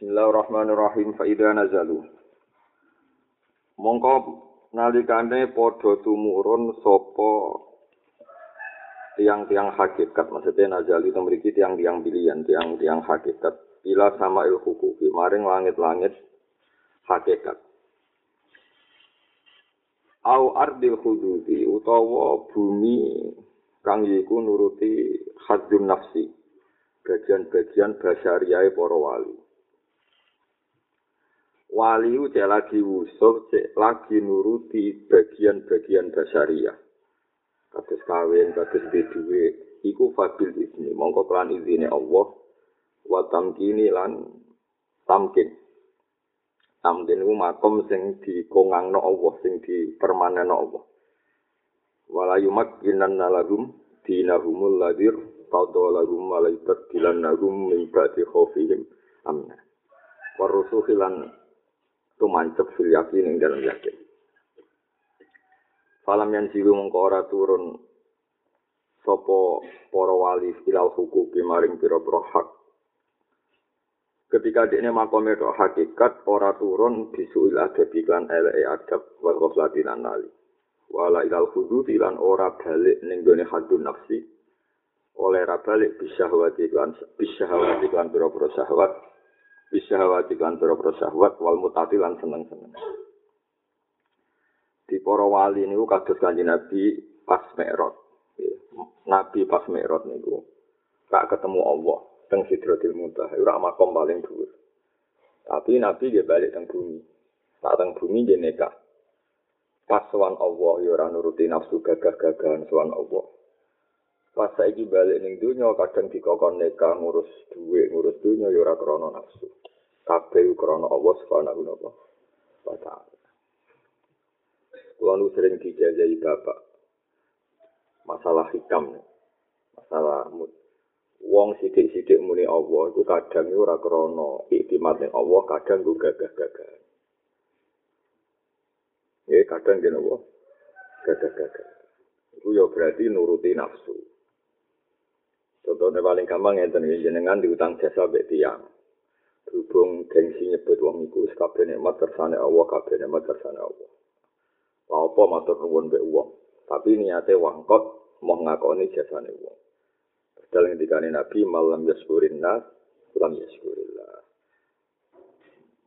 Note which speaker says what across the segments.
Speaker 1: Bismillahirrahmanirrahim. Fa idza nazalu. Mongko nalikane padha tumurun sapa tiang-tiang hakikat maksudnya nazali itu memiliki tiang-tiang pilihan tiang-tiang hakikat bila sama il hukuki maring langit-langit hakikat au ardil hududi utawa bumi kang yiku nuruti hadun nafsi bagian-bagian basyariah para wali wali cek lagi wusuh cek lagi nuruti bagian-bagian basyariah kados kawin kados duwe iku fabil izni. Mongko kelan izine Allah. Wa tamkini lan tamkin. Tamkin ku makom sing dikongangno Allah sing dipermanenno Allah. Wala yumakkinan lahum dinahumul ladir qadha lahum malaikat dilan nagum min ba'di khaufihim amna warusuhilan tumancep fil yakin ing dalam yakin Falam yang jiru mengko ora turun sapa para wali ilal hukum maring pira-pira hak. Ketika dekne makome tok hakikat ora turun bisuil adab iklan ele adab wal ghaflatin anali. Wala ilal hudud lan ora balik ning gone hadun nafsi. Oleh ra balik bisyahwati lan bisyahwati lan pira-pira syahwat. Bisyahwati lan pira-pira syahwat wal mutati lan seneng-seneng. di para wali niku kados kanjeng Nabi pas Mi'raj. Nabi pas Mi'raj niku gak ketemu Allah teng Sidratil Muntaha, ora makom paling dhuwur. Tapi Nabi dia balik teng bumi. Saat teng bumi dia nekah. Pas sowan Allah ya ora nuruti nafsu gagah-gagahan sowan Allah. Pas saiki balik ning dunya kadang dikokon nekah ngurus duit, ngurus dunya ya ora krana nafsu. Kabeh krana Allah Subhanahu wa taala. Kulo sering dijajahi bapak. Masalah hikam, masalah mut. Wong sidik-sidik muni Allah iku kadang ora krana iktimat ning Allah, kadang ku gagah-gagah. Ya kadang gen Allah gagah-gagah. Iku ya berarti nuruti nafsu. Contohnya paling gampang ngeten jenengan diutang jasa mbek tiyang. Berhubung gengsi nyebut wong iku kabeh nikmat kersane Allah, kabeh nikmat kersane Allah. apa matur nuwun mbek wong? Tapi niate wangkot mau ngakoni jasane wong. Dalam dikane nabi malam yaskurin nas lam yaskurillah.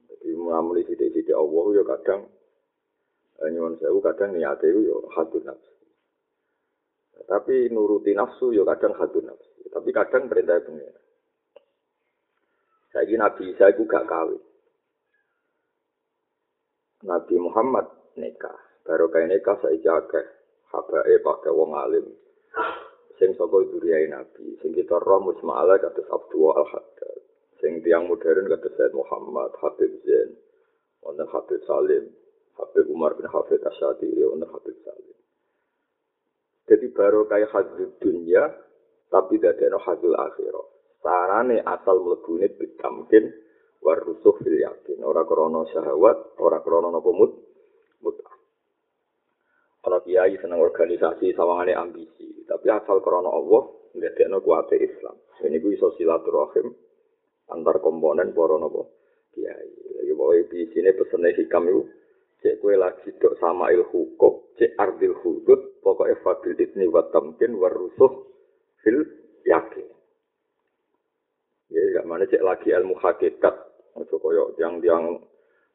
Speaker 1: Jadi mengamuli sidik-sidik Allah ya kadang eh, nyuwun sewu kadang niate itu ya hadu nafsu. Tapi nuruti nafsu ya kadang hadu nafsu tapi kadang perintah pengira saya nabi saya juga kawin Nabi Muhammad nikah Baru kaya nikah saiki akeh habae pakai wong alim. Sing saka duriyae Nabi, sing kita roh musma'ala kados Abdul Al Haddad. Sing tiang modern kados Said Muhammad, Habib Zain, wonten Habib Salim, Habib Umar bin Hafid Asyadi, wonten Habib Salim. Jadi baru kaya hadis dunia, tapi tidak ada hadis akhirat. Sarane asal melebuni bitamkin warusuh fil yakin. Ora krono syahwat, ora krono napa mut. Kalau kiai seneng organisasi sawangane ambisi, tapi asal karena Allah ndadekno kuwate Islam. Ini ku iso silaturahim antar komponen para napa kiai. Ya pokoke sini pesene hikam iku cek kue lagi dok sama il hukum, cek ardil hudud, pokoknya fadil idni wa tamkin warusuh fil yakin. Ya, gak mana cek lagi ilmu hakikat, itu koyok yang yang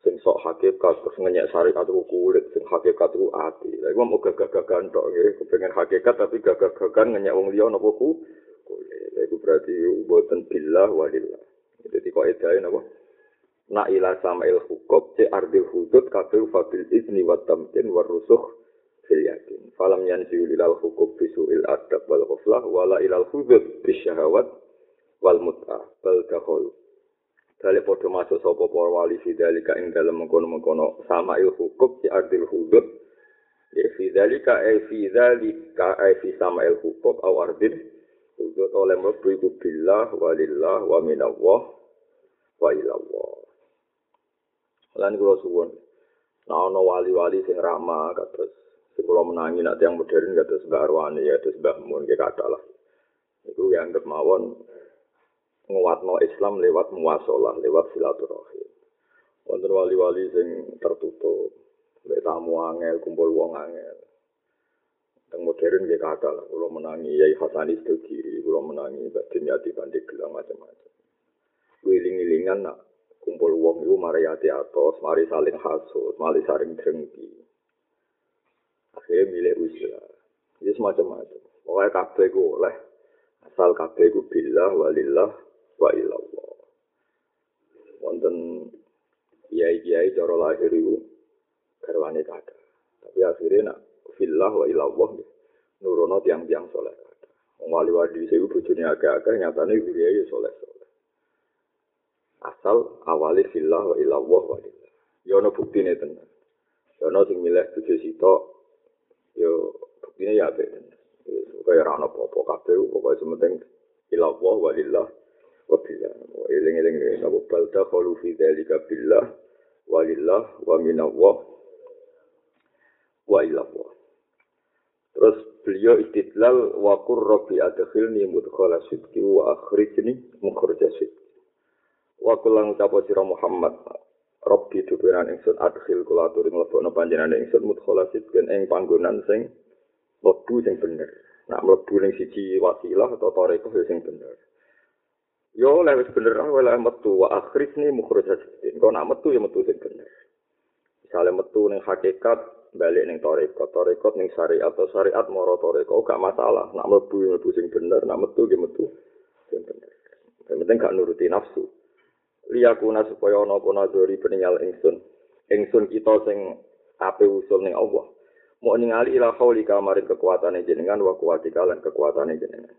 Speaker 1: sing sok hakikat terus ngenyek syariat ku kulit sing hakikat ku ati. Lha iku mau gagah-gagahan tok nggih. Kepengen hakikat tapi gagah-gagahan ngenyek wong liya napa ku? Kulit. Lha iku berarti boten billah walillah. Jadi kok edae napa? Na ila sama'il hukum ci ardil hudud kabeh fadil izni wa tamkin wa rusukh fil yakin falam yanzi lil hukum bisuil adab wal ghaflah wala ilal hudud bisyahawat wal mut'ah bal dakhul Dale padha masuk sapa para wali fidalika ing dalem mengkono-mengkono sama il hukum di ardil hudud. Ya fidalika e fidalika e fi sama il hukum au ardil hudud oleh mlebu iku billah walillah wa minallah wa ilallah. Lan kula suwun. Nah ana wali-wali sing ramah kados sing kula menangi nek yang modern kados Mbah Arwani ya kados Mbah Mun nggih kathah lah. Iku yang mawon nguatno Islam lewat muasalah, lewat silaturahim. Wonten wali-wali sing tertutup, mek tamu angel, kumpul wong angel. Teng modern nggih kata lah, kula menangi Yai Hasani Sedogiri, kula menangi Mbak Dinyati Bandi Gelang macam-macam. Wiling-wilingan nak kumpul wong iku mari ati atos, mari saling hasut, mari saling drengki. Akhirnya milih usia. Ini semacam-macam. Pokoknya kabeh ku oleh. Asal kabeh ku billah walillah wa ilallah. Wonten kiai-kiai cara lahir itu garwane kata. Tapi akhirnya nak billah wa ilallah nurono tiang-tiang soleh kata. Wali-wali saya bojone agak-agak nyatane kiai soleh-soleh. asal awali fillah wa ilallah wa lillah. Ya ana buktine tenan. Ya ana sing milih bojo sitok ya buktine ya tenan. Kaya ora ana apa-apa kabeh pokoke sementing ilallah wa lillah wa billah. Eling-eling napa balta qalu fi dzalika billah wa lillah wa minallah wa ilallah. Terus beliau istidlal wa qur rabbi adkhilni mudkhala sidqi wa akhrijni mukhraja sidqi. wa kulang ucapo sira Muhammad Rabbi dupiran ingsun adkhil kula aturi mlebokno panjenengan ingsun mudkhala sidqin ing panggonan sing mlebu sing bener. Nak mlebu ning siji wasilah atau tarekah sing bener. Yo oleh wis bener oleh metu. Wa akhrisni mukhraja sidqin kok nak metu ya metu sing bener. Misale metu ning hakikat balik ning tarekah tarekah ning syariat atau syariat moro tarekah gak masalah. Nak mlebu mlebu sing bener. Nak metu ya metu sing bener. Yang penting gak nuruti nafsu liyakuna supaya ana apa nadori peninggal ingsun ingsun kita sing ape usul ning Allah mau ningali ila hauli kamarin kekuatane jenengan wa kuwatika lan kekuatane jenengan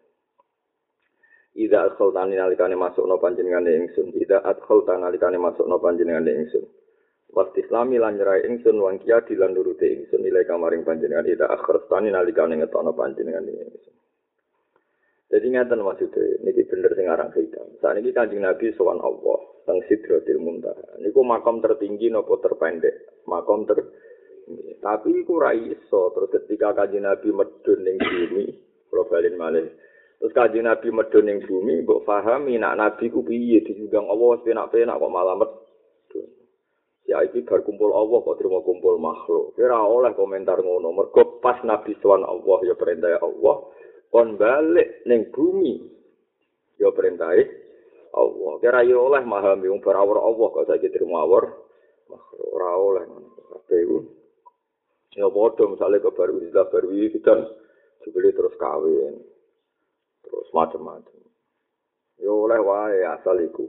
Speaker 1: Ida adkhaltani nalikane masuk no panjenengane ingsun. Ida adkhaltani nalikane masuk no panjenengane ingsun. Wasti islami lan nyerai ingsun wang kia dilan nuruti ingsun nilai kamaring panjenengan. Ida akhrastani nalikane ngetono panjenengane ingsun. Jadi ngeten maksudnya, ini bener sing aran hitam. Saat ini kanjeng Nabi sowan Allah. teng Sidratil Muntaha. Niku makam tertinggi nopo terpendek? Makam ter Tapi iku ra iso terus ketika Kanjeng Nabi medun ning bumi, balen malih. Terus Kanjeng Nabi medun ning bumi, mbok pahami nak Nabi ku piye dijundang Allah penak-penak kok malah medun. Ya iki bar kumpul Allah kok terima kumpul makhluk. Kira oleh komentar ngono. Mergo pas Nabi sowan Allah ya perintah Allah kon balik ning bumi ya perintah Allah. Kira yo oleh memahami wong berawar Allah kok saiki terima makhluk ora oleh kabeh iku. Ya padha misale ke baru istilah baru kita sebeli terus kawin. Terus macam-macam. Yo oleh wae asal iku.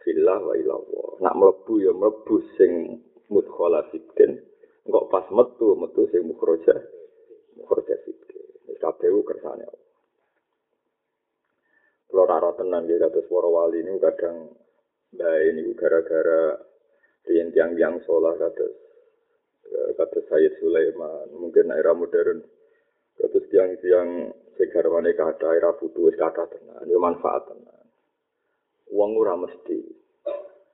Speaker 1: Fillah wa ilallah. Nak mlebu ya mlebu sing mudkhala sidqin. Engko pas metu metu sing mukhraja. Mukhraja sidqin. Wis kabeh kersane Allah. Kalau rara tenang ya kados para wali ini kadang baik ini gara-gara yang tiang tiang sholat kados kados Sayyid Sulaiman. Mungkin era modern kados tiang tiang segarwane kata era futu wis kata tenang ya manfaat tenang uang ora mesti.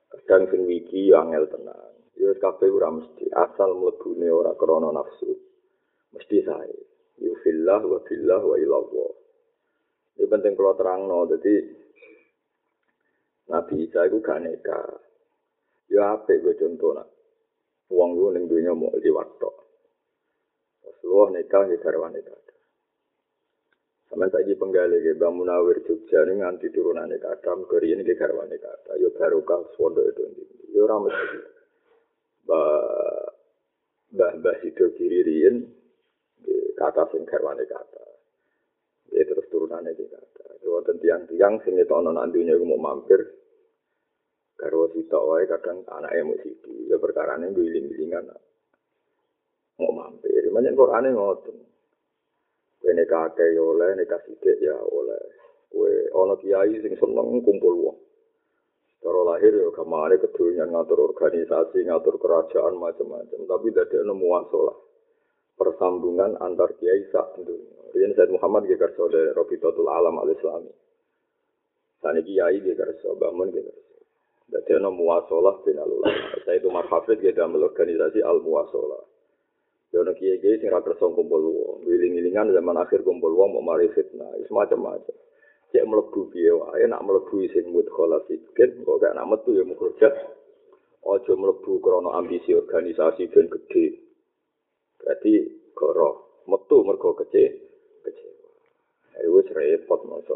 Speaker 1: Kadang sing wiki angel tenang ya kabeh ora mesti asal mlebune ora krana nafsu. Mesti sae yufillah wa fillah wa ilallah Ini penting kalau terang no, jadi Nabi Isa itu gak neka. Ya apa gue contoh nak. Uang gue neng dunia mau di waktu. Rasulullah neka di karwan neka. Sama saja penggali ke Bang Munawir Jogja ini nganti turunan neka. Kam kiri ini di karwan neka. Yo barokah swondo itu. Yo ramet lagi. Bah bah bah itu kiri rien. Kata sing karwan neka. Ya terus turunannya di kata. Wonten tiang-tiang sing ngetono nang dunya iku mau mampir. Karo sitok wae kadang anak emosi iki ya perkarane guling-gulingan. Mau mampir. Manjen Qur'ane ngoten. Kowe nek akeh ya oleh, nek sithik ya oleh. Kowe ana kiai sing seneng kumpul wong. Cara lahir ya kamare kedunyan ngatur organisasi, ngatur kerajaan macam-macam. Tapi tidak ada muasalah. Persambungan antar kiai sak dunia. Rian Said Muhammad dia kerso dari Robitotul Alam al Islami. Sani Kiai dia kerso, bangun dia kerso. Jadi ada muasalah bin al. Saya itu marhafid dia dalam organisasi al muasalah. Ya ono kiai kiai sing kerso kumpul wong, wiling wilingan zaman akhir kumpul wong mau mari fitnah, semacam macam. cek mlebu piye wae nak mlebu isin mudkhala sidqin kok gak nak metu ya mukhrajat aja mlebu krana ambisi organisasi ben gedhe berarti goro metu mergo kece kecewa ayo repot masa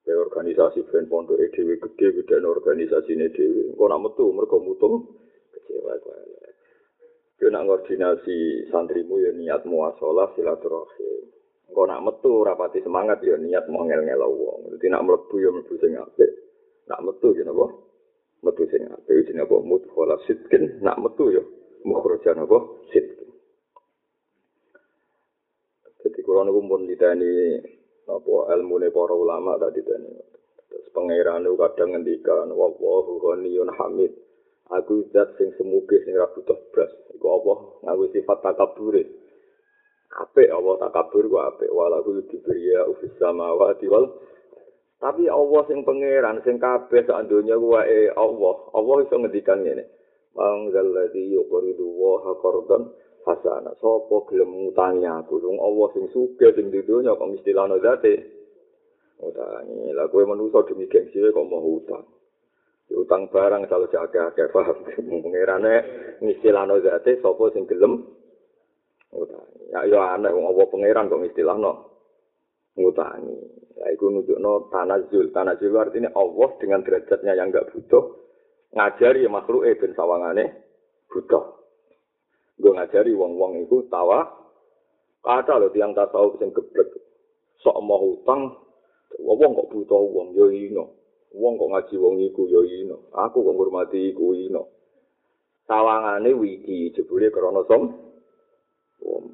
Speaker 1: Kayak organisasi ben pondok dhewe gede gede organisasi ini dhewe kok nak metu mergo mutung kecewa kok Yo nak koordinasi santrimu ya niat muasalah silaturahim. Engko nak metu rapati semangat ya niat mau ngel-ngel wong. Dadi nak mlebu ya mlebu sing apik. Nak metu ya napa? Metu sing apik jenenge apa? Mudkhala sidkin. Nak metu ya mukhrajan apa? Sidkin. Kalau niku pun ditani apa ilmu para ulama tadi tani. Terus pangeran kadang ngendikan wa wa ghaniyun hamid. aku zat sing semuge sing ra butuh blas iku apa nganggo sifat takabur. Apik Allah takabur ku apik. Walahu diberiya ufis samawati wal tapi Allah sing pangeran sing kabeh sak donya ku wae Allah. Allah iso ngendikan ngene. Manggal ladzi yuqridu wa qardan hasana sapa gelem ngutangi aku? Wong Allah sing sugih sing di kok istilahno zate? Utangi lha kowe manusa demi gengsi kok mau utang utang barang kalau jaga akeh paham? Ngirane ngistilahno zate sapa sing gelem utang ya yo aneh wong apa pangeran kok ngistilahno ngutangi. Ya iku nunjukno tanazul. Tanazul artinya Allah dengan derajatnya yang enggak butuh ngajari makhluk eh ben sawangane butuh gue ngajari wong-wong iku tawa. Kata lho tiang tasawuf sing geblek. Sok mau utang wong kok butuh wong yo ino. Wong kok ngaji wong iku ya ino. Aku kok ngurmati iku ino. Sawangane wiki jebule krana som? Wong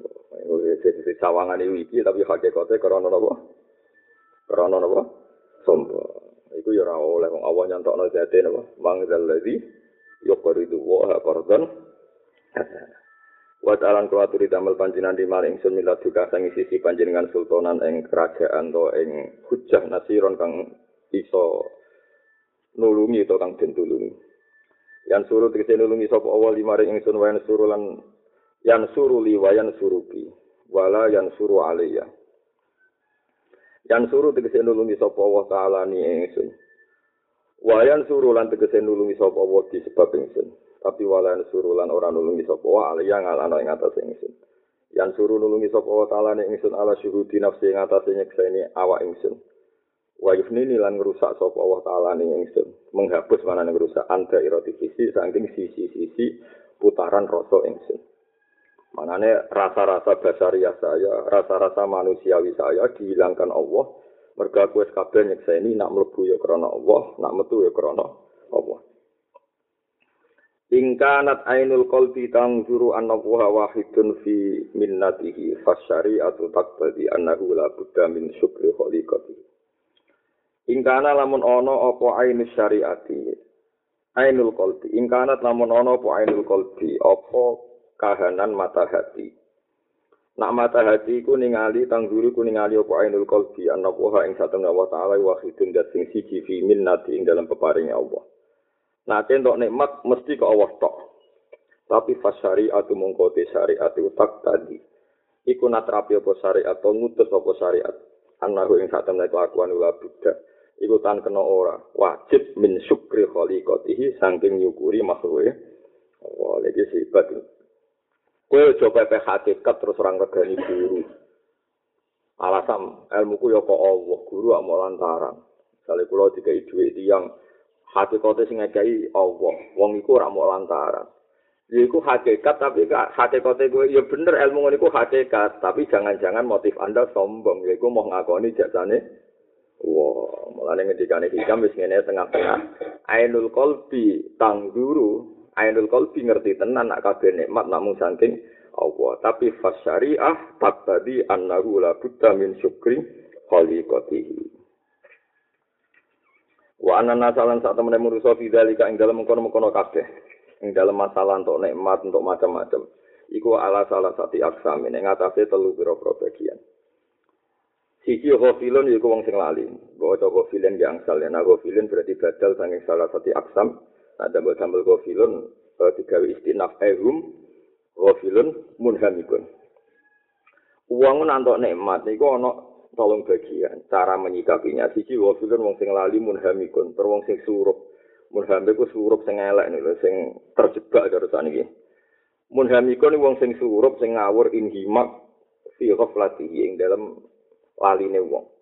Speaker 1: sawangane wiki tapi hakikate krana napa? Krana napa? Sombo iku ya ora oleh wong awan nyantokno jate napa? Mangzal ladzi yuqridu wa qardan Wa ta'alan kuaturi damel panjinan di maring sun milat juga sang sisi panjenengan sultanan ing kerajaan to ing hujah nasiron kang iso nulungi to kang den tulungi. Yang suruh tegese nulungi sapa awal lima ring ingsun wayan suruh lan yang suruh li wayan suruki wala yang suruh alaiya. Yang suruh tegese nulungi sapa Allah taala ni ingsun. Wayan suruh lan tegese nulungi sapa Allah di sebab ingsun. Tapi wala yang suruh lan ora nulungi sapa wa alaiya ngalana ing atas ingsun. Yang suruh nulungi sapa Allah taala ni ingsun ala syuhudi nafsi ing atas nyekseni awak ingsun. wa yufnini lan ngrusak sapa Allah taala ning ingsun menghapus mana ning ngrusak anda erotifisi saking sisi-sisi putaran rasa ingsun manane rasa-rasa basaria saya rasa-rasa manusiawi saya dihilangkan Allah. Merga kuwi kabeh nyekseni nak mlebu ya krana Allah nak metu ya krana Allah Ingkanat ainul qalbi tangzuru anna wa wahidun fi minnatihi fasyari'atu taqtadi annahu la budda min syukri khaliqatihi Ingkana lamun ono apa ainus syariati. Ainul qalbi. Ingkana lamun ono apa ainul qalbi, apa kahanan mata hati. Nak mata hati ku ningali tangguri ku ningali apa ainul qalbi ana wa ing satemene wa taala wahidun dat sing siji fi minnati ing dalam peparinge Allah. Nah, kentok nikmat mesti ke Allah tok. Tapi fasyariatu mongkote syariat itu tak tadi. Iku natrapi apa syariat atau ngutus apa syariat. Anahu ing satemene kelakuan ula buddha. iku tan kena ora wajib min syukri khaliqatihi saking nyukuri makhluke oh lagi sifat kowe coba pe hakikat terus orang regani guru alasan ilmuku ya kok Allah guru mau lantaran kali kula dikai dhuwit tiyang hakikate sing ngekei Allah wong iku ora mau lantaran Ya iku hakikat tapi hakikate kowe ya bener ilmu ngono iku hakikat tapi jangan-jangan motif Anda sombong ya iku mau ngakoni jasane Wah, mulane ngendikane hikam wis ngene tengah-tengah. Ainul qalbi tangguru, ainul qalbi ngerti tenan nak kabeh nikmat namung saking Allah. Tapi fasyariah tadi annahu la min syukri khaliqatihi. Wa anna nasalan sak temene manusa fidzalika ing dalem mengkono-mengkono kabeh. Ing dalem masalah untuk nikmat untuk macam-macam. Iku ala salah satu aksam ini ngatasi telu biro-biro bagian. Siji ghafilun yaiku wong sing lali. Mbok waca ghafilun yang angsal ya. Nah ghafilun berarti badal saking salah satu aksam. Ada mbok sambel ghafilun uh, digawe istinaf ehum ghafilun munhamikun. Wong nantok nikmat niku ana tolong bagian cara menyikapinya siji wa wong sing lali munhamikun ter wong sing surup munhamik ku surup sing elek lho sing terjebak karo saniki munhamikun wong sing surup sing ngawur inhimak fi ghaflatihi ing dalam laline wong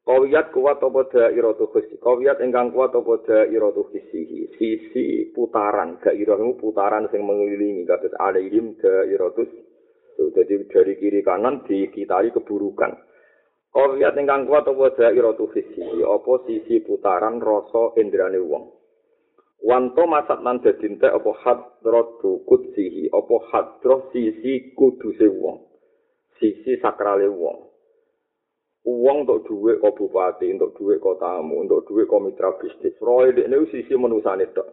Speaker 1: Kawiyat kuat apa dairatu khisi. Kawiyat ingkang kuat apa dairatu khisihi. Sisi putaran. Dairatu putaran sing mengelilingi. Kasus alaihim dairatu Jadi dari kiri kanan dikitari keburukan. Kawiyat ingkang kuat apa dairatu khisihi. Apa sisi putaran rasa indrani wong. Wanto masat nan dadinte apa hadrotu kutsihi. Apa hadroh sisi kuduse wong. Sisi sakrale wong. uang untuk duit kok bupati, untuk duit kok tamu, untuk duit kok mitra bisnis. Roy di ini sisi menusane tok.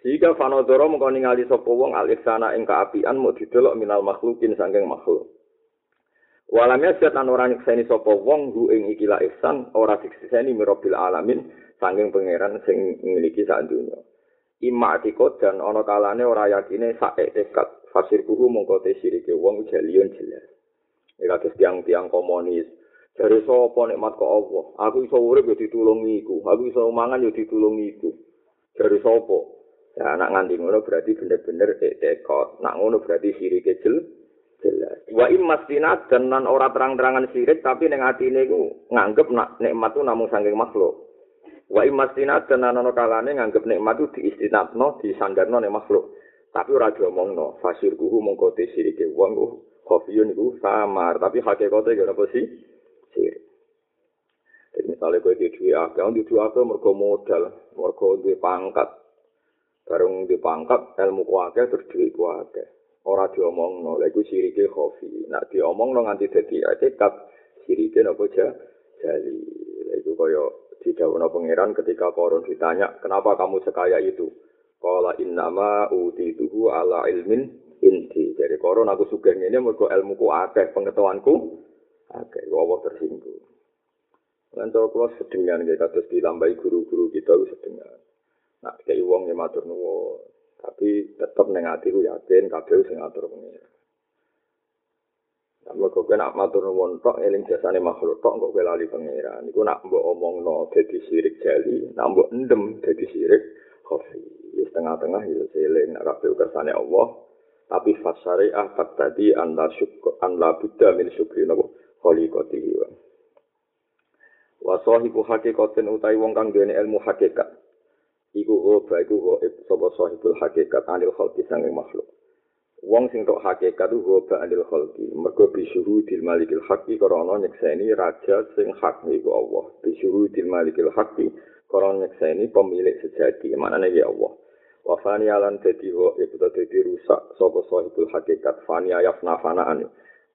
Speaker 1: Jika fanodoro mengkau ningali sopo wong alik sana ing keapian mau didelok minal makhlukin sangking makhluk. Walamnya setan orang nyekseni sopo wong hu ing ikila ihsan ora dikseni mirobil alamin sangking pangeran sing memiliki saat dunia. Ima dan ono kalane ora yakine saek tekat fasir kuhu mengkote sirike wong jalion jelas. Ika tiang-tiang komunis, Dari sapa nikmat kok Allah? Aku iso urip ya ditulungi iku. Aku iso mangan ya ditulungi iku. Dari sapa? Ya anak nganti ngono berarti bener-bener tekot. Nak ngono berarti sirik kecil jelas. Wa immastinat dan nan ora terang-terangan sirik tapi ning atine iku nganggep nak nikmat itu namung saking makhluk. Wa immastinat dan nan ana kalane nganggep nikmat itu diistinatno, disandarno ning makhluk. Tapi ora diomongno. Fasir kuhu mongko te sirike wong kofiyun iku samar, tapi hakikate gak apa sih? sirik. Jadi misalnya gue di duit akeh, di akeh mergo modal, mergo di pangkat. Bareng di pangkat, ilmu ku akeh, terus ku akeh. Ora diomong no, lagi sirike khofi. Nah diomong no nganti dadi etikat, sirike nopo ja, jali. Lagi kaya di daun pangeran ketika koron ditanya, kenapa kamu sekaya itu? Kala innama utituhu ala ilmin inti. Jadi koron aku sugih ini mergo ilmu ku akeh, pengetahuanku Oke, wawa tersinggung. Lan cara kula sedengan nggih kados dilambai guru-guru kita wis sedengan. Nak kei wong yang matur nuwun, tapi tetep ning ati ku yakin kabeh sing ngatur pengen. Namun kok nak matur nuwun tok eling jasane makhluk tok kok kowe lali pangeran. Iku nak mbok omongno dadi sirik jali, nak mbok endem dadi sirik khofi. Wis tengah-tengah ya eling nak kabeh kersane Allah. Tapi fasariah tak tadi anda syukur anda buddha min syukri nabo khaliqatihi wa wa sahibu hakikatin utai wong kang ilmu hakikat iku oba iku gaib sapa sahibul hakikat anil khalqi sange makhluk. Wong sing tok hakikat iku oba anil khalqi. Mergo bisuhu dil malikil haqqi karena nyekseni raja sing hak iku Allah. Bisuhu dil malikil haqqi karena nyekseni pemilik sejati manane ya Allah. Wa fani alan dadi wa iku dadi rusak sapa sahibul hakikat. Fani ayafna fanaan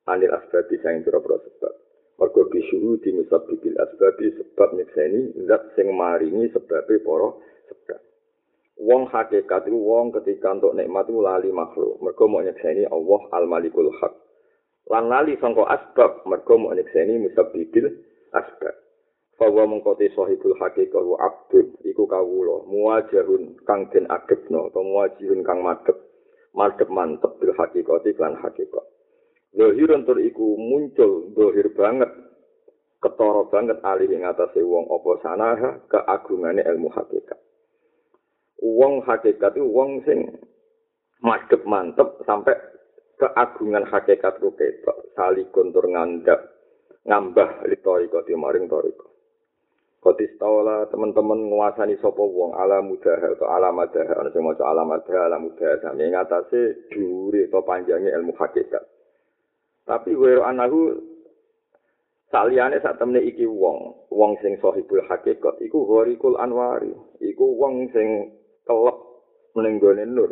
Speaker 1: anil asbabi saing pira-pira sebab. Mergo bisuhu di musabbibil asbabi sebab nyekseni zat sing maringi sebabe para sebab. Wong hakikat itu wong ketika untuk nikmat itu lali makhluk. Mergo mau nyekseni Allah al-malikul haq. Lan lali sangka asbab mergo mau nyekseni musabbibil asbab. Fawa mengkoti sahibul hakikat wa abdun iku kawula muwajirun kang den adepno atau muwajirun kang madep madep mantep bil hakikati lan hakikat. Dohir untuk iku muncul dohir banget ketara banget alih ing atase wong apa sanaha keagungane ilmu hakikat. Wong hakikat itu wong sing madhep mantep sampai keagungan hakikat ku ketok sali kontur ngandap ngambah litoriko di maring toriko. Kotis taulah teman-teman nguasani sopo wong ala mudah atau ala madah, ada yang mau ala madah, ala mudah, sampai ngatasi duri atau panjangnya ilmu hakikat. Tapi wero anahu saliyane sak temne iki wong, wong sing sahibul hakikat iku gharikul anwari, iku wong sing kelep ning nur.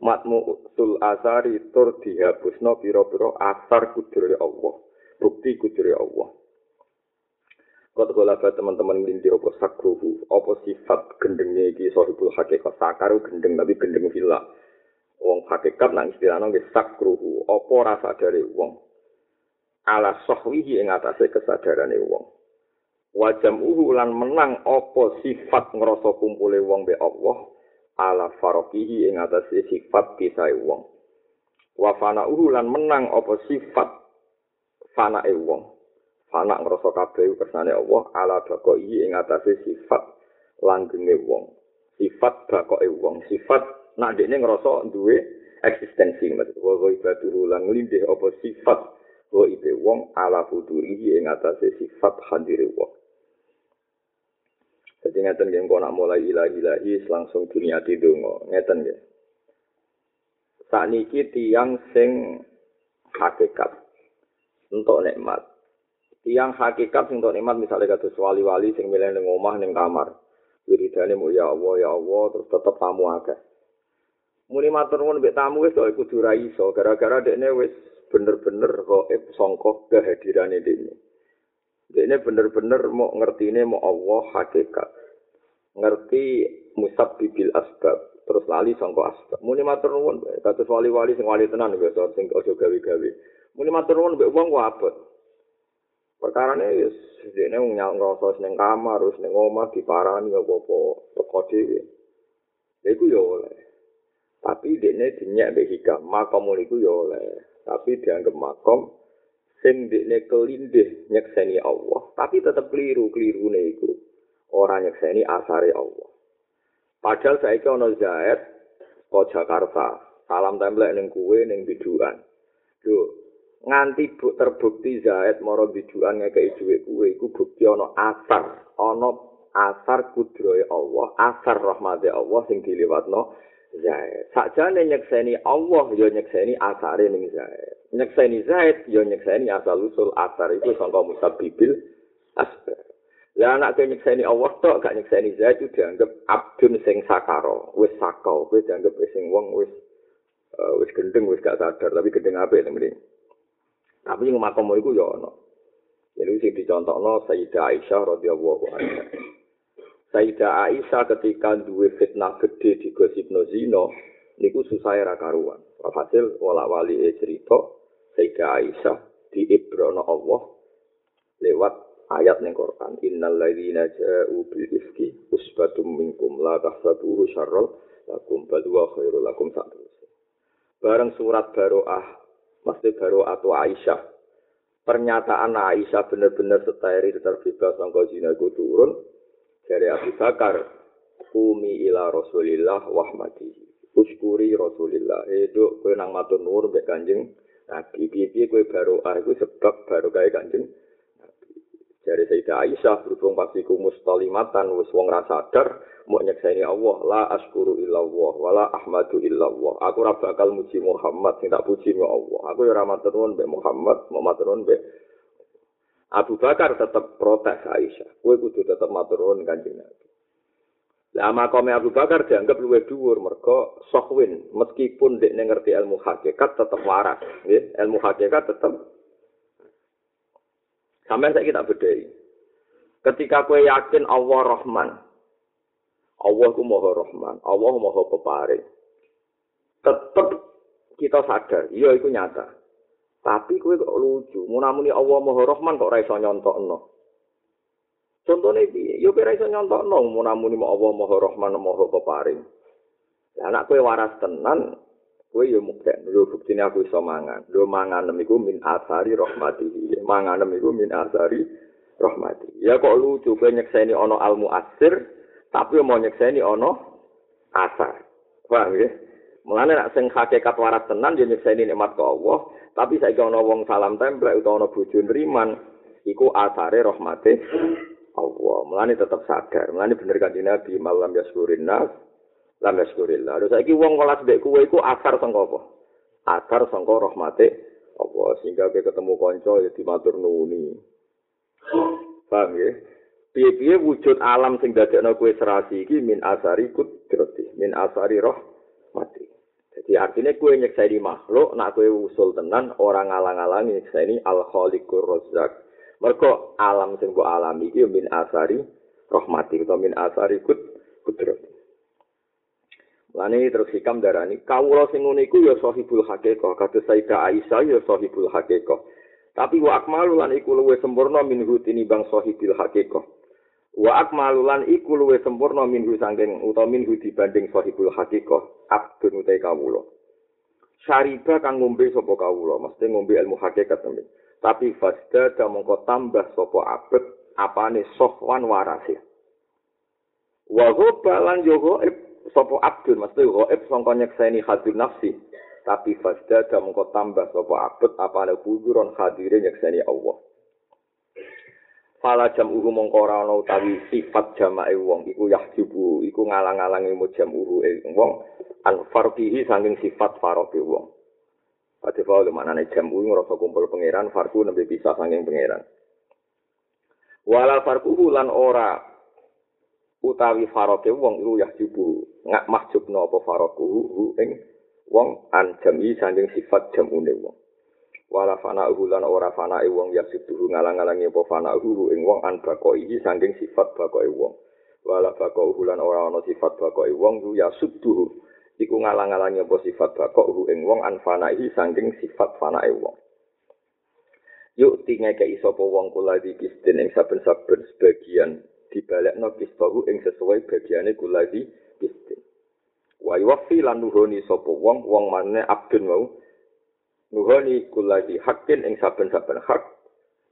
Speaker 1: Matmu sul asari tur dihapusno pira-pira asar kudure Allah, bukti kudure Allah. Kau kula teman-teman ngendi apa sakruhu, apa sifat gendengnya iki sahibul hakikat sakaru gendeng tapi gendeng villa. Wong hakikat nang istilahno nggih sakruhu, apa rasa dari wong. ala sahwihi ing atase kesadarane wong. Wajam uhu lan menang apa sifat ngrasa kumpule wong be Allah ala farokihi ing atase sifat kisae wong. Wa fana lan menang apa sifat fanae wong. Fana ngrasa kabeh kersane Allah ala bakoi ing atase sifat langgenge wong. Sifat bakoke wong, sifat nak dekne ngrasa duwe eksistensi maksud wa wa ibadu lan nglindih apa sifat wa ibe wong ala futuri ing atase sifat hadire wong. Jadi ngeten nggih nak mulai ilahi-ilahi langsung dunia donga. Ngeten nggih. Sakniki tiyang sing hakikat untuk nikmat. Tiang hakikat sing untuk nikmat misalnya kados wali-wali sing milih ning omah ning kamar. Wiridane mu ya Allah ya Allah terus tetep tamu akeh. Muni matur nuwun mbek tamu wis kok kudu ra iso gara-gara dekne wis bener-bener kok sangka kehadirane dekne. Dekne bener-bener mau ngertine mau Allah hakikat. Ngerti musab bibil asbab terus lali sangka asbab. Muni matur nuwun kados wali-wali sing wali tenan biasa sing aja gawe-gawe. Muni matur nuwun mbek wong abot. Perkara ini ya, ini nyal ngerasa seneng kamar, harus seneng omah, diparani, apa-apa, teko dewe. Itu ya oleh. Tapi ini dinyak be hikam, makom itu ya oleh. Tapi dianggap makom, sing ini kelindih nyekseni Allah. Tapi tetap keliru-keliru itu. Orang nyekseni asari Allah. Padahal ke ono Zaid, ke Jakarta. Salam templek neng kue, neng biduan. Duh, nganti bu, terbukti Zaid mara biduan ngekei dhuwit kuwe iku bukti ana asar ana asar kudrohe Allah asar rahmate Allah sing diliwatno Zaid. Sakjane nyekseni Allah ya nyekseni asare ning Zaid. Nyekseni Zaid ya nyekseni asal usul asar. Itu sangka musabibil asbar Ya anak ke nyekseni Allah tok gak nyekseni Zaid itu dianggap abdun sing sakaro wis sakau wis dianggap sing wong wis uh, wis gendeng wis gak sadar tapi gendeng apa ya Tapi yang makom itu ya ono. Jadi sing dicontohno Sayyidah Aisyah radhiyallahu anha. Sayyidah Aisyah ketika duwe fitnah gede di gosipno zina niku susah ra karuan. Hasil wala wali e cerita Sayyidah Aisyah diibrono Allah lewat ayat ning Quran innal ladzina ja'u bil ifki usbatum minkum la tahsabuhu syarral lakum bal huwa khairul lakum Bareng surat Baroah Masih baru atau Aisyah. Pernyataan Aisyah benar-benar steril terbebas sangka zina turun dari Abu Bakar. Kumi ila Rasulillah wahmadi. Uskuri Rasulillah. Itu kue nang matur nur be kanjeng. Nabi piye kue baru ah itu sebab baru kaya kanjeng. Dari Sayyidah Aisyah berhubung pasti ku mustalimatan wis wong rasa sadar mau nyekseni Allah la askuru illallah wala ahmadu illallah aku ora bakal muji Muhammad sing tak puji Allah aku ya ora matur nuwun Muhammad mau matur nuwun Abu Bakar tetap protes Aisyah. Kowe kudu tetap matur nuwun Kanjeng Nabi. Lah makome Abu Bakar dianggap luwih dhuwur mergo sohwin meskipun dek ngerti ilmu hakikat tetap waras nggih. Ilmu hakikat tetap sampai saya kita bedai ketika kowe yakin Allah Rahman Allah ku Maha Rahman, Allah Maha Peparing. Tetep kita sadar, iya itu nyata. Tapi kowe kok lucu, munamuni Allah Maha Rahman kok ora iso nyontokno. Contone piye? Yo ora iso nyontokno munamuni Allah Maha Rahman Maha Peparing. Lah anak kowe waras tenan, kowe yo mukten, lho buktine aku iso mangan. Lho mangan niku min asari rahmati. Mangan niku min asari rahmati. Ya kok lucu kowe nyekseni ana al muasir, tapi mau nyekseni ono asar. Paham ya? Mulane nek sing hakikat waras tenan yo nyekseni nikmat ke Allah, tapi saiki ana wong salam templek utawa ana bojo nriman, iku asare rahmate Allah. Mulane tetep sadar. Mulane bener kan Nabi malam yaskurin nas, lam yaskurillah. Lha saiki wong kelas mbek kowe iku asar sangka apa? Asar sangka rahmate Allah sehingga ketemu kanca ya dimatur nuwuni. Paham ya? piye-piye wujud alam sing dadekno kowe serasi iki min asari kudrati min asari roh mati jadi artinya kowe nyekseni makhluk nak kowe usul tenan orang ngalang-alangi nyekseni al khaliqur razzaq. Mergo alam sing mbok alami iki min asari rahmati atau min asari kut kudrati Lani terus hikam darani kawula sing ngene iku ya sahibul haqiqah kados Sayyidah Aisyah ya sahibul haqiqah. Tapi wa akmalu lan iku luwih sempurna minhu tinimbang sahibul haqiqah Wa akmalulan iku luwe sempurna minhu sangking utawa minhu dibanding sahibul hakikoh abdun utai kawula. Syariba kang ngombe sapa kawula, mesti ngombe ilmu hakikat temen. tapi fasda mongko tambah sapa abet apane sohwan warase wa ghabalan yo ghaib sapa abdul mesti ghaib sangka nyekseni hadir nafsi tapi fasda mongko tambah sapa abet apane kuduron hadire nyekseni Allah Fala jam uhu mongko ora ana utawi sifat jamae wong iku yahjubu iku ngalang-alangi mu jam ing wong an farqihi saking sifat faroke wong. Ate fa lu manane jam uhu ngrasa kumpul pangeran farku nembe bisa saking pangeran. Wala farku lan ora utawi faroke wong iku yahjubu ngak mahjubno apa faroku ing wong an jami saking sifat jamune wong. Wala fana uhulan ora fana wong ya sibuhu ngalang-alangi apa fana uhu ing wong an bako iki saking sifat bako wong. Wala bako uhulan ora ana sifat bako wong yu ya subuhu iku ngalang-alangi apa sifat bako uhu ing wong an fana saking sifat fana wong. Yuk tinge ke isopo wong kula di kistin ing saben-saben sebagian dibalekno kistahu ing sesuai bagiane kula di kistin. Wa yuwafi lan nuhoni sapa wong wong maneh abdun mau nuhoni kuladi hakin ing saben-saben hak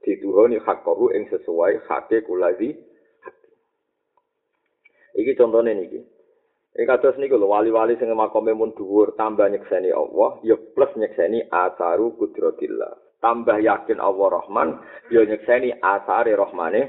Speaker 1: dituhoni hakahu ing sesuai hake kuladi. Iki contohnya niki. Ini kados niku lho wali-wali sing makome mun dhuwur tambah nyekseni Allah ya plus nyekseni asaru kudratillah. Tambah yakin Allah Rahman ya nyekseni asare rahmane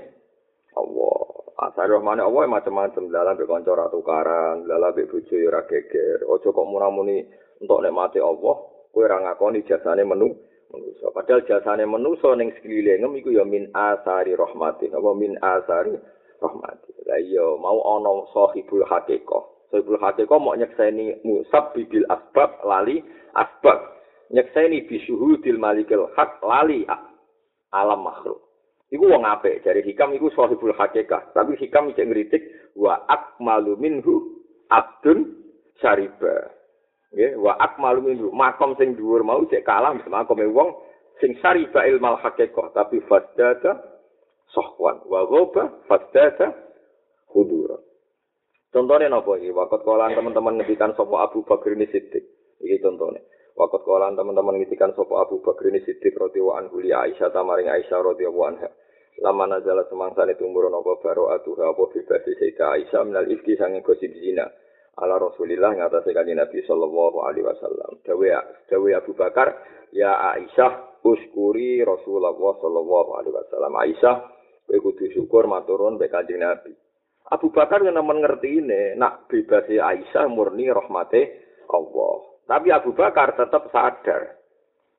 Speaker 1: Allah. Asare rahmane Allah macam-macam dalam be kanca ra tukaran, dalam be bojo ya ora geger. Aja kok munamuni entuk nikmate Allah, kowe ora ngakoni jasane menu manusa. Padahal jasane manusa ning sekelilingem iku ya min asari rahmati apa min asari rahmati la iya mau ana sahibul haqiqah. Sahibul haqiqah mau nyekseni musab bibil asbab lali asbab. Nyekseni bisyuhudil malikil haq lali alam makhluk. Iku wong apik, dari hikam iku sahibul haqiqah. Tapi hikam cek ngritik wa akmalu minhu abdun syariba. Nggih wa akmalu min makom sing dhuwur mau cek kalah makome wong sing sariba ilmal haqiqah tapi fasdata sahwan wa ghaba fasdata hudura. Contohnya napa iki? Waktu kolan teman-teman ngedikan sapa Abu Bakar ini Siddiq. Iki contohnya. Waktu kolan teman-teman ngedikan sapa Abu Bakar ini Siddiq radhiyallahu anhu li Aisyah tamaring Aisyah radhiyallahu anha. Lama nazala semangsa itu umur nopo baro atuha apa bebas Sayyidah Aisyah minal ifki sanging gosip zina ala Rasulillah ngatasé kanjeng Nabi sallallahu alaihi wasallam. Dawe Abu Bakar, ya Aisyah uskuri Rasulullah sallallahu alaihi wasallam. Aisyah kudu syukur maturun be Nabi. Abu Bakar yang nemen ngerti ini, nak bebas Aisyah murni rahmate Allah. Tapi Abu Bakar tetap sadar.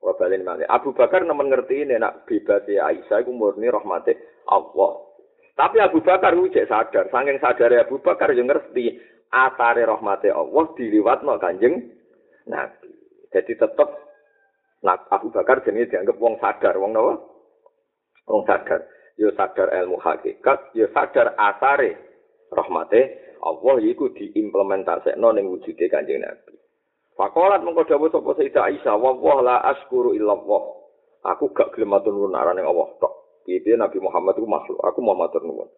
Speaker 1: Wabalin malih. Abu Bakar nemen ngerti ini, nak bebas Aisyah itu murni rahmate Allah. Tapi Abu Bakar itu sadar. Saking sadar Abu Bakar yang ngerti asare rahmate Allah diliwatno Kanjeng Nabi. Jadi tetep nah, Abu Bakar jenenge dianggap wong sadar, wong napa? Wong sadar. Yo sadar ilmu hakikat, yo sadar asare rahmate Allah iku diimplementasekno ning wujude Kanjeng Nabi. Fakolat mengko dawuh sapa Sayyidah Aisyah, "Wa la askuru illallah." Aku gak gelem matur nuwun arane Allah tok. Piye Nabi Muhammad iku makhluk, aku mau matur nuwun.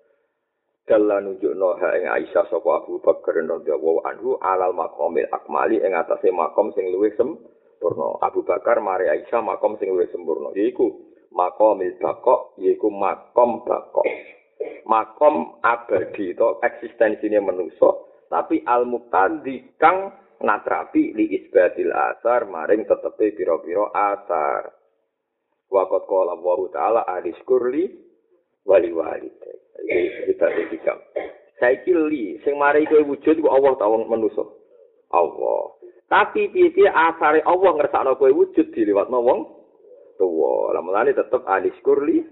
Speaker 1: Dalla nunjukno ha ing Aisyah sapa Abu Bakar radhiyallahu anhu alal maqamil akmali ing atase makom sing luwih sempurna. Abu Bakar mari Aisyah makom sing luwih sempurna yaiku maqamil baqo yaiku makom baqo makom abadi to eksistensine manusa tapi al muqaddi kang natrapi li isbatil asar maring tetepe pira-pira asar. Waqat qala Allah taala aliskurli wali wali kita hikam. Saiki li sing mari kowe wujud ku Allah ta wong manusa. Allah. Tapi piye-piye asare Allah ngersakno kowe wujud diliwatno wong tuwa. Lah mulane tetep alis kurli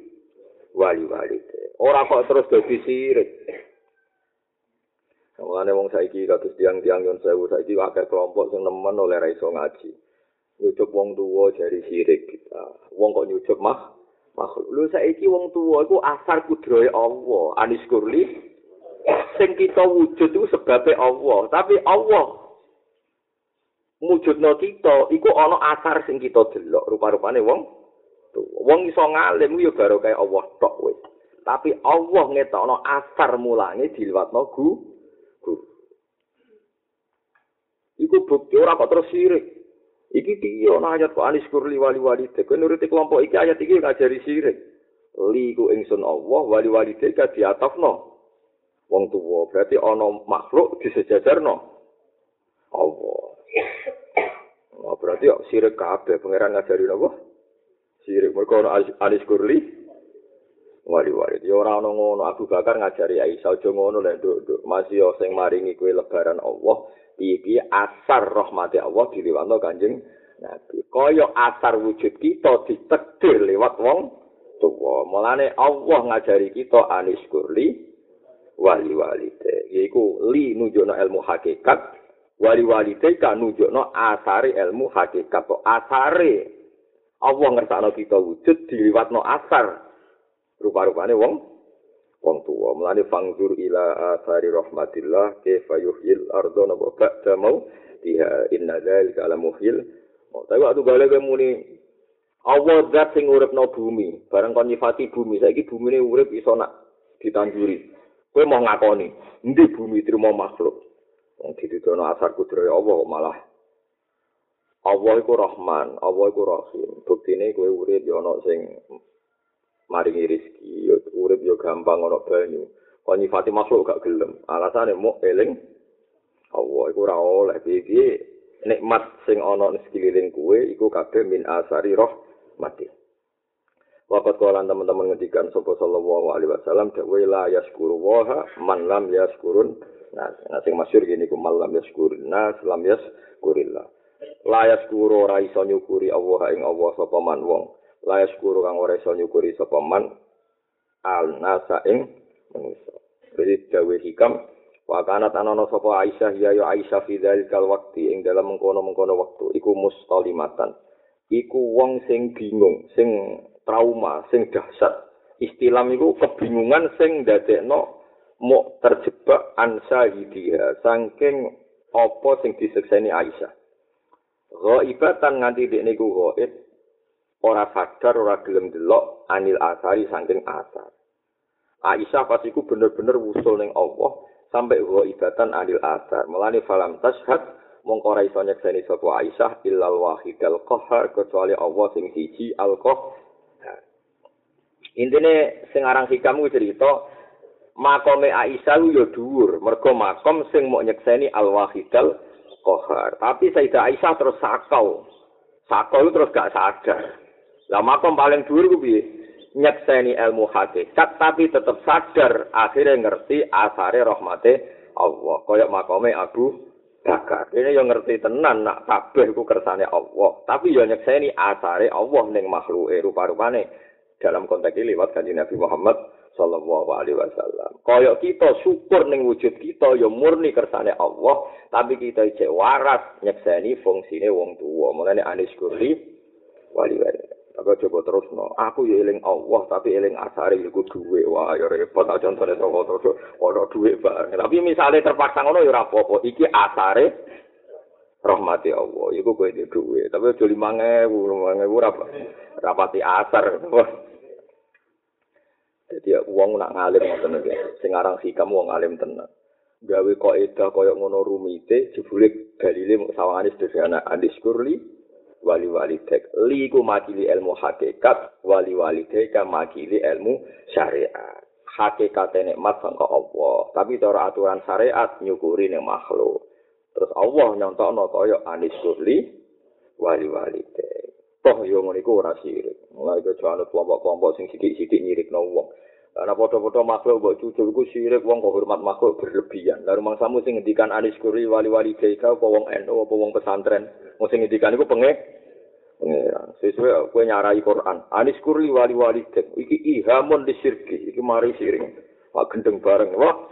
Speaker 1: wali wali. Ora kok terus dadi sirik. Mulane wong saiki kados tiang-tiang yon sewu saiki akeh kelompok sing nemen oleh ra iso ngaji. Nyucup wong tuwa jari sirik kita. Wong kok nyucup mah makhluk. Lu saiki wong tuwa iku asar kudrohe Allah. Anis kurli sing kita wujud iku sebabe Allah, tapi Allah mujudno kita iku ana asar sing kita delok rupa-rupane wong tuwa. Wong iso ngalim yo baru kaya Allah tok wis. Tapi Allah ngetokno asar mulange diliwatno gu gu. Iku bukti ora kok terus sirik. Iki piye ana ayat kok anis kurli wali wali te. Kowe nuruti kelompok iki ayat iki ngajari sirik. Li ku ingsun Allah wali wali te ka diatafno. Wong tuwa berarti ana makhluk disejajarno. Allah. Oh, berarti kok sirik kabeh pangeran ngajari napa? Sirik mergo ana anis kurli wali wali. Ya ora ngono Abu Bakar ngajari Aisyah aja ngono lek nduk masih sing maringi kowe lebaran Allah. Iki asar rahmati Allah diliwatno Kanjeng Nabi. Kaya asar wujud kita ditekdir lewat wong tuwa. Mulane Allah ngajari kita anis kurli wali walite. Yaiku li nunjukno ilmu hakikat, wali walite kan nunjukno asare ilmu hakikat. To asare Allah ngersakno kita wujud diliwatno asar. Rupa-rupane wong wong tuwa. Mlane fangzur ila athari rahmatillah kaifa yuhyil ardo napa? Ba'da mau diha inna dzalika ala muhyil oh, tapi waktu balik ke muni Allah zat sing uripno bumi. Bareng kon nyifati bumi. Saiki bumi ini urip iso nak ditanjuri. Kowe mau ngakoni endi bumi trimo makhluk? Wong ditudono asar kudrohe Allah malah. Allah iku Rahman, Allah iku Rahim. Buktine kowe urip ya ana sing maringi rezeki yo urip yo gampang ana banyu. Kok nyifati makhluk gak gelem. Alasane mau eling Allah iku ora oleh. Piye nikmat sing ana ning sekeliling kuwe iku kabeh min asari roh mati Wakat kawalan teman-teman ngedikan Sopo sallallahu alaihi wasallam Dawa la yaskuru waha Man lam yaskurun Nah, sing masyur gini ku Man lam yaskurun Nah, lam yaskurillah La yaskuru ora iso nyukuri Allah ing Allah Sopo man wong layas guru kang ora iso nyukuri sapa man al nasa ing manusa jadi dawe hikam wa kana tanana sapa Aisyah ya ya Aisyah fi dzalikal waqti ing dalam mengkono-mengkono waktu iku mustalimatan iku wong sing bingung sing trauma sing dahsyat. Istilam iku kebingungan sing ndadekno mau terjebak ansa hidia saking apa sing disekseni Aisyah. Ghaibatan nganti dek niku ghaib ora sadar ora gelem delok anil asari saking asar. Aisyah pas iku bener-bener wusul ning Allah sampai wa ibatan anil asar. Melani falam tashhad mongko ora iso nyekseni sapa Aisyah illal wahidal qahar kecuali Allah sing siji al qahar. Intine sing aran hikamu cerita makome Aisyah yo dhuwur mergo makom sing mau nyekseni al wahidal qahar. Tapi Sayyidah Aisyah terus sakau. Sakau terus gak sadar. Lah makom paling dhuwur ku piye? Nyekseni ilmu hakikat tapi tetap sadar akhirnya ngerti asare rahmate Allah. Kayak makome Abu Bakar. Ini yang ngerti tenan nak kabeh ku kersane Allah. Tapi ya nyekseni asare Allah ning makhluke rupa-rupane dalam konteks ini lewat kanjeng Nabi Muhammad sallallahu alaihi wasallam. Kaya kita syukur ning wujud kita ya murni kersane Allah, tapi kita cek waras nyekseni fungsine wong tuwa. Mulane anis kurli wali-wali. Coba terus no. Aku ya eling Allah tapi eling asare iku duwe. Wah ya repot tak contone to terus ono duwe bareng. Tapi misalnya terpaksa ngono ya ora apa-apa. Iki asare rahmati Allah. Iku kowe di duwe. Tapi aja 5000, 5000 ora rapati asar. Jadi uang nak ngalim ngoten iki. Sing aran hikam wong ngalim tenan. Gawe kok kaya ngono rumite jebule dalile sawangane sederhana andis kurli wali wali tek. Li ku makili ilmu hakikat wali wali tek makili ilmu syariat. Hakikat nikmat sangka Allah. Tapi cara aturan syariat nyukuri ning makhluk. Terus Allah nyontokno kaya anis kurli wali wali tek. Toh yo ngono iku ora sirik. Mulai kecuali kelompok-kelompok sing sithik-sithik nyirikno wong Karena foto-foto makhluk buat cucu itu sirik wong hormat makhluk berlebihan. Lalu rumah sing ngendikan anis kuri wali-wali deka apa wong eno apa wong pesantren. Mau sing ngendikan itu penge pengeran. Sesuai kue nyarai Quran. Anis kuri wali-wali dek. Iki ihamun di sirki. Iki mari siring. Wah gendeng bareng. Wah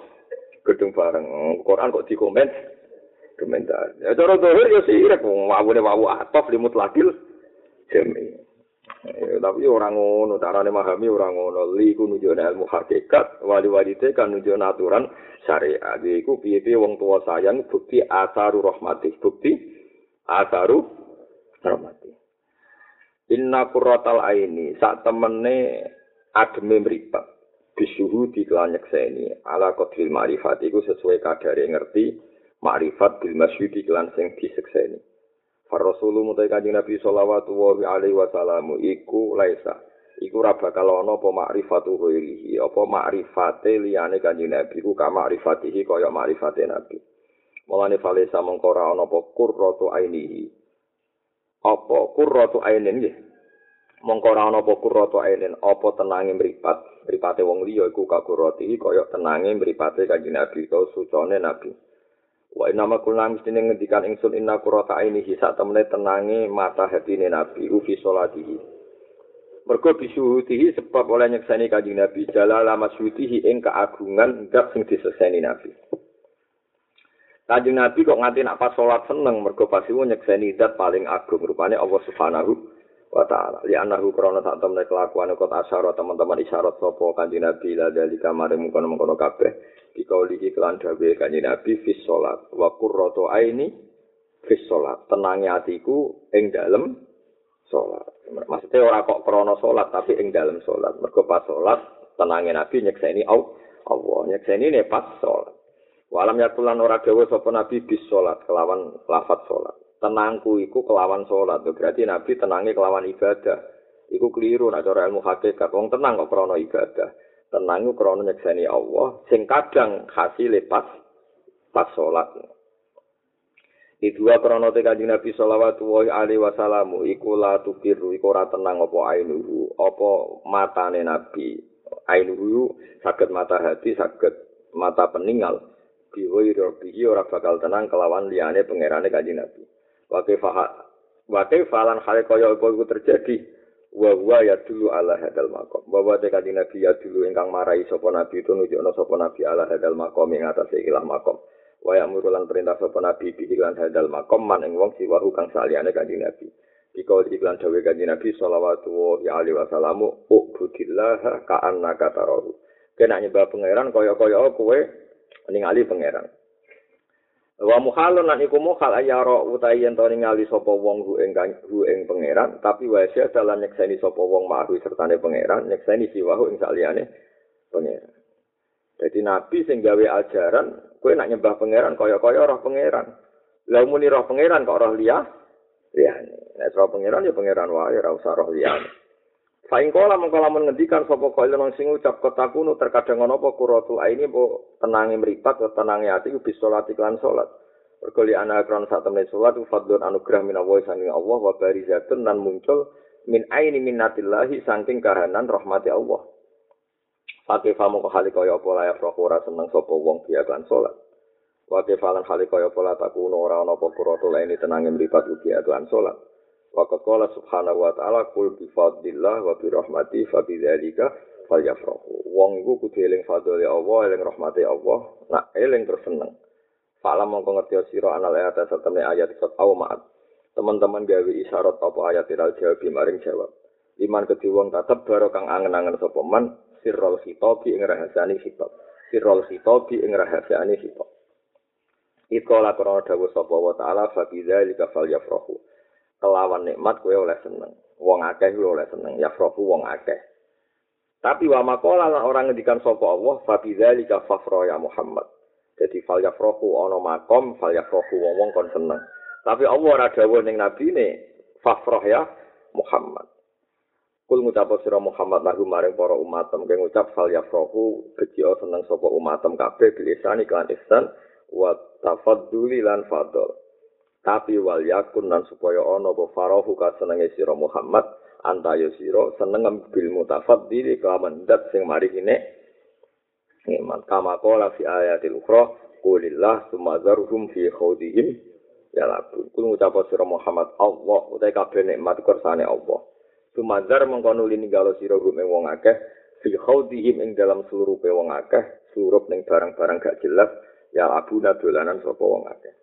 Speaker 1: gendeng bareng. Quran kok dikomen. Komentar. Ya cara dohir ya sirik. Wawu wawu atof limut lagil. Jemi. Eh, tapi orang ngono, carane memahami orang ngono. Li ku nunjukne ilmu hakikat, wali-wali te kan nunjukne aturan syariat. Iku piye-piye wong tua sayang bukti asaru rahmati, bukti asaru rahmati. Inna qurratal aini sak temene ademe mripat disuhu diklan nyekseni ala qadril ma'rifat iku sesuai kadare ngerti ma'rifat bil masyudi klan sing disekseni. Far Rasulullah mutai kanjeng Nabi sallallahu alaihi wasallam iku laisa. Iku ora bakal ana apa makrifatu ghairihi apa makrifate liyane kanjeng Nabi ku ka makrifatihi kaya makrifate Nabi. Mulane falesa mongko ora ana apa qurratu ainihi. Apa qurratu ainin nggih? Mongko ora ana apa qurratu ainin apa tenange mripat? Mripate wong liya iku ka qurrati kaya tenange mripate kanjeng Nabi kaya sucone Nabi Wa inna ma kulna mestine ngendikan ingsun inna qurrata ainihi sak temene tenange mata hatine Nabi ufi salatihi. Mergo bisuhutihi sebab oleh nyekseni kanjeng Nabi jalala masyutihi ing keagungan ndak sing diseseni Nabi. Kanjeng Nabi kok nganti nak pas salat seneng mergo pas iku nyekseni zat paling agung rupane Allah Subhanahu wa taala. Li anahu krana sak temene kelakuan kok asyara teman-teman isyarat sapa kanjeng Nabi la dalika mare mungkon-mungkon kabeh. dikaulihi kelan dawe kanjeng Nabi fis salat wa qurratu aini fis salat tenange atiku ing dalem salat maksudnya ora kok krana salat tapi ing dalem salat mergo pas salat tenange Nabi nyekseni Allah. Nyekseni ne pas salat walam yakulan ora dawa sapa Nabi bis salat kelawan lafat salat tenangku iku kelawan salat berarti Nabi tenange kelawan ibadah. Iku keliru nek cara ilmu hakikat. Wong tenang kok krana ibadah. Tenang ku krana nyekseni Allah sing kadang hasil pas pas salat Idua krono te kanjeng Nabi sallallahu alaihi wasallam iku la tukiru iku ora tenang apa ainuhu apa matane Nabi. Ainuhu saged mata hati saged mata peninggal. Biwi robihi ora bakal tenang kelawan liyane pangerane kanjeng Nabi wa kaifa wa kaifa lan hale kaya iku terjadi wa wa ya dulu ala hadal makom te kanjeng nabi ya dulu ingkang marai sapa nabi itu nunjukno sapa nabi ala hadal makom ing atase ilah makom wa ya murulan perintah sapa nabi bi iklan hadal makom man ing wong siwahu kang saliyane kanjeng nabi Dikau iklan dawe kanjeng Nabi sallallahu alaihi wasallam ubudillah ka annaka tarahu. Kena nyembah pangeran kaya-kaya kowe ningali pangeran. Wa muhalun lan iku muhal ayaro utahi yen to ningali sapa wong hu ing hu ing pangeran, tapi wa sya dalan nyekseni sapa wong mahu sertane pangeran, nyekseni siwahu ing saliyane pangeran. Jadi nabi sing gawe ajaran, kowe nak nyembah pangeran kaya-kaya roh pangeran. Lah muni roh pangeran kok roh liya? Liyane. Nek roh pangeran ya pangeran wae ora usah roh liyane. Saing kala mengko lamun ngendikan sapa kaya nang sing ucap kotakunu terkadang ana apa kuratul aini apa tenange mripat atau tenange ati ku bisa salat iklan salat. Mergo li ana kron sak temne salat ku fadlun anugerah minawa saking Allah wa barizatun nan muncul min aini minnatillahi saking kahanan rahmati Allah. Pakai famu ke hali kaya apa layak roh ora seneng sapa wong biya kan salat. Wa kefalan hali kaya apa la takuno ora ana apa kuratul aini tenange mripat ugi kan salat. Waqat qala subhanahu wa ta'ala kul bi fadlillah wa bi rahmati fa bi dzalika falyafrahu. Wong iku kudu eling fadlile Allah, eling rahmati Allah, nak eling terus seneng. Fala mongko ngerti sira anal ayat satemene ayat sat au maat. Teman-teman gawe isyarat apa ayat iral jawab maring jawab. Iman kedhi wong tatep baro kang angen-angen sapa man sirrul khitabi ing rahasiane khitab. Sirrul khitabi ing rahasiane khitab. Ikola krono dawuh sapa wa ta'ala fa bi dzalika falyafrahu. Kelawan nikmat kowe oleh seneng. Wong akeh kuwi oleh seneng, ya frofu wong akeh. Tapi wa makola orang ngendikan sapa Allah fa bidzalika ya Muhammad. Jadi fal yafrahu ana makom fal yafrahu wong wong kon seneng. Tapi Allah ora dawuh ning nabi ne fafrah ya Muhammad. Kul ngucap sira Muhammad lagu maring para umatem kang ngucap fal yafrahu bejo seneng sapa umatem kabeh bilisani kan ihsan wa tafadduli lan fadl. Tapi wal yakun nan supaya ana apa farahu ka senenge sira Muhammad antayo sira seneng bil mutafaddil kelawan dat sing mari kene iman kama qala fi ayatil ukhra qulillah sumazarhum fi khawdihim. Ya labu kul ngucap sira Muhammad Allah utahe kabeh nikmat kersane Allah. Sumazar mengkono lini galo sira gume wong akeh fi khawdihim ing dalam seluruh wong akeh surup ning barang-barang gak jelas ya abu dolanan sapa wong akeh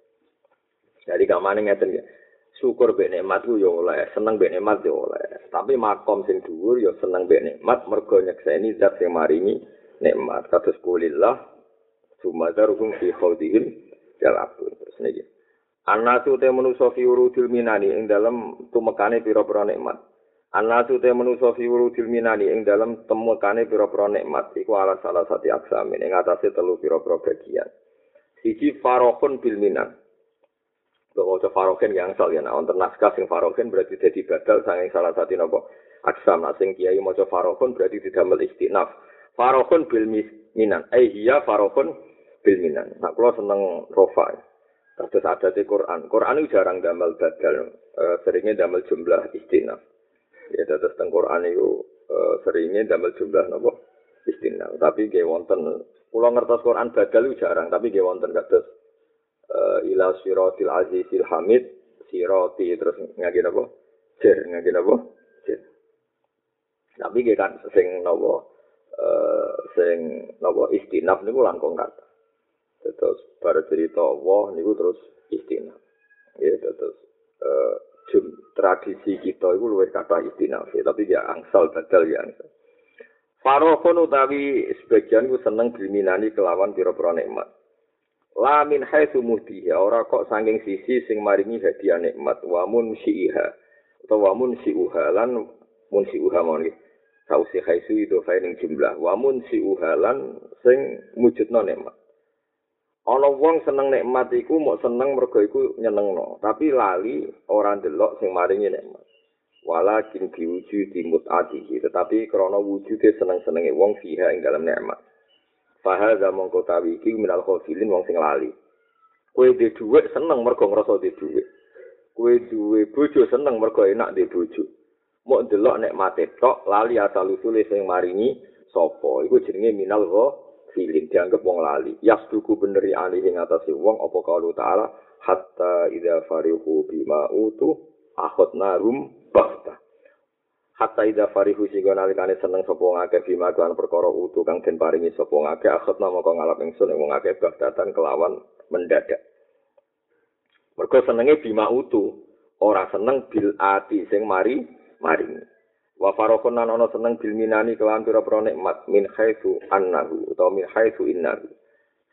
Speaker 1: Jadi kamane ngeten ya. Syukur mbek nikmat ku ya oleh, seneng mbek nikmat ya oleh. Tapi makom sing dhuwur ya seneng mbek nikmat mergo nyekseni zat sing maringi nikmat. Kados kulillah sumadaruhum fi khawdihim jalabun. Terus niki. Anasu te manusa fi urudil minani ing dalem tumekane pira-pira nikmat. Anasu te manusa fi urudil minani ing dalem temekane pira-pira nikmat iku ala salah satu aksamin ing atase telu pira-pira bagian. Siji farohun bil minan. Waca farogen yang asal ya, nah wonten naskah sing farogen berarti dadi badal saking salah satu napa aksam nah sing kiai maca farogen berarti didamel istinaf. Farogen bil minan. Eh iya farogen bil minan. Nah kula seneng rofa. Terus ada di Quran. Quran itu jarang damel badal, uh, seringnya damel jumlah istinaf. Ya terus teng Quran itu uh, seringnya damel jumlah napa istinaf. Tapi nggih wonten kula ngertos Quran badal itu jarang, tapi nggih wonten kados uh, ila siratil azizil hamid. Sirati terus ngagi napa? Jer ngagi napa? Jer tapi kan sing napa? Uh, sing napa? Istinaf niku langkung kata terus bar cerita Allah niku terus istinaf. Ya terus uh, tradisi kita itu luwih kata istinaf ya, tapi ya angsal badal ya angsal. Farohon utawi sebagian ku seneng diminani kelawan pira-pira nikmat. La min haitsu muhdiha. Ora kok saking sisi sing maringi hadiah nikmat. Wa mun siha utawa wa mun siuha lan mun siuha mawon iki sausi haitsu itu fairing jumlah. Wa mun siuha lan sing mujudno nikmat. Ana wong seneng nikmat iku mok seneng mergo iku nyenengno. Tapi lali ora ndelok sing maringi nikmat. Walakin diwujudi mut'atihi. Tetapi krana wujude seneng-senenge wong fiha ing dalam nikmat Fahadha mongko tawi iki minal khofilin wong sing lali. Kue di duit seneng mergo ngerasa di duit. Kue duwe bojo seneng mergo enak di bojo. Mau delok nek mate tok lali asal usule sing maringi sopo. Iku jenenge minal khofilin dianggap wong lali. Yas duku beneri alih ing atase wong apa kalau taala hatta idza farihu bima utu akhadna rum bafta. Hatta ida farihu sing nalikane seneng sapa ngake bima kan perkara utuh kang den paringi sapa ngake akhot nama kang ngalap ingsun ing ngake bagdatan kelawan mendadak. Mergo senenge bima utuh ora seneng bil ati sing mari maring wa farokon nan ana seneng bil minani kelawan pira-pira nikmat min haitsu annahu utawa min haitsu innahu.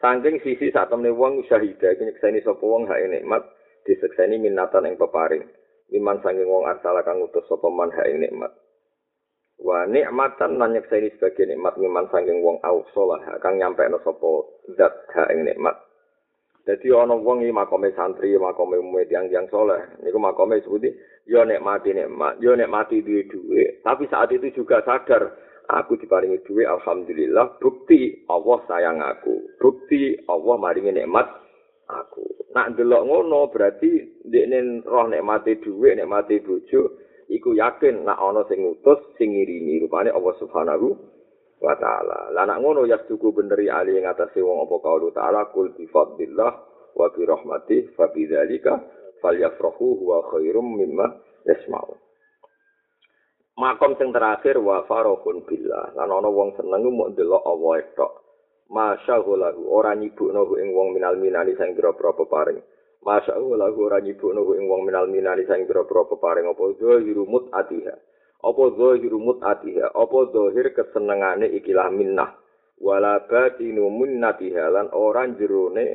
Speaker 1: Sangking sisi saat temen wong syahidah iki nyekseni sapa wong hak nikmat disekseni minatan ing peparing iman sanging wong asal kang utus sapa man ha ing nikmat. Wa nikmatan lan nyekseni sebagai nikmat iman sanging wong ausolah kang nyampe no sapa zat ha ing nikmat. Dadi ana wong iki makome santri makome umume yang yang soleh niku makome sebuti yo nikmati nikmat yo nikmati duwe duwe tapi saat itu juga sadar aku diparingi duwe alhamdulillah bukti Allah sayang aku bukti Allah maringi nikmat aku nak ndelok ngono berarti dekne roh nek mati dhuwit nek mati bojo iku yakin nak ana sing ngutus sing ngiringi rupane Allah Subhanahu wa taala. Lah nak ngono ya cukup beneri ali ing atase wong apa kaulu taala kul bi fadlillah wa bi rahmati fa bi dzalika falyafrahu wa khairum mimma yasma'u. Makom sing terakhir wa farahun billah. Lan ana wong seneng mung ndelok Allah tok. Masya Allah, ora nyibukno ing wong minal minani sang pira-pira peparing. Masya Allah, ora nyibukno ing wong minal minani sang pira-pira peparing apa zahiru mut atiha. Apa zahiru mut atiha, apa zahir kesenengane ikilah minnah. Wala batinu minnatiha lan ora jerone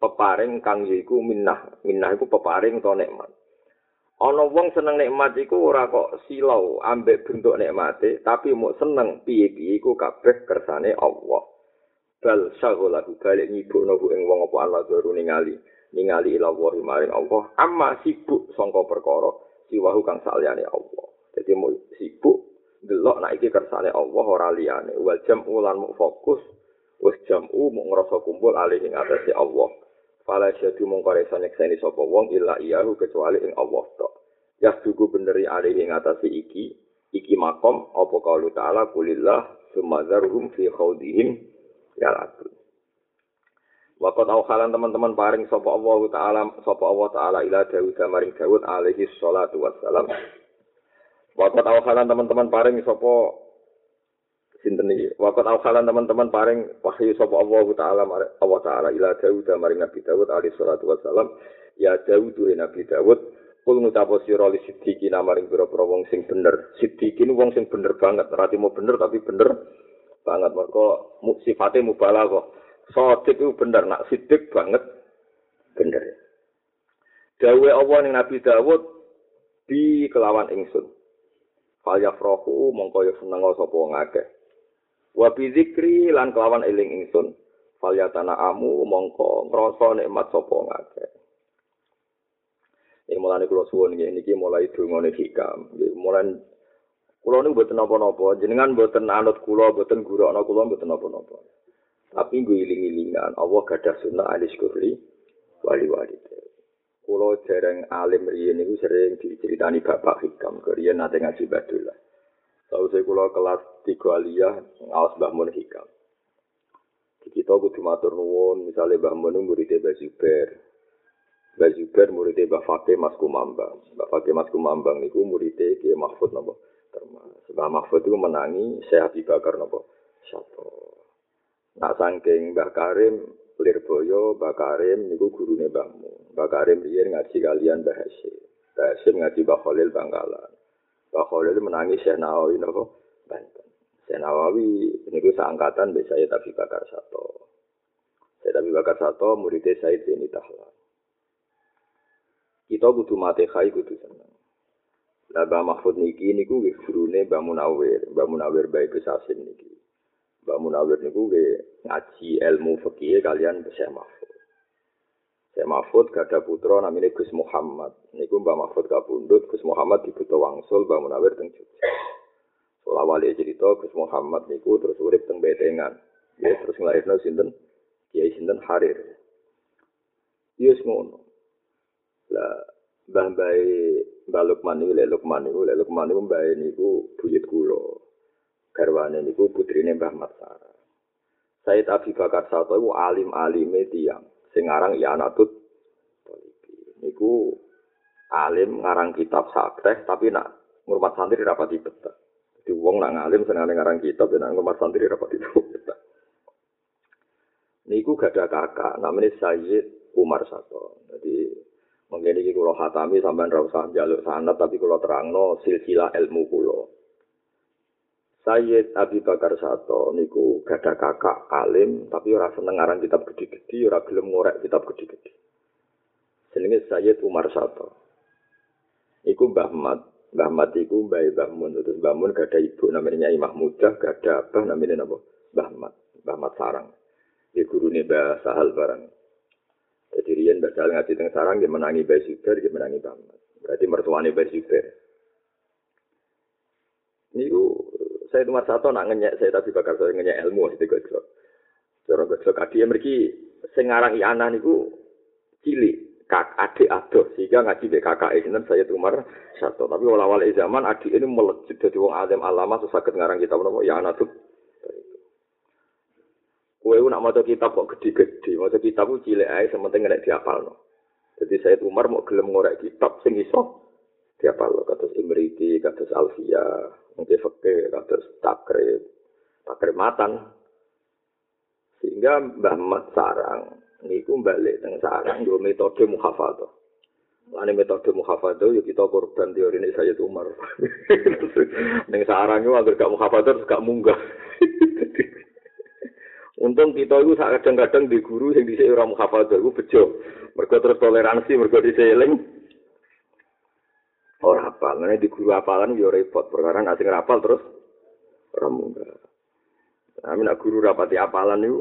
Speaker 1: peparing kang yaiku minnah. Minnah iku peparing to nikmat. Ana wong seneng nikmat iku ora kok silau ambek bentuk nikmate, tapi mau seneng piye-piye iku kabeh kersane Allah. Bal sagolaku balik nyibuk nopo ing wong apa Allah baru ningali ningali ila wahi maring Allah. Amma sibuk sangka perkara siwahu kang saliyane Allah. Jadi mau sibuk delok nek iki kersane Allah ora liyane. Wal jam ulan mu fokus wis jam u mu ngrasa kumpul alih ing atase Allah. Fala syadu mung kare nyekseni sapa wong illa iyahu kecuali ing Allah tok. Ya dugu beneri alih ing atase iki iki makom apa kaulu ta'ala kulillah sumadzarhum fi khawdihim ya lagu. Waktu halan teman-teman paring sapa Allah taala sapa Allah taala ila Daud maring Daud alaihi salatu wassalam. Waktu halan teman-teman paring sapa sinten iki? Waktu halan teman-teman paring wahyu sapa Allah taala Allah taala ila Daud maring Nabi Daud alaihi salatu wassalam. Ya Daud duwe Nabi Daud kul ngutapo sira li sidiki namaring pira-pira wong sing bener. Sidiki wong sing bener banget, ora mau bener tapi bener banget. Mereka sifatnya mubalah kok. Sodik itu bener nak sidik banget bener. Dawe Allah ning Nabi Dawud di kelawan ingsun. Fal yafrahu mongko ya seneng sapa wong akeh. Wa bi zikri lan kelawan eling ingsun. Fal yatana amu mongko ngrasa nikmat sapa wong akeh. Ini mulai kulo suwon ini mulai dungone hikam. Mulai kulo ini buatan apa-apa. Jenengan buatan anut kulo, buatan guru anak kulo, buatan apa-apa. Tapi gue iling-ilingan, Allah gadah sunnah alis kurli, wali-wali. Kulo jarang alim riyen niku sering diceritani bapak hikam. Riyen nate ngaji badul lah. Tahu saya kulo kelas tiga aliyah ngawas Mbah Mun hikam. Kita kudu matur nuwun, misalnya Mbah Mun muridnya Mbah Zubair. Mbah Zubair muridnya Mbah Fakih Mas Kumambang. Mbah Fakih Mas Kumambang niku muridnya Kiai Mahfud napa? Mbah Mahfud itu menangi Syekh Abi Bakar napa? Syato. Nah saking Mbah Karim Lirboyo, Mbah Karim niku gurune Mbah Mun. Mbah Karim riyen ngaji kalian Mbah Hasyim. Mbah Hasyim ngaji Mbah Khalil Bangkalan. Mbah Khalil menangi Syekh Nawawi napa? Banten. Syekh Nawawi niku seangkatan mbek saya Abi Bakar Sato. Saya Abi Bakar Sato muridnya Said Zaini Tahlan. Kita kudu mate khai kudu seneng. Lah Mbah Mahfud niki niku nggih gurune Mbah Munawir, Mbah Munawir bae Besasin niki. Mbah Munawir niku nggih ngaji ilmu fikih kalian Syekh Mahfud. Syekh Mahfud gada putra namanya Gus Muhammad. Niku Mbah Mahfud kapundhut, Gus Muhammad dibutuh wangsul Mbah Munawir teng Jogja. Soal awalnya cerita Gus Muhammad niku terus urip teng Betengan. Ya terus ngelahirno sinten? Kiai sinten Harir. Yes ngono. Lah Mbah Mbah Lukman niku Lek Lukman niku Lek Mbah niku buyut kula. Garwane niku putrine Mbah Matsara. Said Abi Bakar Sato iku alim-alime tiyang sing aran Yanatut niku alim ngarang kitab sakreh tapi nak ngurmat santri rapati betah. Jadi wong nak ngalim seneng ngarang kitab dan ngurmat santri rapati betah. Niku gak ada kakak namanya Sayyid Umar Sato. Jadi mungkin ini kalau hatami sampai usah jalur sanat tapi kalau terangno silsilah ilmu kulo. Sayyid Abi Bakar Sato niku gada kakak alim tapi ora seneng aran kitab gede-gede, ora gelem ngorek kitab gede-gede. Jenenge Sayyid Umar Sato. Iku Mbah Mat, Mbah Mat iku Mbah Mbah Mun, terus Mbah Mun gada ibu namanya Nyai Mahmudah, gada abah namanya napa? Mbah Mat, Mbah Mat Sarang. Di gurune Mbah Sahal barang. Jadi riyen Mbah Sahal ngaji teng Sarang dia menangi Mbah Zubair, dia menangi Mbah Mat. Berarti mertuane Mbah Zubair. Niku saya itu satu nak saya tapi bakal saya ngenyek ilmu itu gojlok. Cara gojlok adi mereka sing aran iana niku cilik kak adik adoh sehingga ngaji be kakak ini saya tumar satu tapi awal awal zaman adik ini melejit jadi wong alim alama sesaket ngarang kitab nopo ya anak tuh kue nak mau kitab kok gede-gede mau kitab ku cilik aja sementing nggak diapal no jadi saya tumar mau gelem ngorek kitab sing iso diapal lo kados imriti kados alfia mungkin fakir kados takrib takrib matan sehingga mbah mat sarang niku balik teng sarang yo metode muhafadzah. Lane metode muhafadzah yo kita korban teori ini saya Umar. Neng sarang yo agar gak muhafadzah terus gak munggah. Untung kita itu kadang-kadang di guru yang dhisik ora muhafadzah iku bejo. Mergo terus toleransi, mergo diseling. Ora apal, nek di guru apalan yo repot perkara nggak sing terus ora munggah. Nah, nak guru rapati apalan itu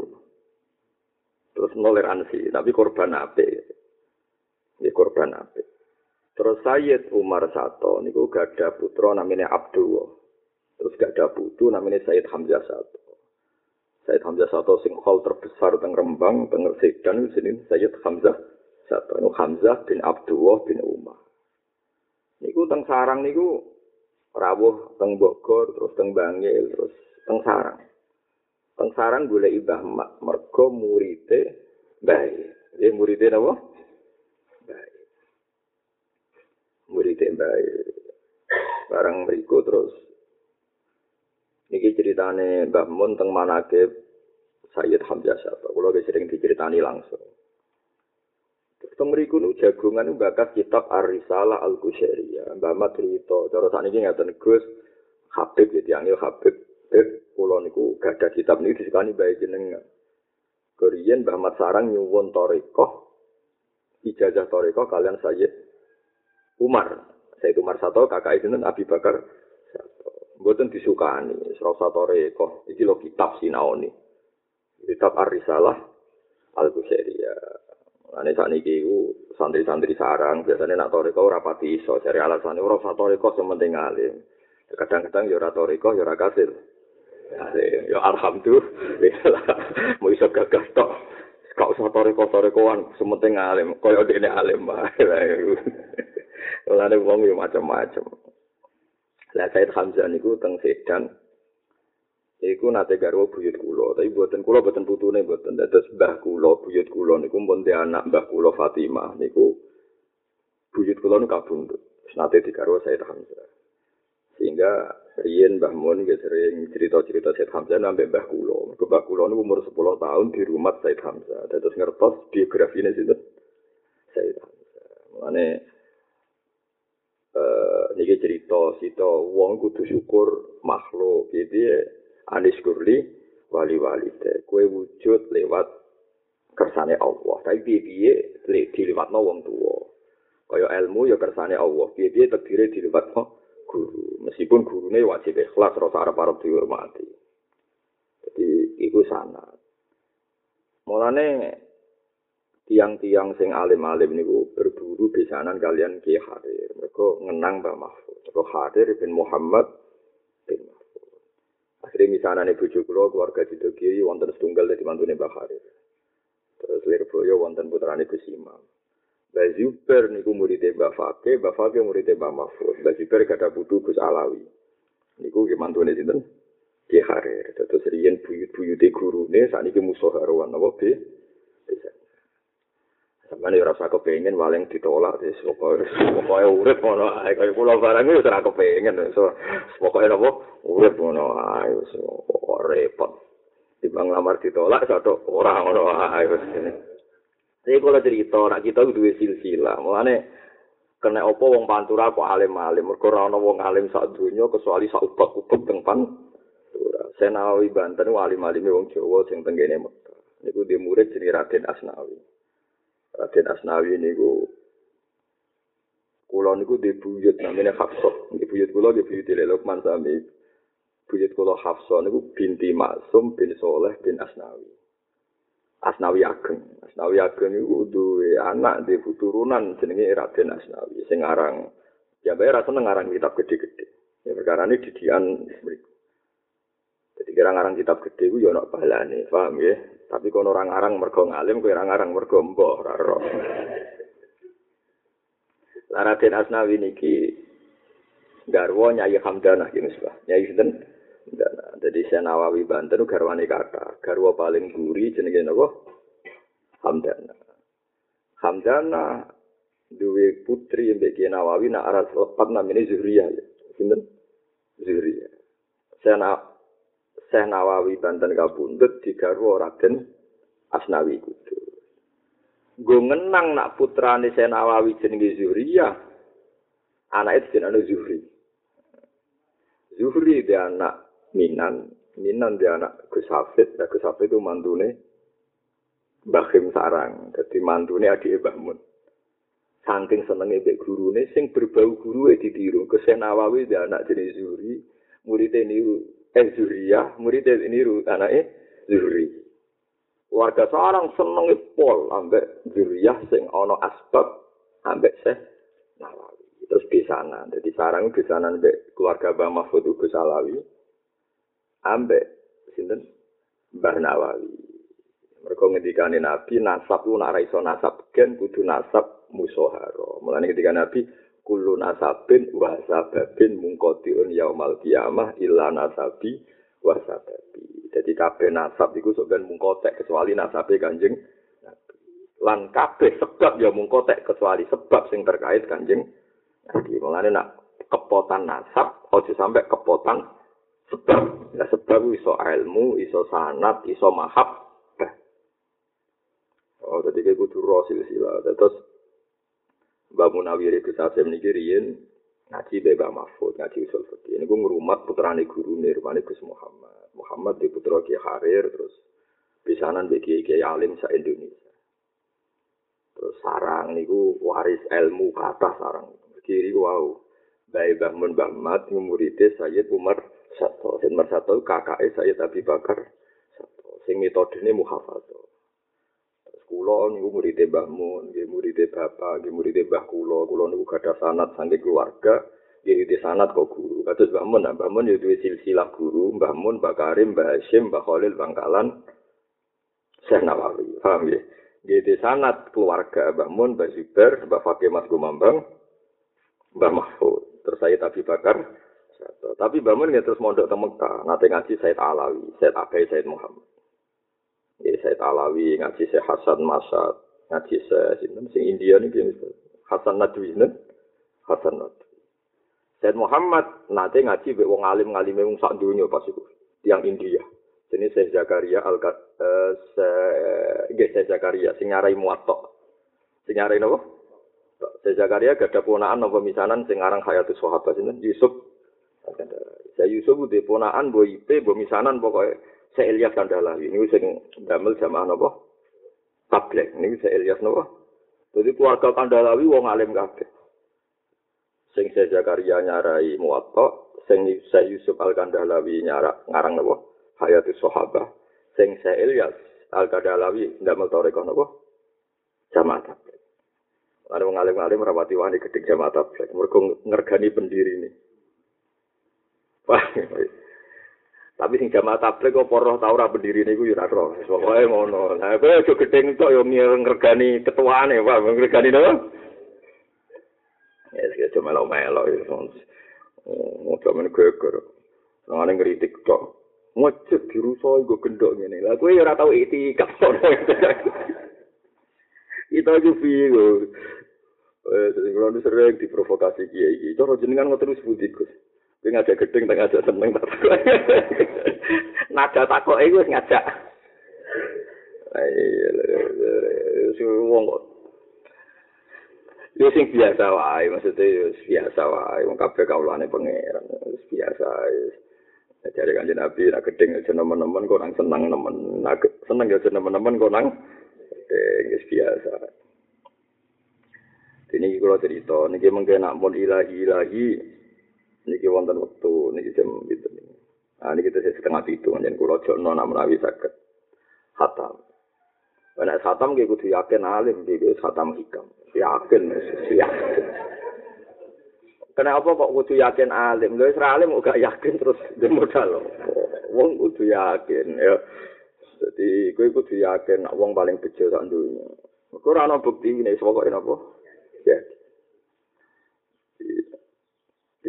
Speaker 1: terus toleransi, tapi korban ape. Ini korban ape. Terus Sayyid Umar Sato, niku gak ada putra namanya Abdullah. Terus gak ada putu namanya Sayyid Hamzah Sato. Sayyid Hamzah Sato sing hall terbesar teng Rembang, teng Sedan sini Sayyid Hamzah Sato. Niku Hamzah bin Abdullah bin Umar. Niku teng sarang niku rawuh teng Bogor, terus teng Bangil, terus teng sarang. Teng sarang golek ibah mak mergo murite baik. Ya murite napa? Baik. Murite baik. Barang mriku terus niki ceritane Mbah Mun teng manake Sayyid Hamzah Syafa. Kula sering diceritani langsung. Teng mriku nu jagongan bakas kitab Ar-Risalah Al-Qusyairiyah. Mbah Mat cerita, cara sakniki ngaten Gus Habib ya tiyang Habib kula niku gadah kitab niki disekani bae jenengan. Keriyen Mbah Mat Sarang nyuwun toreko ijazah toreko kalian Sayyid Umar. Sayyid Umar satu kakak itu Abi Bakar satu. Mboten disukani, serasa toreko. Iki lho kitab sinaoni. Kitab Ar-Risalah Al-Qusyairiyah. Ane saat ini santri-santri sarang, biasanya nak toriko rapati iso, cari alasannya orang satu toriko sementing alim. Kadang-kadang ya ora toriko, ya ora kasil. Ya alhamdulillah, mau iso gagah tok. Kau usah toriko torikoan, sementing alim. Yang ini alim mah. Lalu wong yo macam-macam. Lah Said Hamzah niku teng Sedan. Iku nate garwa buyut kula, tapi buatan kula buatan putune buatan dados mbah kula buyut kula niku pun anak mbah kula Fatimah niku buyut kula niku kabundut. Nate digarwa Said Hamzah. Sehingga Rien Mbah Mun ya sering cerita-cerita Said Hamzah sampai Mbah. Mergo Mbah Kula niku umur 10 tahun di rumah Said Hamzah. Dados ngertos biografine sinten Said Hamzah. Mulane eh niki cerita sita wong kudu syukur makhluk. Jadi Anis Kurli wali-wali teh. Kue wujud lewat kersane Allah. Tapi piye-piye dilewatno wong tuwa. Kaya ilmu ya kersane Allah. Piye-piye terdiri dilewatno guru. Meskipun gurune wajib ikhlas rasa arep-arep dihormati. Jadi iku sana. Mulane tiang-tiang sing alim-alim niku berburu besanan kalian Ki Mereka ngenang Mbah Mahfud. Mereka Hadir bin Muhammad bin Akhirnya misalnya nih bujuk kulo keluarga Jido Kiri wonten setunggal dari mantune Mbak Harir. Terus Lirboyo wonten putrane Gus Imam. Mbak Zuber niku muridé Mbak Fakih, Mbak Fakih muridé Mbak Mahfud. Mbak Zuber gada putu Gus Alawi. Niku ki mantune sinten? Ki Harir. Terus riyen buyut-buyute gurune sakniki musuh haruan apa? Bisa. Sampai ora usah kepengin waling ditolak wis pokoke pokoke urip ngono ae. Kaya kula barang wis ora kepengin so. Pokoke napa? Urip ngono ae wis repot. Timbang lamar ditolak satu ora ngono ae wis. Ngene Jadi kalau cerita, nak kita duwe silsilah, mulane kena opo wong pantura kok alim-alim, mergo ora ana wong alim sak donya kecuali sak ubek-ubek teng pantura. Senawi Banten alim-alime wong Jawa sing tenggene Mekah. Niku di murid jenenge Raden Asnawi. Raden Asnawi niku kula niku di buyut namanya Hafsah. Di buyut kula di buyut Lukman sami. Buyut kula Hafsah niku binti Maksum bin Soleh bin Asnawi. Asnawi Ageng. Asnawi Ageng niku duwe anak di turunan jenenge Raden Asnawi sing aran ya bae ra seneng aran kitab gede-gede. Ya perkara ini didian mriku. Jadi kira ngarang kitab gede ku ya ana balane, paham ya? Tapi kono orang arang mergo ngalim, orang arang mergo mbah ora ro. Laraden Asnawi niki garwa Nyai Hamdanah iki Mas. Nyai sinten? Hamdanah. Jadi Senawawi Banten garwane kata, garwa paling guri jenenge napa? Hamdanah. Hamdanah duwe putri mbek Ki Nawawi nak aras lepat namine Zuhriyah. Sinten? Zuhriyah. Senawawi Syekh Nawawi Banten kabundut digarwa Raden Asnawi Kudus. Gue ngenang nak putrane Syekh Nawawi jenenge Zuhriyah. Anak itu jenenge Zuhri. Zuhri dia anak Minan, Minan dia anak Gus Hafid, ya Gus Hafid itu mantune Bahim Sarang, jadi mantune adik Mbah Mun. Saking senenge mbek gurune sing berbau guru e ditiru. Ke Nawawi dia anak jenis Zuhri, muridnya niru eh Zuriyah, murid niru anake Zuri. Warga seorang seneng pol ambek Zuriyah sing ana asbab ambek Syekh Nawawi. Terus sana, Jadi sarang sana ambek keluarga Mbah Mahfud Gus Alawi. Ambek sinten? Mbah Nawawi. Mereka ngendikane Nabi nasab lu nak iso nasab gen kudu nasab musoharo. Mulane ketika Nabi kullu nasabin wa sababin mungkotiun yaumal kiamah illa nasabi wa sababi. Jadi kabeh nasab iku ben mungkotek kecuali nasabe Kanjeng. Lan kabeh sebab ya mungkotek kecuali sebab sing terkait Kanjeng Nabi. Mulane nak kepotan nasab aja sampai kepotan sebab. Ya sebab iso ilmu, iso sanat, iso mahab. Oh, jadi kayak kudu rosil sila. Terus Mbak Munawir itu Asim niki riyen ngaji Mbak Mahfud, ngaji usul fikih. Ini gue ngerumat putrane guru nirmane Gus Muhammad. Muhammad di putra Ki Harir terus pisanan bagi Ki Alim sa Indonesia. Terus sarang niku waris ilmu kata sarang. Kiri wow. Bayi Bahmun Bahmat ngumurite Sayyid Umar Sato. Sayyid Umar Sato kakaknya Sayyid Abi Bakar Sato. Sing metodene muhafadzah. Kula niku murid Mbah Mun, nggih murid bapak, nggih murid Mbah kula. Kula niku gadah sanad saking keluarga, nggih di sanad kok guru. Kados Mbah Mun, Mbah Mun yo duwe silsilah guru, Mbah Mun, Mbah Karim, Mbah Hasyim, Mbah Khalil Bangkalan, Syekh Nawawi. Paham nggih? Nggih di sanad keluarga Mbah Mun, Mbah Zubair, Mbah Mas Gumambang, Mbah Mahfud. Terus saya Abi Bakar, Tapi Mbah Mun terus mondok teng Mekah, nate ngaji Said Alawi, Said Abai, Said Muhammad. Ya, saya Alawi ngaji saya Hasan Masad, ngaji saya sinten sing India nih Hasan Nadwi nih Hasan Nadwi. Said Muhammad nanti ngaji be wong alim ngalime wong sak dunya pas iku tiang India. Jenis saya Zakaria al eh saya saya Zakaria sing nyarai muwatta. Sing nyarai napa? Saya Zakaria ada ponaan napa misanan sing aran Hayatus Sahabat sinten Yusuf. Saya Yusuf di ponaan bo IP bo misanan pokoknya saya Ilyas Kandalawi ini sing damel jamaah napa? Tablet ini saya Ilyas napa? Jadi keluarga Kandalawi wong alim kabeh. Sing saya Zakaria nyarai muwatta sing saya Yusuf Al Kandalawi nyarak ngarang napa? Hayati Sahabah. Sing saya Ilyas Al Kandalawi damel toreko napa? Jamaah tablet Ada wong alim-alim rawati wani gedhe jamaah tablet mergo ngergani pendiri ini. Wah, Tapi sing jamaah tabligh kok poroh tau ora berdiri niku ya ora roh. Pokoke ngono. Lah kowe aja gedeng tok yo ngregani ketuane, Pak. Ngregani nopo? Ya sik cuma melo melo ya. Oh, men geger. Nang ngritik tok. Ngecek diruso iku gendok ngene. Lah kowe ya ora tau itikaf. Itu aja piye Eh, kalau sering diprovokasi kiai iki, cara jenengan ngoten wis pundi, Gus? Kowe ngajak gedeng tak ngajak seneng. Nada takok wis ngajak. Wong kok. Yo sing biasa wae, maksudnya biasa wae, wong kabeh kaulane pangeran, biasa wis. Jadi kan Nabi nak gedeng aja nemen-nemen kok nang seneng nemen, nak seneng ya nemen-nemen kok nang gedeng biasa. Ini kalau cerita, ini mungkin nak pun ilahi-ilahi, niki wonten wektu niki jam gitu nah niki kita setengah itu njen kula jono nak menawi saged hatam Nek khatam ge kudu yakin alim iki khatam hikam. Yakin yakin. Kenapa kok kudu yakin alim? Lha wis alim kok gak yakin terus dhe modal. Wong kudu yakin ya. Jadi kowe kudu yakin nek wong paling sak dunya. Kok ora ana bukti nek pokoke napa? Ya.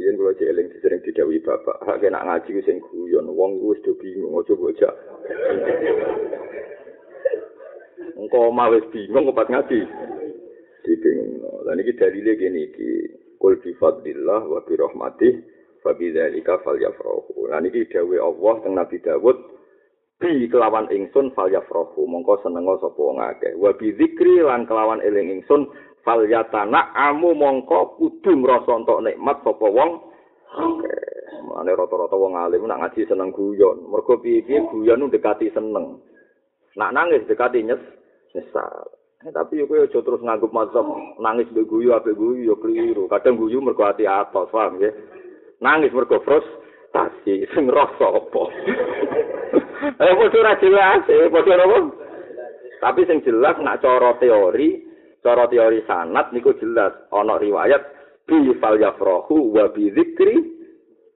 Speaker 1: Yen kula jeling sering didawi bapak, hak nak ngaji sing guyon, wong ku wis bingung aja bocah. Engko omah wis bingung opat ngaji. Di bingung. Lah niki dalile gene iki, kul bi fadlillah wa bi rahmatih fa bi dzalika falyafrahu. Lah niki dawuh Allah teng Nabi Dawud bi kelawan ingsun falyafrahu, mongko senenga sapa wong akeh. Wa bi dzikri lan kelawan eling ingsun fal yatana amu mongko kudu ngrasa entuk nikmat sapa wong. Mane rata-rata wong alim nak ngaji seneng guyon. Mergo piye-piye guyon dekati seneng. Nak nangis dekati nyes nyesal. Eh, tapi yo kowe aja terus nganggep mazhab nangis mbek guyu ape guyu yo keliru. Kadang guyu mergo ati atos paham nggih? Nangis mergo frustasi sing rasa apa? Eh padha ora jelas eh padha tapi sing jelas nak cara teori cara teori sanat niku jelas. Ana riwayat bi fal yafrahu wa bi dzikri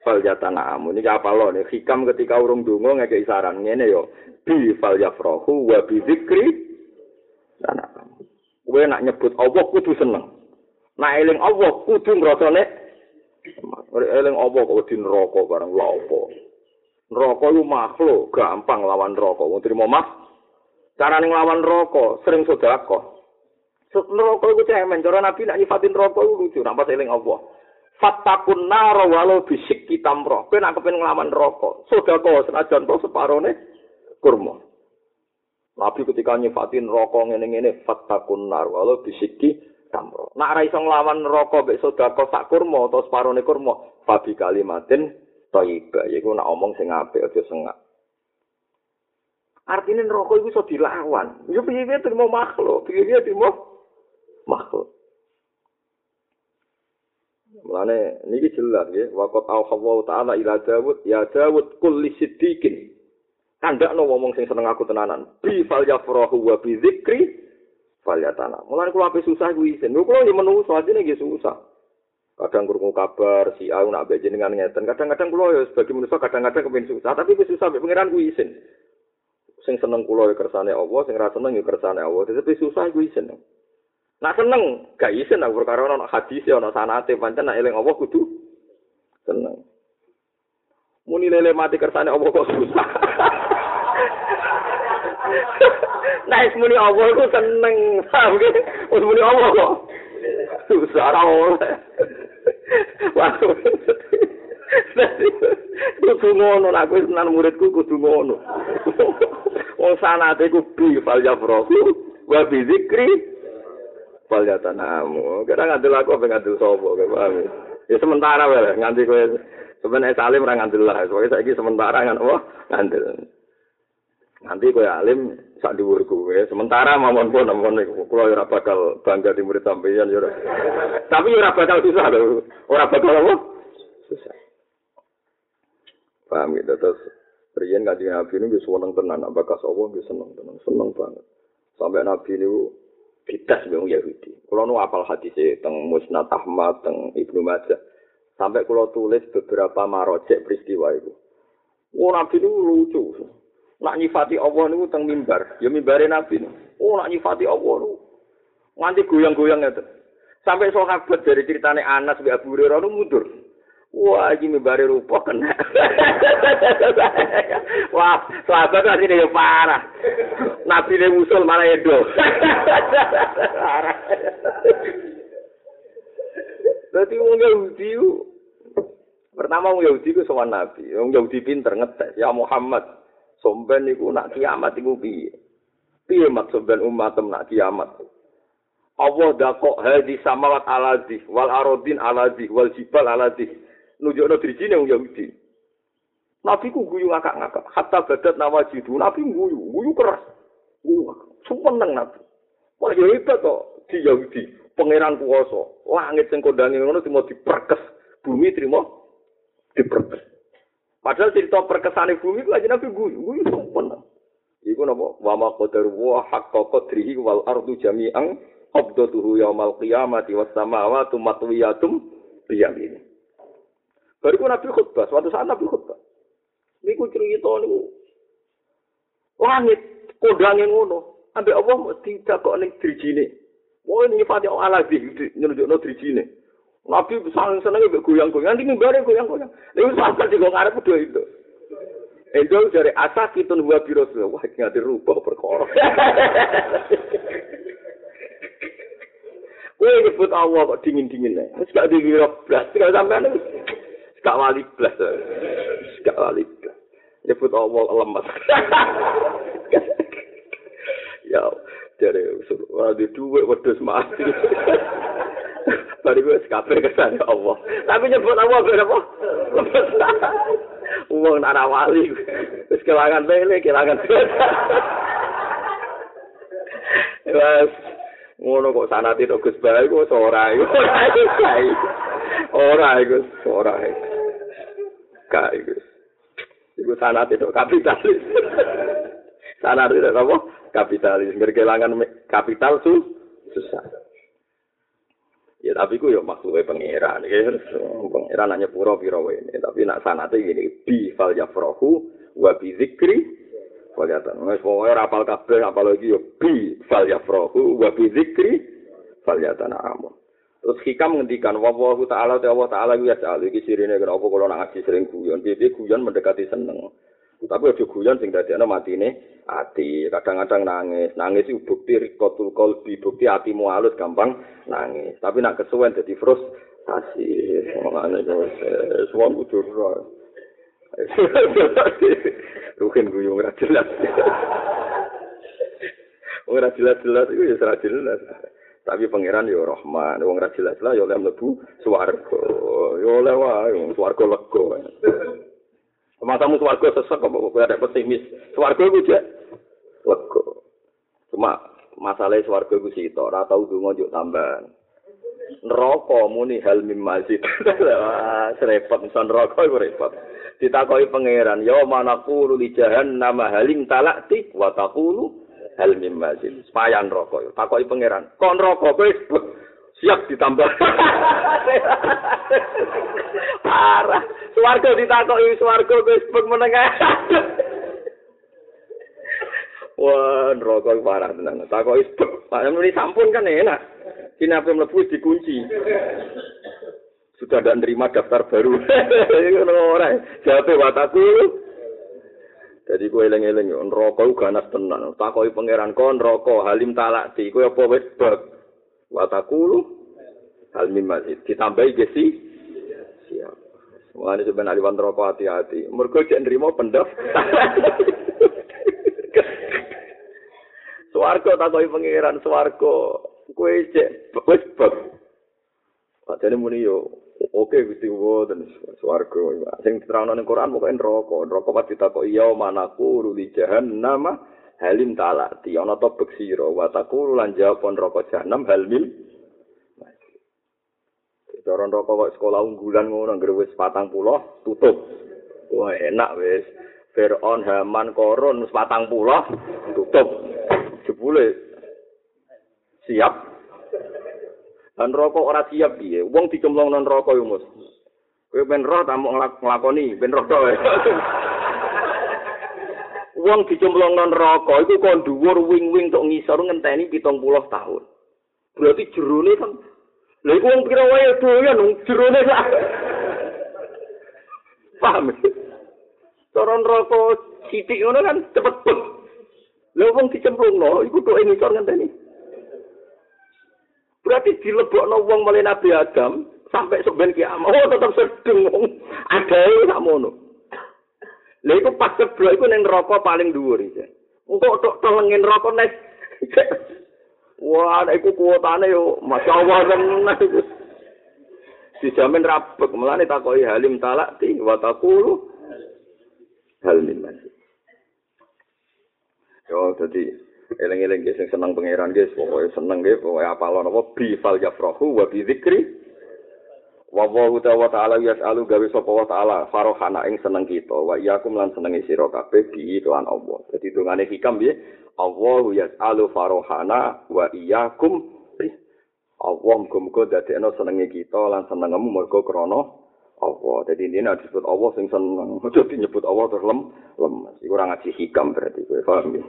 Speaker 1: fal yatanamu niki apa lo nih hikam ketika urung donga ngeke saran ngene yo bi fal yafrahu wa bi dzikri kowe nak nyebut Allah kudu seneng. Nak eling Allah kudu ngrasane eling Allah kok di neraka bareng lha apa? Neraka iku makhluk gampang lawan neraka. Trimo mah carane nglawan neraka sering sedekah neraka iku cemen cara nabi nak nyifatin neraka iku lucu nak eling Allah. Fattakun naro walau bisik kitamro kowe nak kepen nglawan neraka sedekah senajan to separone kurma. Nabi ketika nyifatin neraka ngene-ngene fattakun naro walau bisik kitamro nak ra iso nglawan neraka mek sedekah sak kurma atau separone kurma fabi kalimatin thayyibah. Yaiku nak omong sing apik aja sengak. Artinya neraka itu bisa dilawan. Ya piye-piye terima makhluk, piye-piye terima makhluk. Mulane niki jelas nggih, waqat au taala ila Dawud, ya Dawud kulli siddiqin. Kandakno ngomong sing seneng aku tenanan. Bi fal yafrahu wa bi dzikri Falyatana. Mulane kula ape susah kuwi isin. Kula yo menungso ajine nggih susah. Kadang krungu kabar si aku nak mbek jenengan ngeten. Kadang-kadang kula yo sebagai manusa kadang-kadang kepen susah, tapi wis susah mbek pangeran kuwi isin. Sing seneng kula yo kersane Allah, sing ra seneng yo kersane Allah. Tapi susah kuwi isin. Nak seneng gak isin aku perkara ana hadis ana sanate pancen nak eling Allah kudu seneng. Muni lele mati kersane Allah kok susah. Nah, muni Allah iku seneng. Paham ge? Wis muni Allah kok. Susah ora oleh. Wah. Kudu ngono, aku tenan muridku kudu ngono. Wong sanate ku bi fal yafrahu wa bi zikri fal yatanamu. Kadang ngandel aku apa ngandel sapa, paham? Ya sementara wae nganti kowe sebenarnya salim ora ngandel lah. Soale saiki sementara kan apa? Ngandel. Nanti kowe alim sak dhuwur kowe. Sementara mawon pun ampun kula ora bakal bangga di murid sampeyan ya. Tapi ora bakal susah lho. Ora bakal apa? Susah. Paham gitu terus Riyen kanjeng Nabi ini bisa seneng tenan, nak bakas Allah bisa seneng tenan, seneng banget. Sampai Nabi ini dites dengan Yahudi. Kalau nu apal hadis teng Musnad Ahmad, teng Ibnu Majah, sampai kalau tulis beberapa marojek peristiwa itu. Oh Nabi ini lucu. nak nyifati Allah niku teng mimbar, ya mimbare Nabi niku. Oh nak nyifati Allah niku nganti goyang-goyang itu. Sampai sahabat dari ceritane Anas bi Abu Hurairah mundur. Wah, iki mimbare rupa kena. Wah, sahabat asli dia parah. Nabi ne musul malah edo. Dadi wong Yahudi pertama wong Yahudi ku sowan Nabi. Wong Yahudi pinter ngetes, ya Muhammad, somben niku nak kiamat iku piye? Piye maksud ben umat nak kiamat? Allah dakok hadi samawat alazi wal arodin alazi wal jibal alazi nunjukno dirijine wong Yahudi. Nabi ku guyu ngakak-ngakak, hatta badat nawajidu, Nabi guyu, guyu keras. Guyu seneng Nabi. Wah, ya hebat kok di Yahudi, pangeran kuwasa. Langit sing kondange ngono cuma diperkes, bumi terima diperkes. Padahal cerita perkesane bumi ku aja nabi guyu, guyu sempurna. Iku napa? Wa ma qadar wa haqqa qadrihi wal ardu jami'an qabdatuhu yaumal qiyamati was samawati matwiyatum biyamin. Bariku nabi khutbah, suatu saat nabi khutbah. Niku cerita niku langit kodange ngono. Ambek Allah mesti kok ning drijine. Wah nyifati Allah di nyunjukno drijine. Nabi sangat seneng mbek goyang-goyang, nanti mimbare goyang-goyang. Lha sampe di ngarep do itu. Endo dari asa kita nuwa biro wah nggak dirubah perkara. Wih nyebut Allah kok dingin-dingin nih. Wis gak dikira blas, gak sampean wis gak wali blas. Gak wali blas. Nyebut Allah lemas. ya, dari usul, di wedus mati. Bari gue sekape kesan Allah. Tapi nyebut Allah berapa? Uang nara wali. Terus kelangan pele, kelangan Wes ngono kok sanate tok Gus Bae kok ora iku. Ora iku, ora iku. Kae iku. Iku sanate tok kapitalis. sanate tok apa? Kapitalis. Ngerkelangan kapital su susah. Ya tapi ku yo maksudnya pangeran, ya pangeran hanya pura pura ini. Tapi nak sanate gini, bi fal yafrohu wa bi zikri Faliatan. Wes pokoknya rapal kabeh apalagi yo bi fal yafrohu wa bi zikri faliatan amun. Terus hikam ngendikan wallahu taala ta Allah taala ya sa'al iki sirine kena apa kula ngaji sering guyon. Piye guyon mendekati seneng. Tapi aja guyon sing dadekno matine ati. Kadang-kadang nangis. Nangis itu bukti kotul kolbi, bukti atimu halus gampang nangis. Tapi nak kesuwen dadi frustasi. Ngene terus semua kudu Rukin guyu ora jelas. Ora jelas-jelas iku ya ora jelas. Tapi pangeran ya Rahman, wong ora jelas-jelas ya oleh mlebu swarga. Ya oleh wae swarga lega. Matamu swarga sesek kok kok ada pesimis. Swarga iku jek lega. Cuma masalah swarga iku sih ora tau donga njuk tambahan. Neraka muni hal mim masjid. Serepot son neraka iku repot. ditakoki pangeran ya manaku li jahannam halim talakti wa taqulu hal mim mazid. Sepayan rokok. Takoki pangeran. Kon rokok kowe siap ditambah. Parah. Swarga ditakoki swarga kowe sebut menengah. Wah, rokok parah tenan. Takoki sebut. Pak muni sampun kan enak. Apa mlebu dikunci. Sudah tidak nerima daftar baru. Ngono ora. Jawabe wataku. Jadi gue eleng-eleng ku ganas tenan. Takoki pangeran kon neraka halim talak di kowe apa wis bab. Wataku hal masjid ditambahi gesi. Siap. Mulane sebenarnya aliwan neraka hati-hati. Mergo cek nerima pendaftar. Swarga takoki pangeran swarga. Kowe cek wis bab. Padahal muni yo oke Gusti dan swarga. Sing diterangno ning Quran pokoke neraka. Neraka pas ditakoki ya manaku ruli jahannam halim talati. Ana to beksira wa taqulu lan jawab neraka jahannam halim. Cara neraka kok sekolah unggulan ngono anggere wis 40 tutup. Wah enak wis. Fir'aun, Haman, Korun, wis 40 tutup. Jebule siap Dan rokok ora siap piye? Wong dicemplung nang rokok yo, Mus. Kowe ben roh ta mau nglakoni, ben roh tok. Wong dicemplung nang rokok iku kon dhuwur wing-wing tok ngisor ngenteni 70 tahun. Berarti jerone kan Lha iku wong kira wae doyan wong jerone lah. Paham? Toron rokok sithik ngono kan cepet pun. Lha wong dicemplung no, iku tok ngisor ngenteni. Berarti dilebokno wong mulai Nabi Adam sampai seben kiamat. Oh, tetap sedeng wong. Ada iki sak mono. Lha iku pas ceblok iku ning neraka paling dhuwur iki. Engko tok telengin neraka nek Wah, nek iku kuotane yo masyaallah tenan iku. Dijamin rabek, mulane takoki halim talak ti wa taqulu hal min masih. Yo, jadi eling-eling sing seneng pangeran guys pokoke seneng nggih pokoke apal napa bi fal yafrahu wa bi dzikri wa wa ta'ala yas'alu gawe sapa wa ta'ala farohana ing seneng kita wa iyakum lan senenge sira kabeh bi lan Allah dadi dongane hikam piye Allah yas'alu farohana wa iyakum Allah muga-muga dadekno senenge kita lan senengmu mergo krana Allah. Ini ada disebut Allah sing seneng. Jadi nyebut Allah terus lem, lemes. Iku ora ngaji hikam berarti kowe paham ya?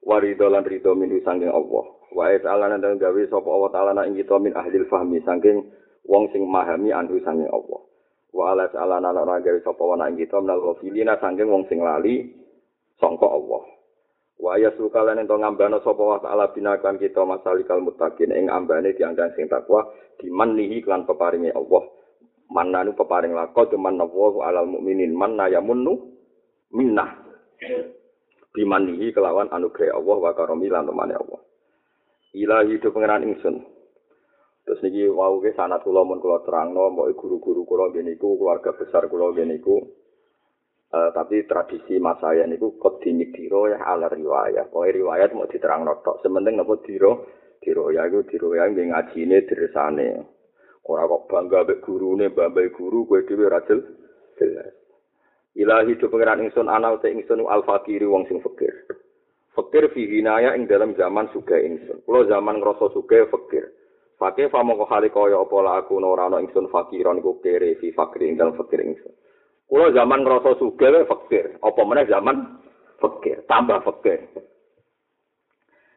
Speaker 1: warido lan rido min sanging Allah. Wa ta'ala nang gawe sapa Allah taala ing kita min ahli fahmi sanging wong sing memahami anhu sanging Allah. Wa ala ta'ala nang gawe sapa wa ing kita minal ghafilina sanging wong sing lali sangka Allah. Wa ya sukalan ento ngambana sapa wa ta'ala binakan kita masalikal muttaqin ing ambane diandang sing takwa dimanlihi lan peparinge Allah. Mananu peparing lakon cuman nawu alal mukminin manna yamunnu minnah. bimanihi kelawan anugerah Allah wa karomi lan Allah. Ilahi do pangeran ingsun. Terus niki wau ke sanad kula mun kula terangno mbok guru-guru kula niku keluarga besar kula niku. Uh, tapi tradisi mas saya niku kok dinyidiro ya ala riwayat. Pokoke riwayat mau diterangno tok. Sementing napa diro diro ya iku diro ya nggih ngajine diresane. Ora kok bangga mek gurune, mbambai guru kowe dhewe ra jelas. Ilahi do pengiran ingsun ana uta ingsun al fakiri wong sing fakir. Fakir fi hinaya ing dalam zaman suga ingsun. Kulo zaman ngrasa suga fakir. Fakir famo ko hali kaya apa la aku ora ana ingsun fakiron iku kere fi fakir ing dalam fakir ingsun. Kulo zaman ngrasa suga wae fakir. Apa meneh zaman fakir, tambah fakir.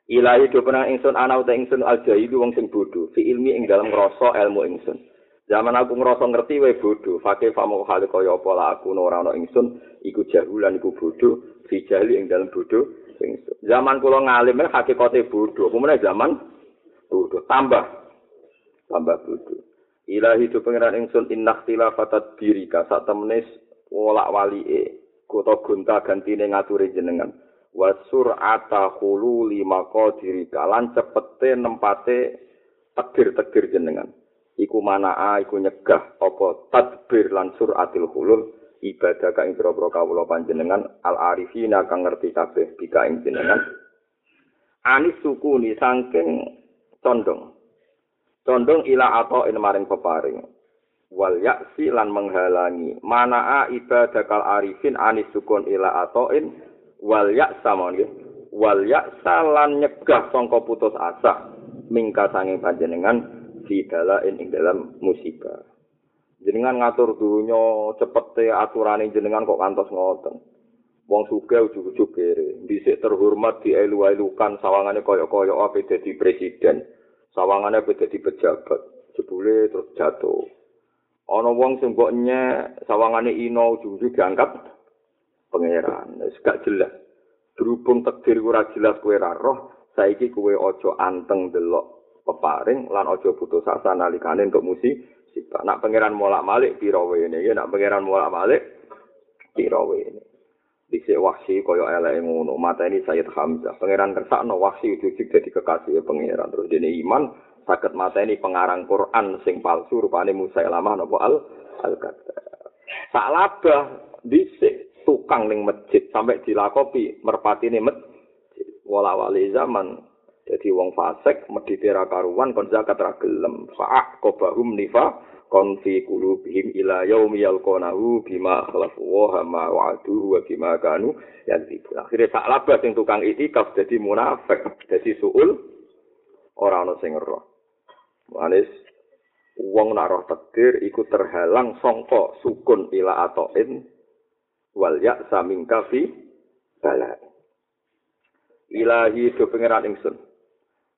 Speaker 1: Ilahi do pengiran ingsun ana uta ingsun al jahilu wong sing bodho fi ilmi ing dalam ngrasa ilmu ingsun. Zaman aku ngerasa ngerti wae bodho, fakih famo hale kaya apa lah aku ora ana ingsun iku jahulan iku bodho, fi jahli ing dalem bodho ingsun. Zaman kula ngalim hakikate bodho, apa zaman bodho tambah tambah bodho. Ilahi tu pangeran ingsun inna ikhtilafatat birika sak temene wolak walike kota gonta gantine ngaturi jenengan. Wa sur'ata maqadirika lan cepete nempate tegir-tegir jenengan. iku manaa iku nyegah apa tadbir lan suratil hulul ibadah ka ing boro kawula panjenengan al arifina kang ngerti kabeh bika ing jenengan anis sukuni saking condong condong ila atau in maring peparing. Wal yaksi lan menghalangi manaa ibadah kal arifin anis sukun ila atau in. Wal yaksa mon wal yaksa lan nyegah sangka putus asa mingka sanging panjenengan fidala ing dalam musibah. Jenengan ngatur dunya cepete aturane jenengan kok kantos ngoten. Wong sugih ujug-ujug kere. Dhisik terhormat dielu-elukan sawangane kaya-kaya ape dadi presiden sawangane ape dadi pejabat. Jebule terus jatuh. Ana wong sing mbok nyek sawangane ino ujug-ujug diangkat pangeran. Wis gak jelas. Berhubung takdir ora jelas kowe ra roh saiki kowe aja anteng delok peparing lan aja putus asa nalikane untuk musik sifat. Nak pangeran molak malik piro wene, nak pangeran molak malik piro wene. Dhisik wahsi kaya eleke ngono, mata ini Sayyid Hamzah. Pangeran kersakno wahsi ujug dadi kekasih pangeran. Terus dene iman saged mata ini pengarang Quran sing palsu rupane lama napa al al Sak labah dhisik tukang ning masjid sampai dilakopi merpati ning masjid. Wala wali zaman Jadi wong fasik medhite ra karuan kon zakat ra gelem. Fa qabahum kon fi qulubihim ila yaumi yalqanahu bima khlafu wa ma wa'adu wa bima kanu yadzibun. Akhire sak labas sing tukang itikaf dadi munafik, dadi suul ora ana sing roh. Manis wong nak roh takdir iku terhalang sangka sukun ila atoin wal ya samingka fi bala. Ilahi do pangeran ingsun.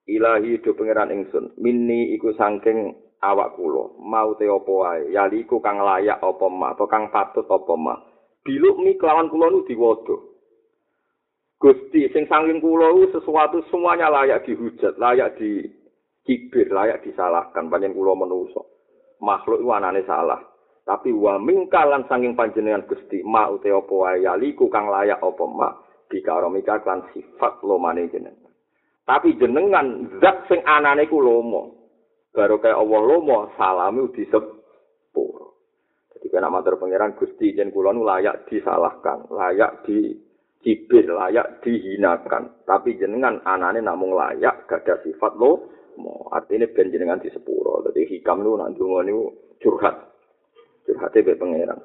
Speaker 1: ilahi do pangeran ingsun minni iku saking awak kula. Mau te apa wae? Yali iku kang layak apa mak atau kang patut apa mak? Biluk mi kelawan kula nu diwodo Gusti sing saking kula sesuatu semuanya layak dihujat layak di kibir layak disalahkan panjen kula menungso. Makhluk iku salah. Tapi wa mingkalan saking panjenengan Gusti mau te apa wae? Yali iku kang layak apa mak? Dikaromika kan sifat lomane jenengan. Tapi jenengan zat sing anane ku lomo. Baru kayak Allah lomo, salami disepur. Jadi kena matur pangeran Gusti jen kula nu layak disalahkan, layak dicibir, layak dihinakan. Tapi jenengan anane namung layak gak ada sifat lo. Artinya ben jenengan disepuro. Jadi hikam nu nanti niku curhat. Curhatnya be pangeran.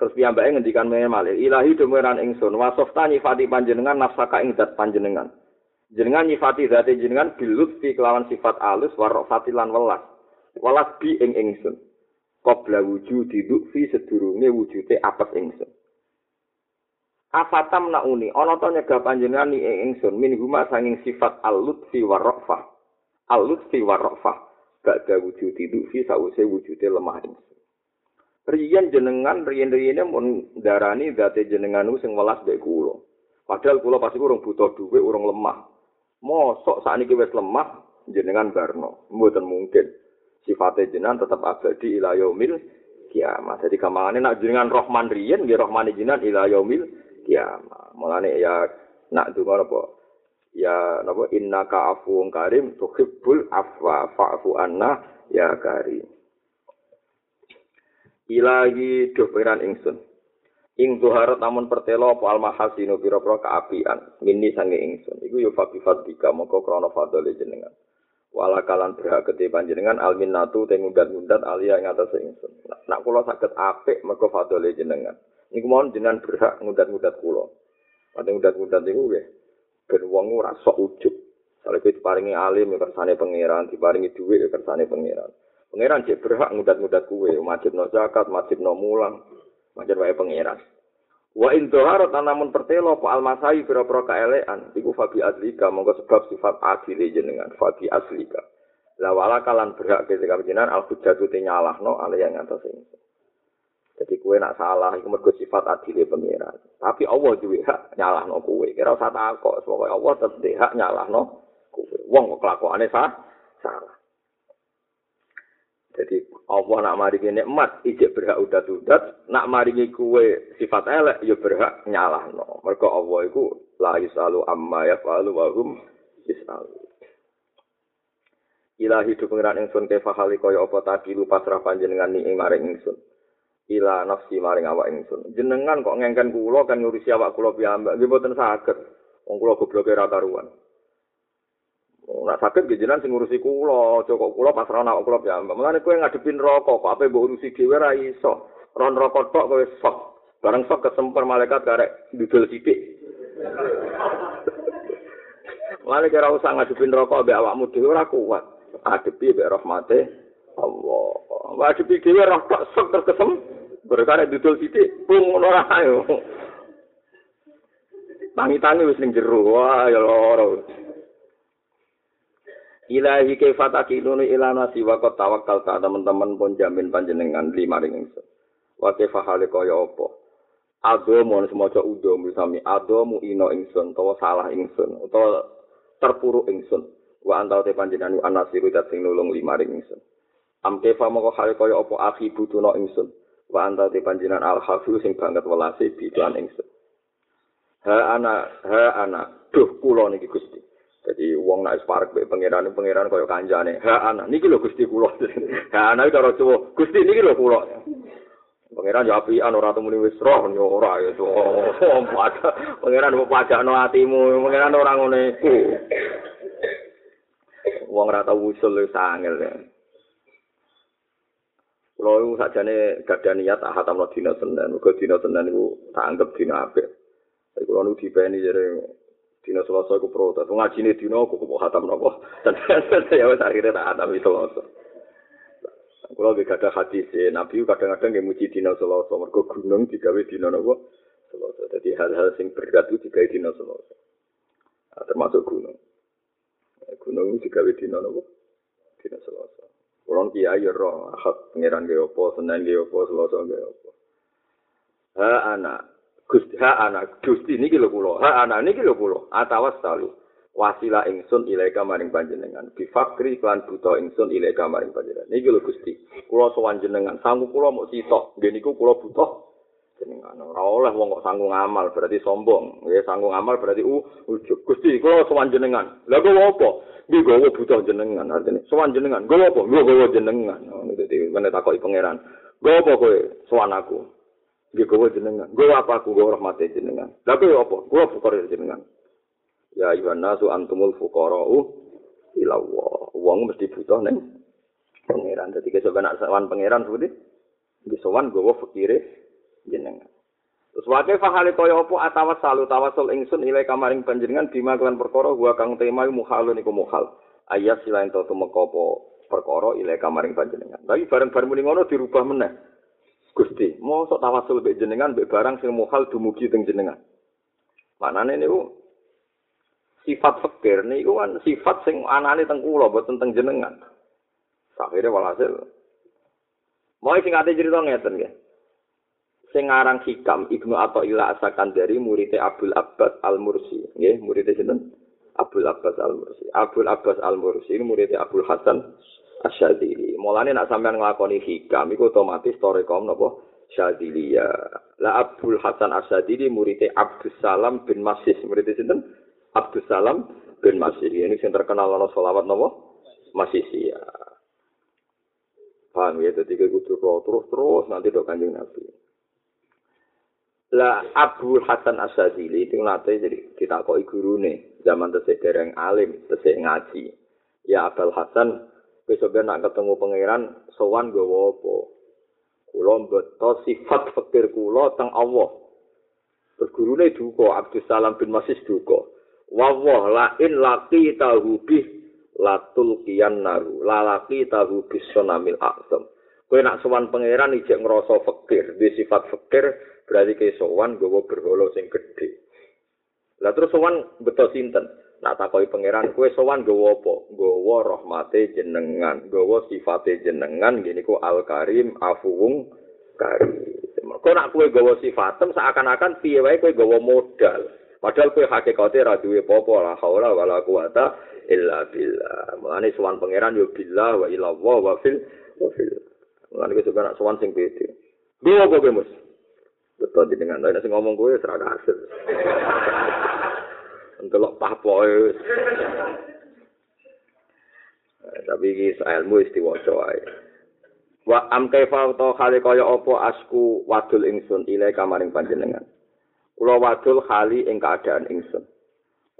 Speaker 1: Terus piyambake ngendikan malih, ilahi dumeran ingsun, wasofta nyifati panjenengan nafsaka ing dat panjenengan. Jenengan nyifati zati jenengan bilut fi kelawan sifat alus warofati lan welas. Welas bi ing ingsun. Qabla wujudi fi sedurunge wujude apes ingsun. Afatam nauni ana to nyegah panjenengan ing ingsun min huma sanging sifat alut fi warofa alut fi warofa badha wujudi fi sause wujude lemah ingsun. Riyen jenengan riyen-riyene mun darani zati jenengan sing welas mek kula. Padahal kula pasti urung butuh dhuwit, urung lemah. Mosok saat ini wis lemah jenengan barno mboten mungkin. Sifatnya jenengan tetap abadi ila yaumil kiamat jadi kamane nak jenengan rohman riyen nggih rohman jenengan ila yaumil kiamat mulane ya nak donga apa ya napa? Innaka afuwun karim tuhibbul afwa fa'fu anna ya karim. Ilahi do ingsun ing zuharat namun pertelo apa al mahasinu pira-pira kaapian mini sange ingsun. Iku yo fabi fadika moko krana fadole jenengan. Wala kalan berhak gede panjenengan al minnatu te ngundat-ngundat alia ing atas ingsun. Nak kula saged apik mergo fadole jenengan. Niku mohon jenengan berhak ngundat-ngundat kula. Padha ngundat-ngundat niku nggih ben wong ora sok ujug. Saleh itu diparingi alim ya kersane pangeran, diparingi duit ya kersane pangeran. Pangeran cek berhak ngudat-ngudat kue, majib no zakat, majib no mulang, Manjen wae pangeran. Wa in dhaharat namun pertelo apa almasai pira-pira kaelekan iku fabi aslika monggo sebab sifat adil jenengan fabi aslika. La wala kalan berhak ketika jenengan al hujjatu nyalahno ale yang atas ini. Jadi kue nak salah iku mergo sifat adil pangeran. Tapi Allah duwe hak nyalahno kue. Kira usah takok, pokoke Allah tetep hak nyalahno kue. Wong kelakuane sah, salah. Jadi Allah nak maringi nikmat ijek berhak udat-udat, nak maringi kue sifat elek ya berhak nyalahno. Mergo Allah iku la yusalu amma yafalu wa hum yusalu. Ilahi du pengiran ingsun kefa hali kaya apa tadi lu pasrah panjenengan ni ing maring ingsun. Ila nafsi maring awak ingsun. Jenengan kok ngengken kula kan ngurusi awak kula piyambak nggih mboten saged. Wong kula gobloke ra karuan. Ora sakit ge jenengan sing ngurusi kula, aja kok kula pasrah nak kula ya. Mulane kowe ngadepin rokok, kok ape mbok urusi dhewe ra iso. Ron rokok tok kowe sok. Bareng sok kesemper malaikat karek dudul sithik. Mulane kira usah ngadepin rokok mbek awakmu dhewe ora kuat. Adepi mbek rahmate Allah. Ngadepi dhewe roh tok sok terkesem. Berkare dudul sithik, pung ora ayo. Tangi-tangi wis ning jero. Wah, ya loro. Ilahi kaifataki nunu ilana siwa kau tawakal ta teman-teman pun jamin panjenengan lima ingsun. Wa kaifahale kaya apa? Adomu semoga udo misami adomu ino ingsun utawa salah ingsun utawa terpuruk ingsun. Wa antau te panjenengan anasiru dat sing nulung lima ring ingsun. Am kaifa moko hale kaya apa akhi butuno ingsun. Wa antau te panjenengan al hafiz sing banget welase bidan ingsun. Ha ana ha ana duh kula niki Gusti. Jadi wong nek parek mbek pangeran pangeran kaya kancane. Ha ana niki lho Gusti kula. Ha ana iki cara Jawa. Gusti niki lho kula. Pangeran yo api anu ora temuni wis roh yo ora ya to. Pangeran mbok pajakno atimu, pangeran ora ngene iku. Wong ora tau usul wis angel. Kulo iku sakjane gadah niat tak dina Senin. Muga dina Senin iku tak anggap dina apik. Tapi kulo nu dipeni jare dina Selasa iku protes. Ngajine dina kok kok hatam napa. Dan ya wis akhire tak hatam Selasa. Kulo ge gadah hadis Nabi kadang-kadang nggih muji dina Selasa mergo gunung digawe dina napa. Selasa. Dadi hal-hal sing berat itu digawe dina Selasa. Termasuk gunung. Gunung digawe dina napa? Dina Selasa. Kulo kiai ro hak pangeran ge apa, Senin ge apa, Selasa ge apa. Ha anak Gusti ha anak Gusti niki lho kula. Ha anak niki lho kula. Atawas salu. Wasila ingsun ilaika maring panjenengan. Bi fakri lan buta ingsun ilaika maring panjenengan. Niki lho Gusti. Kula sowan jenengan. Sanggu kula mok sitok. Nggih niku kula buta jenengan. Ora oleh wong kok sanggung amal berarti sombong. Nggih sanggung amal berarti u ujug. Gusti kula sowan jenengan. Lah kok apa? Nggih gawa buta jenengan artine. Sowan jenengan. Gawa apa? Nggih gawa jenengan. Ngono dadi menawa takoki pangeran. Gawa apa kowe sowan aku? Nggih kowe jenengan. Gawa apa aku gawa rahmate jenengan. Lah kowe apa? Gawa fuqara jenengan. Ya ayyuhan nasu antumul fuqara'u ila. Wong mesti butuh ning pangeran. Dadi kesoban sowan pangeran seperti di sowan gawa fakire jenengan. Terus wae fahale kaya apa atawas salu tawasul ingsun ilai kamaring panjenengan bima kelan perkara gua kang tema muhalun iku muhal. Ayat silain to tumeka apa perkara ilai kamaring panjenengan. Tapi bareng-bareng muni ngono dirubah meneh. Gusti, mosok tawasul mbek jenengan mbek barang sing muhal dumugi teng jenengan. Manane niku sifat fakir niku kan sifat sing anane teng kula boten teng jenengan. Akhire walhasil Mau sing ate cerita ngeten nggih. Sing aran Hikam Ibnu Athaillah Asakandari murid Abdul Abbas Al-Mursi, nggih, murid sinten? Abdul Abbas Al-Mursi. Abdul Abbas Al-Mursi ini murid Abdul Hasan Asyadili. Mulane nak sampean nglakoni hikam iku otomatis torekom napa Syadilia. Lah Abdul Hasan Asyadili murid Abdus Salam bin Masis. Murid sinten? Abdus Salam bin Masis. Ini sing terkenal ana selawat napa? Masisia. Paham ya, jadi kayak gitu terus-terus nanti dok kanjeng Nabi. Lah Abu Hasan Asadili itu nanti jadi kita koi guru nih zaman dereng alim, tesik ngaji. Ya Abul Hasan besok nak ketemu pangeran sowan gowo apa? Kulo beto sifat fakir kulo teng Allah. Terus gurune duka Abdus Salam bin Masis duka. Wawah la in laki tahu bih latul kian naru lalaki tahu bis sonamil aksem. Kowe nak sowan pangeran ijek ngrasa fakir, di sifat fakir berarti ke sowan gowo berholo sing gede. Lah terus sowan beto sinten? Nak takoki pangeran kowe sowan gowo apa? Gowo rahmate jenengan, gowo sifate jenengan ngene ku Al Karim Afuwung Karim. Kok nak kowe gowo sifatem seakan-akan piye wae kowe gowo modal. Padahal ra duwe apa-apa la haula wala quwata illa billah. Mulane sowan pangeran yo billah wa ila wa fil wa fil. Mulane kowe sebenarnya sowan sing pede. Dua kowe mus? Betul jenengan, nek sing ngomong kowe ora kasil. Entelok papoe. Tapi iki ilmu istiwaca wae. Wa am kaifa ta khali kaya apa asku wadul ingsun ile kamaring panjenengan. Kula wadul khali ing keadaan ingsun.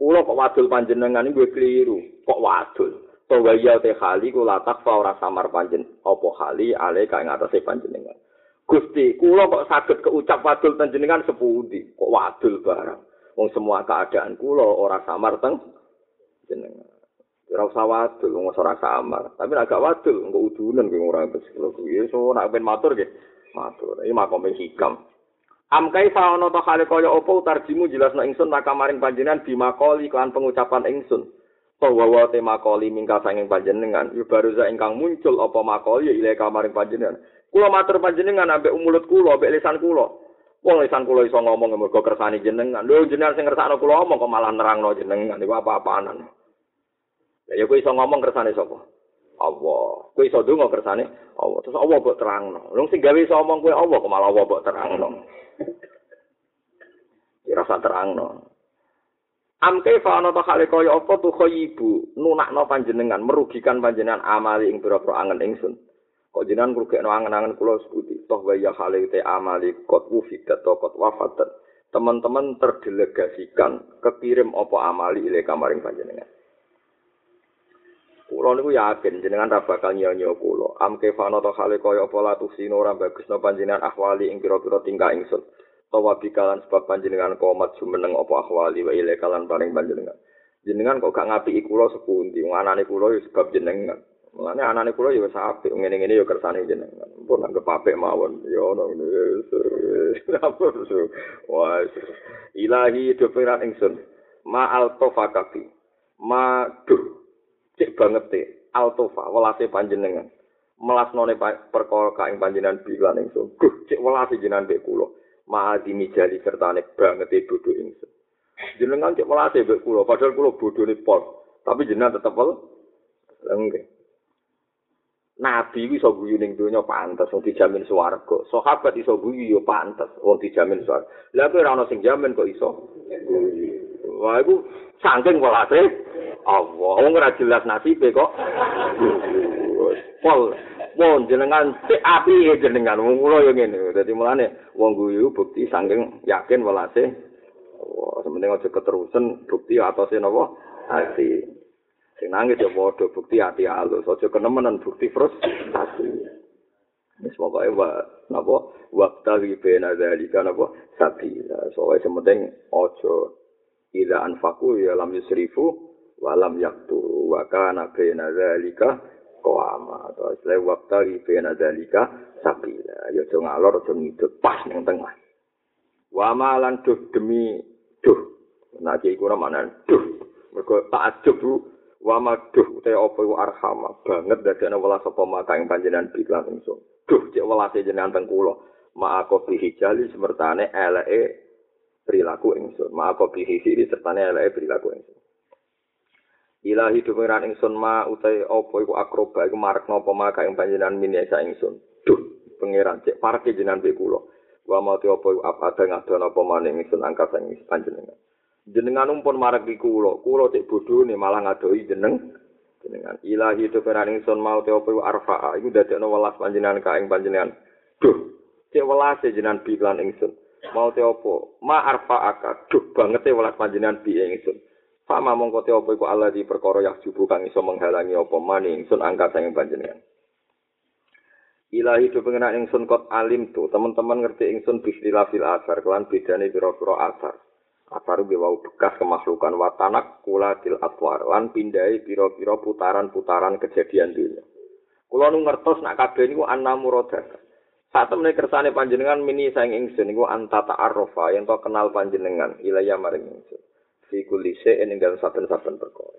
Speaker 1: Kula kok wadul panjenengan iki keliru. Kok wadul? Tawa ya te khali kula takfa ora samar panjen. Apa khali ale ka ing atase panjenengan. Gusti, kula kok saged keucap wadul panjenengan sepundi? Kok wadul barang? Wong semua keadaan kula ora samar teng jenengan. Ora usah wadul, wong ora samar. Tapi nek gak wadul, engko udunan kowe ora wis kula kuwi. So nek ben matur nggih, matur. Iki hikam. Am kaifa ana ta hale kaya apa tarjimu jelasno ingsun tak kamaring panjenengan bimakoli kan pengucapan ingsun. Bahwa wa te makoli mingka sanging panjenengan, yo baru ingkang muncul apa makoli ya ile kamaring panjenengan. Kula matur panjenengan ambek mulut kula, ambek lisan kula. Wong lisan kula iso ngomong mergo kersane jenengan. Lho jenengan sing ngersakno kula omong kok malah nerangno jenengan iku apa-apaanan. Ya kowe iso ngomong kersane sapa? Allah. Kowe iso ndonga kersane Allah. Terus Allah mbok terangno. Wong sing gawe iso omong kowe Allah kok malah Allah mbok terangno. Ya rasa terangno. Am kaifa ana ta kale kaya apa tu khayibu nunakno panjenengan merugikan panjenengan amali ing pira-pira angen ingsun. Kok jenengan ngrugekno angen-angen kula sebuti toh wa ya kale te amali kot wufidat to kot wafat. Teman-teman terdelegasikan kekirim apa amali ile kamaring panjenengan. Kulo niku yakin jenengan ra bakal nyanyi kulo. Am kefano to hale kaya apa la tusino ora bagusno panjenengan ahwali ing pira-pira tingkah ingsun. Tawa bikalan sebab panjenengan komat jumeneng apa ahwali wa ile kalan paring panjenengan. Jenengan kok gak ngapiki kulo sepundi, wong anane kulo ya sebab jenengan. Mulane anane kulo ya wis apik, ngene-ngene ya kersane jenengan. Pun anggap apik mawon. Ya ono ngene. Wah, ilahi do pengiran ingsun. Ma altofakafi. Ma duh cek banget te altofa welase panjenengan melasnone perkara kaing panjenengan bilan ingsun guh cek welase jenengan mbek kula maadi mijali sertane banget e bodho ingsun jenengan cek welase mbek kula padahal kula bodhone pol tapi jenengan tetep wel enggak Nabi iso guyu ning donya pantes wong dijamin swarga. Sahabat iso guyu yo pantes wong dijamin swarga. Lah kowe ora ono sing jamin kok iso. Wah iku saking welase Allah. Wong ora jelas nasibe kok. Pol. Wong jenengan sik api jenengan wong kula yo ngene. Dadi mulane wong guyu bukti saking yakin welase. Wah, sementing aja keterusan bukti atase napa? Ati. Sing nangis ya padha bukti ati alus. Aja kenemenan bukti frustasi. Wis pokoke wa napa? Waktu bena dari napa? Sabila. Soale sementing aja ila anfaku ya lam yusrifu walam yaktu wa kana baina zalika qawama. To isle waktu baina zalika sabila ya aja ngalor aja ngidut pas ning tengah wa malan duh demi duh. Nek iki ora mana duh. Mergo tak ajub wa maduh te apa iku arhama banget dadane welas apa maka ing panjenengan biklan ingsun duh cek welas jenengan teng kula ma aku bihijali semertane eleke perilaku ingsun ma aku bihijali sertane eleke perilaku ingsun Ilahi dumiran ingsun ma utai apa iku akroba iku marek napa maka ing panjenengan minesa ingsun. Duh, pangeran cek parke jenengan be kula. Wa mau apa iku apa ada ngadon apa maning ingsun angkat ing panjenengan. Jenengan umpun marek kula, kula cek bodho malah ngadoi jeneng jenengan. Ilahi dumiran ingsun mau te iku arfa iku dadekno welas panjenengan ka ing panjenengan. Duh, cek welas jenengan bi lan ingsun. Mau te apa? Ma arfa aka. Duh banget e welas panjenengan bi ingsun. Fama mongko te apa iku Allah di perkara yang jubu kang iso menghalangi apa maning sun angkat sang panjenengan. Ilahi do pengenak ingsun kot alim tu, teman-teman ngerti ingsun bismillah fil asar, kelan bedane pira-pira asar. Asar kuwi wau bekas kemakhlukan watanak kula til atwar, lan pindai pira-pira putaran-putaran kejadian dunia. Kula nu ngertos nak kabeh niku anna muradah. Saat temen kersane panjenengan mini saing ingsun niku antata arrofa yang to kenal panjenengan ilaya maring ingsun. fi shay'in ing dalem saben-saben perkara.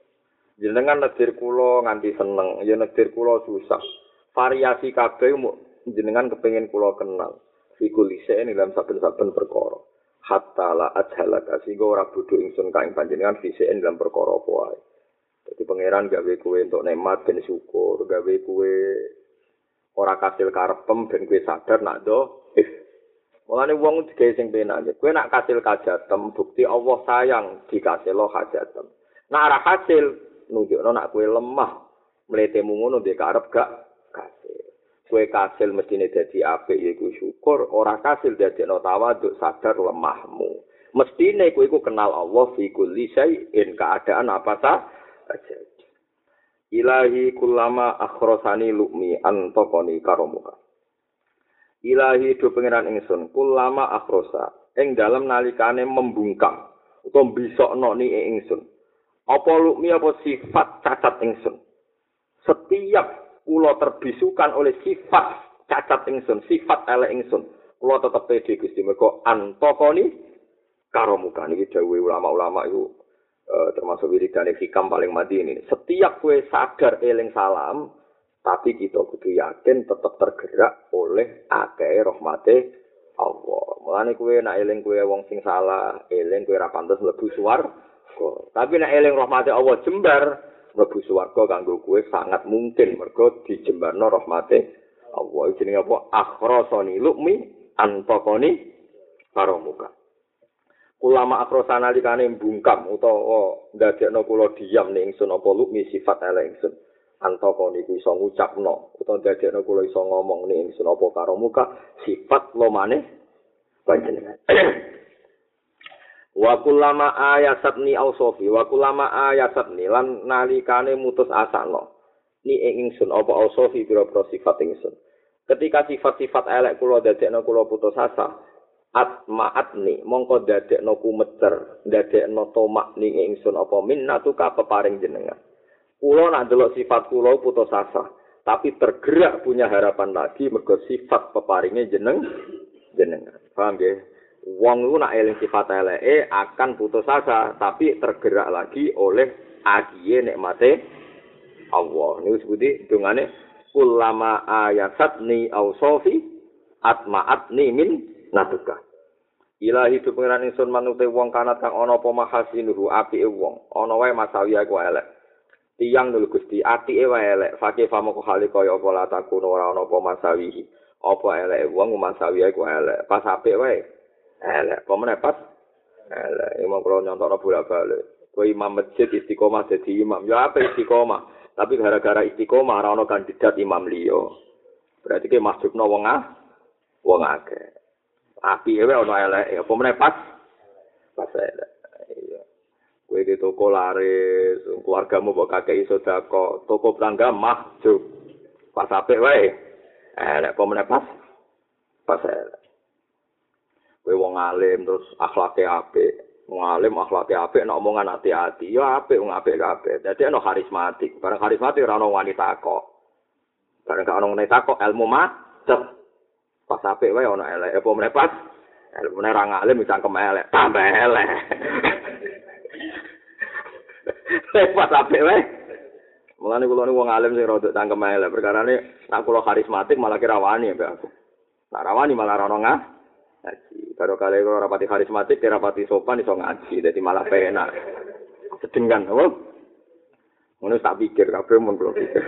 Speaker 1: Jenengan nedir kula nganti seneng, ya nedir kula susah. Variasi kabeh jenengan kepengin kula kenal. Fi shay'in ing dalem saben-saben perkara. Hatta la ajhala sehingga ora bodho ingsun kaing panjenengan fi shay'in dalem perkara apa wae. Dadi pangeran gawe kowe entuk nikmat ben syukur, gawe kowe ora kasil karepem ben kowe sadar nak do Mulane wong digawe sing penak. Kowe nak kasil kajatem, bukti Allah sayang dikasih lo kajatem. Nak ora hasil nunjukno nak kowe lemah. Mletemu ngono dhek karep gak kasil. Kowe kasil mestine dadi apik iku syukur, ora kasil dadi no tawaduk sadar lemahmu. Mestine kowe iku kenal Allah fi kulli in keadaan apa saja. Ilahi kulama akhrosani lukmi antokoni karomuka. ilahi do pangeran ingsun kulama akhrosa ing dalam nalikane membungkam utawa bisokno ni ingsun Apa lukmi apa sifat cacat ingsun. Setiap kula terbisukan oleh sifat cacat ingsun, sifat elek ingsun. Kula tetep pede Gusti mergo antokoni karo muka niki dawuhe ulama-ulama itu uh, termasuk wiridan hikam paling mati ini. Setiap kue sadar eling salam, tapi kita kudu yakin tetap tergerak oleh akeh rahmate Allah. Mulane kue nak eling kue wong sing salah, eling kue ra pantes mlebu swarga. Tapi nek eling rahmate Allah jembar mlebu swarga kanggo kue sangat mungkin mergo dijembarno rahmate Allah. Jenenge apa? Akhrasani lukmi antaqani karo muka. Ulama akrosana likane bungkam utawa ndadekno kula diam ning ingsun apa lukmi sifat elek ingsun. Antoko niku iso ngucapno utawa ndadekno kula iso ngomong ning ingsun apa karo muka sifat lomane panjenengan. wa kulama ayasatni ausofi wa kulama ayasatni lan nalikane mutus asakno ni ing ingsun apa ausofi pira-pira sifat ingsun. Ketika sifat-sifat elek kula dadekno kula putus asa atmaatni mongko dadekno kumeter dadekno tomak ning ingsun apa minnatu ka peparing jenengan. Kula nak delok sifat kula putus asa tapi tergerak punya harapan lagi mergo sifat peparinge jeneng jenengan. Paham nggih wong iku nak eling sifat eleke akan putus asa tapi tergerak lagi oleh agiye nikmate Allah. Niku sebuti dungane ulama ayatni ausofi atmaatni min natuka ilahi tu pengiran insun manute wong kanat kang ana apa mahasinuhu apike wong. Ana wae masawi aku elek. Tiyang nul Gusti atike wae elek. Fakih famoko hale kaya apa latakun ora ana apa masawi apa elek wong masawi aku elek. Pas apik wae elek. Pemene pas elek. Imam kalau nyontokno bolak-balik kowe imam masjid istiqomah jadi imam. Ya apa istiqomah? Tapi gara-gara istiqomah ora ono kandidat imam liyo berarti ke masjidno wong ah wong akeh. Api ewe ono elek ya pemene pas pas elek. Iya. Kowe di toko laris keluargamu mbok kakek iso dako toko pelangga mahjub pas apik wae. Elek. Pemene pas pas elek kowe wong alim terus akhlake apik. Wong alim akhlake apik nek omongan hati-hati ya apik wong apik kabeh dadi ana karismatik. Bareng karismatik ora ana wanita kok. Bareng gak ana wanita kok ilmu macet. Pas apik wae ana elek. Apa meneh pas? Ilmu nek ora ngalim bisa kemelek tambah elek. Pas apik wae. Mulane kula niku wong alim sing rada cangkem elek. Perkara ne nek kula karismatik malah kira wani mbek aku. Nek rawani malah ora ngah. Ngaji. Baru kali kalau rapati karismatik, rapati sopan iso ngaji, jadi malah penak. Sedengan, apa? Ngono tak pikir, kabeh mun kula pikir.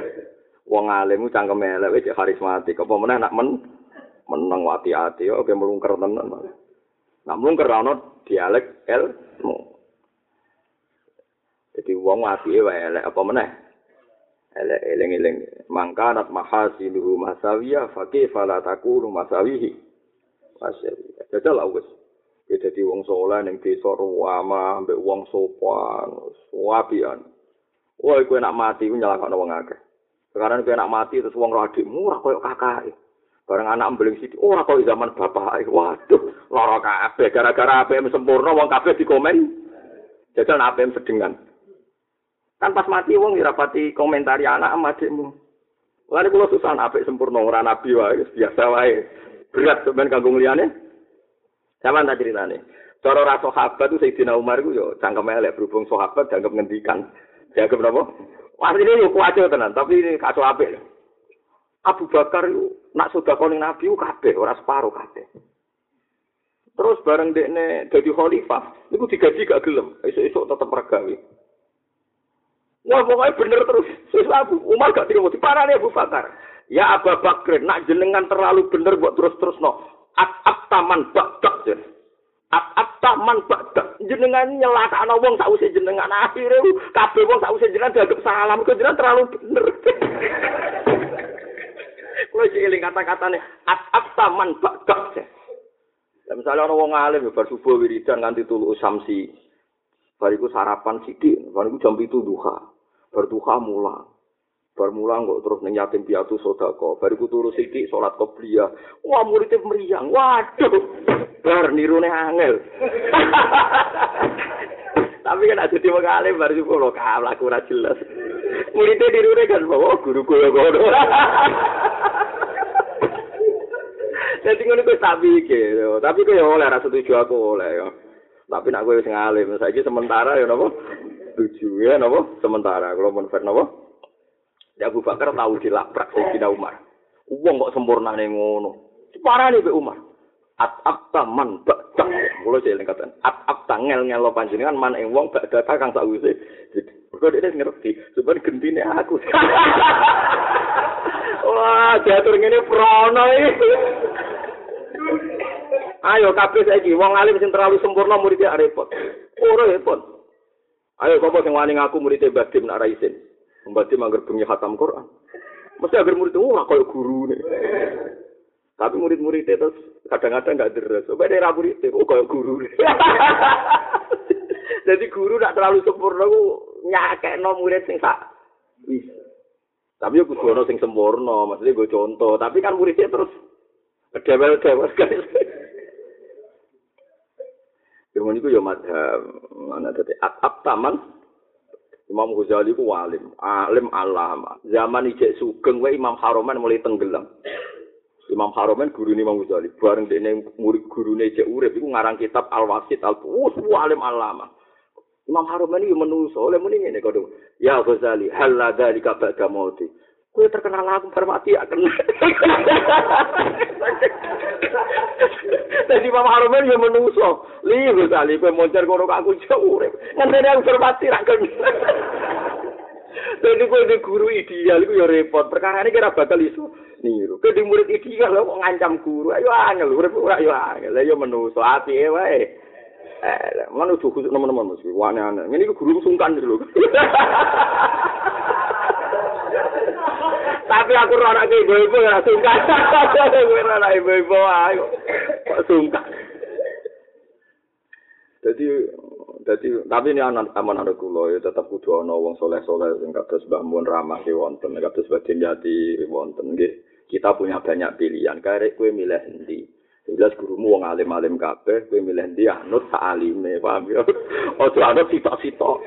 Speaker 1: Wong alim ku cangkem elek wis karismatik, apa meneh nak men meneng hati-hati, oke melungker tenan. Nak melungker ana dialek ilmu. Jadi wong ati wae elek apa meneh? Elek eling-eling. Mangkanat mahasinuhu masawiya fakih fala takunu masawihi. Masyari. Jajal lah wis. Ya dadi wong saleh ning desa ruwama mbek wong sopan, wapian. Wah, kowe nak mati ku nyalahno wong akeh. Sekarang kowe nak mati terus wong adikmu ora koyo kakake. Bareng anak mbeling sithik ora koyo zaman bapake. Waduh, lara kabeh gara-gara APM sempurna wong kabeh dikomen. Jajal APM sedengan. Kan pas mati wong dirapati komentari anak sama adikmu. Lalu kalau susah apik sempurna ora nabi wae biasa wae. Berat sampean kanggo liyane. Sama tak ceritane. Cara ra sahabat itu Sayyidina Umar itu yo cangkem elek berhubung sahabat dianggap ngendikan. Dianggap napa? Wah ini yo kuat tenan, tapi ini kaso apik. Abu Bakar itu nak sudah koning Nabi itu kabeh, ora separuh kabeh. Terus bareng dekne dadi khalifah, niku digaji gak gelem, esuk-esuk tetep regawi. Wah pokoknya bener terus. Terus Abu Umar gak terima, diparani Abu Bakar. Ya Abu Bakar, nak jenengan terlalu bener buat terus-terus no. At taman badak jen. At taman badak. Jenengan nyelak anak wong tak usah jenengan akhirnya. Kabe wong tak usah jenengan dianggap salam. Kau jenengan terlalu bener. Kalau sih kata-kata nih. At taman badak jen. Ya, misalnya orang wong alim bersubuh wiridan nganti tulu samsi. Bariku sarapan sidik, bariku jam itu duha. Berduha mulang. Bermula kok terus ning yatim piatu sodako. Bariku turu sithik salat qobliyah. Wah muridnya meriang. Waduh. Bar nirune angel. Tapi kan ada tiba kali baru juga lo kalah aku jelas. Muridnya di rumah kan bawa guru gue gono. Jadi ngono gue tak pikir, tapi gue oleh rasa tujuh aku oleh ya. Tapi nak gue sing alim, saiki sementara ya napa? Tujuh ya napa? Sementara kalau mau napa? Ya Abu Bakar tahu dilaprak Sayyidina Umar. Wong kok sempurna ning ngono. Parane Mbak Umar. at abta man bakta mulo sing kata at abta ngel ngel panjenengan man ing wong bakda kang sak wise kok dia ngerti cuman gentine aku. Wah jatuh ngene prono iki. Ayo kabeh saiki wong alim sing terlalu sempurna murid ya repot. Ora repot. Ayo kok sing wani ngaku murid Mbah Dim nak ra Mbah Dim anggar bengi khatam Quran mesti agar murid ora koyo guru nih Tapi murid-murid itu kadang-kadang nggak deres. Daerah murid itu, oh kayak guru. Jadi guru tidak terlalu sempurna, nyakek no murid sing sak. Tapi ya kudu sing sempurna, maksudnya gue contoh. Tapi kan muridnya terus dewel-dewel kan. Yang itu ya madhab. Mana tadi at taman. Imam Ghazali ku walim, alim alama. Zaman ijek sugeng wae Imam Haroman mulai tenggelam. Imam Haromen guru Imam Ghazali. Bareng ini murid guru ini cek urip. Itu ngarang kitab Al-Wasid Al-Fuus. Alim alama. Imam Haromen ini menulis. Oleh mending ini kode. Ya Ghazali. Halla dari kabada mauti. Kue terkenal aku bermati ya kena. Jadi Imam Haromen yang menulis. Li Ghazali. Kue moncer kono aku urip. Nanti aku bermati ya kena. Jadi kue di guru ideal. Itu ya repot. Perkara ini kira bakal isu. niru. Ke di murid iki kok ngancam guru, ayo angel, urip ora ayo angel. Lah yo menuso ati e wae. Eh, mana tuh khusus teman-teman mesti wane ane. Ini guru sungkan dulu. Tapi aku ora ke ibu-ibu ya sungkan. Gue ora ibu-ibu ayo. Kok sungkan. Jadi Jadi tapi ini anak aman anak kulo ya tetap kudu ana wong soleh soleh sing kados Mbah Mun ramah ki wonten kados Baden Yati wonten nggih kita punya banyak pilihan. Karek kue milih endi. Jelas gurumu wong alim-alim kabeh, kue milih endi anut sak alime, paham ya? Ojo anut sitok-sitok.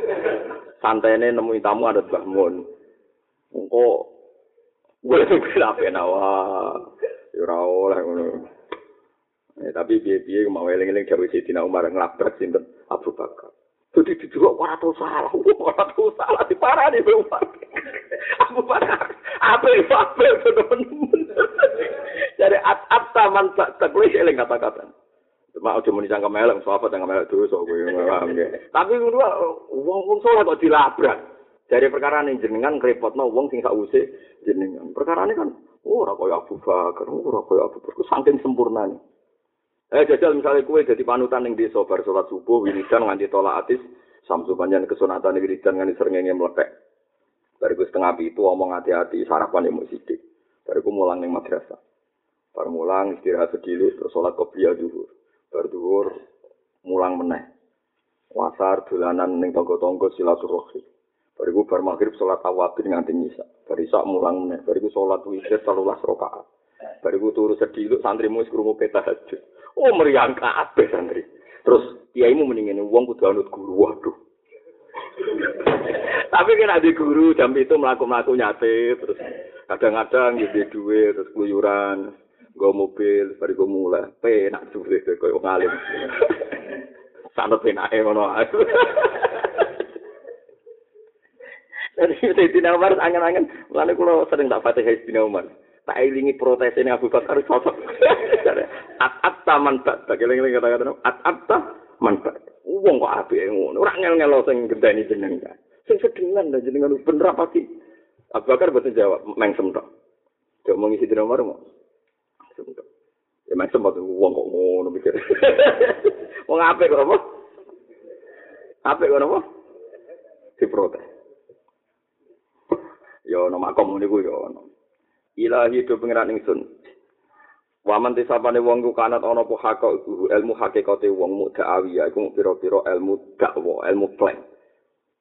Speaker 1: Santene nemuin tamu ada Mbah Mun. Engko gue sing ben wah. Ya ora oleh ngono. Eh, tapi piye-piye mau eling-eling dawuh Sidina Umar nglabrak sinten Abu Bakar. Jadi didelok ora tau salah, ora tau salah diparani Umar. Abu Bakar, apa apa teman-teman. Jadi at-at taman tak wis eling kata-kata. Cuma aja muni sangka melek, sahabat yang melek dosa kowe Tapi ngono wong-wong saleh kok dilabrak. Dari perkara ning jenengan krepotno wong sing sause jenengan. Perkara ini kan ora kaya Abu Bakar, ora kaya Abu Bakar, saking sempurnane. Eh jajal misalnya kue jadi panutan yang desa bar sholat subuh wiridan nganti tolak atis samsu panjang kesunatan wiridan nganti serengenge melepek. Bariku setengah itu omong hati-hati sarapan yang sidik. Bariku mulang ning madrasah. Bar mulang istirahat sediluk terus sholat qobliyah zuhur. Bar mulang meneh. Wasar dolanan ning tonggo-tonggo silaturahmi. Bariku bar maghrib sholat awabin nganti nyisa. Bariku mulang meneh. Bariku sholat witir 13 rakaat. Bariku turu sediluk santrimu wis krungu peta hajat. Oh meriang kabeh santri. Terus kiaimu mendingin uang kudu anut guru. Waduh. Tapi kan ada guru jam itu melaku-melaku nyate terus kadang-kadang gitu duit terus keluyuran gue mobil baru gue mulai penak deh kau ngalim sangat penak ya mana Sayyidina Umar angen-angen lalu kalau sering tak fatih Sayyidina Umar tak ilingi protes ini Abu Bakar cocok. at at taman tak tak ilingi kata-kata at at taman tak. Uang kok api ngono. Ora ngel-ngelo sing gendani jenengan. Sing sedengan dan jenengan bener apa sih? Abu Bakar betul jawab, mengsem tok. Dia mau ngisi di nomor mau. Mengsem tok. Ya mengsem tok uang kok ngono mikir. Wong apik kok apa? Apik kok apa? Diprotes. Yo nama makom niku yo ono. ilahi do pengiran ingsun. Waman tisapane wong ku kanat ana apa hak ilmu hakikate wong mudhawi ya iku pira-pira ilmu dakwa ilmu plan.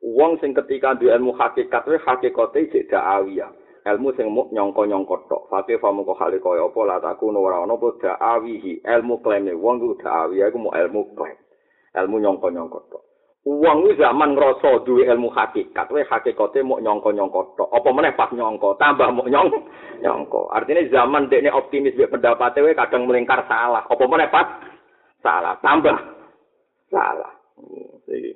Speaker 1: Wong sing ketika duwe ilmu hakikat we hakikate jek dakwi ilmu sing muk nyangka-nyangka tok. Fate famu kok hale kaya apa la taku ora ana apa dakwi ilmu klaime wong ku dakwi iku ilmu klaim ilmu nyangka-nyangka tok Wong ku zaman ngrasa duwe ilmu hakikat, wae hakikate mau nyangka-nyangka tok. Apa meneh pas nyangka, tambah mau nyong nyangka. Artinya zaman dekne optimis mek pendapate wae kadang melingkar salah. Apa meneh pas salah, tambah salah. Jadi,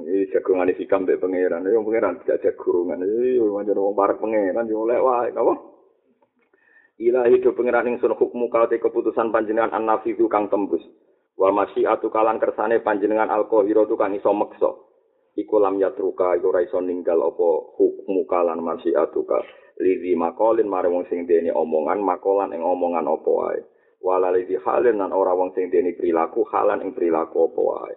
Speaker 1: ini jagungan isi kambing pangeran. Ini pangeran tidak jagungan. Ini macam orang barak pangeran. Ini oleh wah, apa? Ilahi do pangeran yang sunuh hukmu kalau keputusan panjenengan an nafidu kang tembus. Wa masyiatu kalan kersane panjenengan alkohiro tu kang iso meksa. Iku lam yatruka iku ora iso ninggal apa hukmu kalan masyiatu ka. Lizi makolin mare wong sing dene omongan makolan ing omongan apa wae. Wala lizi halin nan ora wong sing dene perilaku halan ing perilaku apa wae.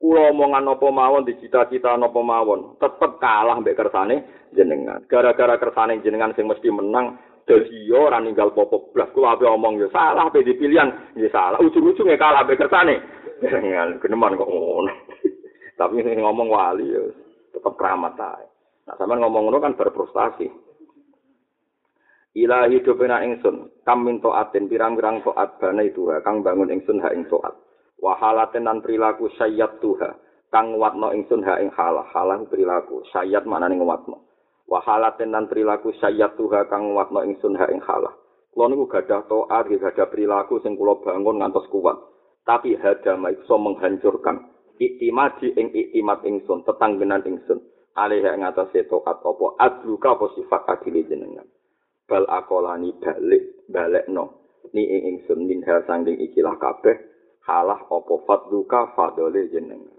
Speaker 1: Kula omongan apa mawon dicita-cita napa mawon tetep kalah mbek kersane jenengan. Gara-gara kersane jenengan sing mesti menang Jadi yo ora ninggal popok blas kula ape omong yo salah ape dipilihan yo salah ujung-ujunge kalah ape kersane. Jangan geneman kok ngono. Tapi sing ngomong wali yo tetep keramat ae. Nah sampean ngomong ngono kan berprestasi. Ilahi dopena ingsun, kam min taatin pirang-pirang taat bana itu kang bangun ingsun ha ing taat. Wahalaten nan perilaku sayyat tuha, kang watno ingsun ha ing halah, halah perilaku, sayyat maknane wahalaten lan perilaku sayyat tuha kang watno ingsun ha ing halah. Kulo niku gadah taat, gadah perilaku sing kula bangun ngantos kuat. Tapi hadama iso menghancurkan iktimadi ing iktimat ingsun, tetanggenan ingsun. Alih ing atase taat apa adluka apa sifat adile jenengan. Bal akolani balik balekno ni ing ingsun minha sanging ikilah kabeh halah apa fadluka fadole jenengan.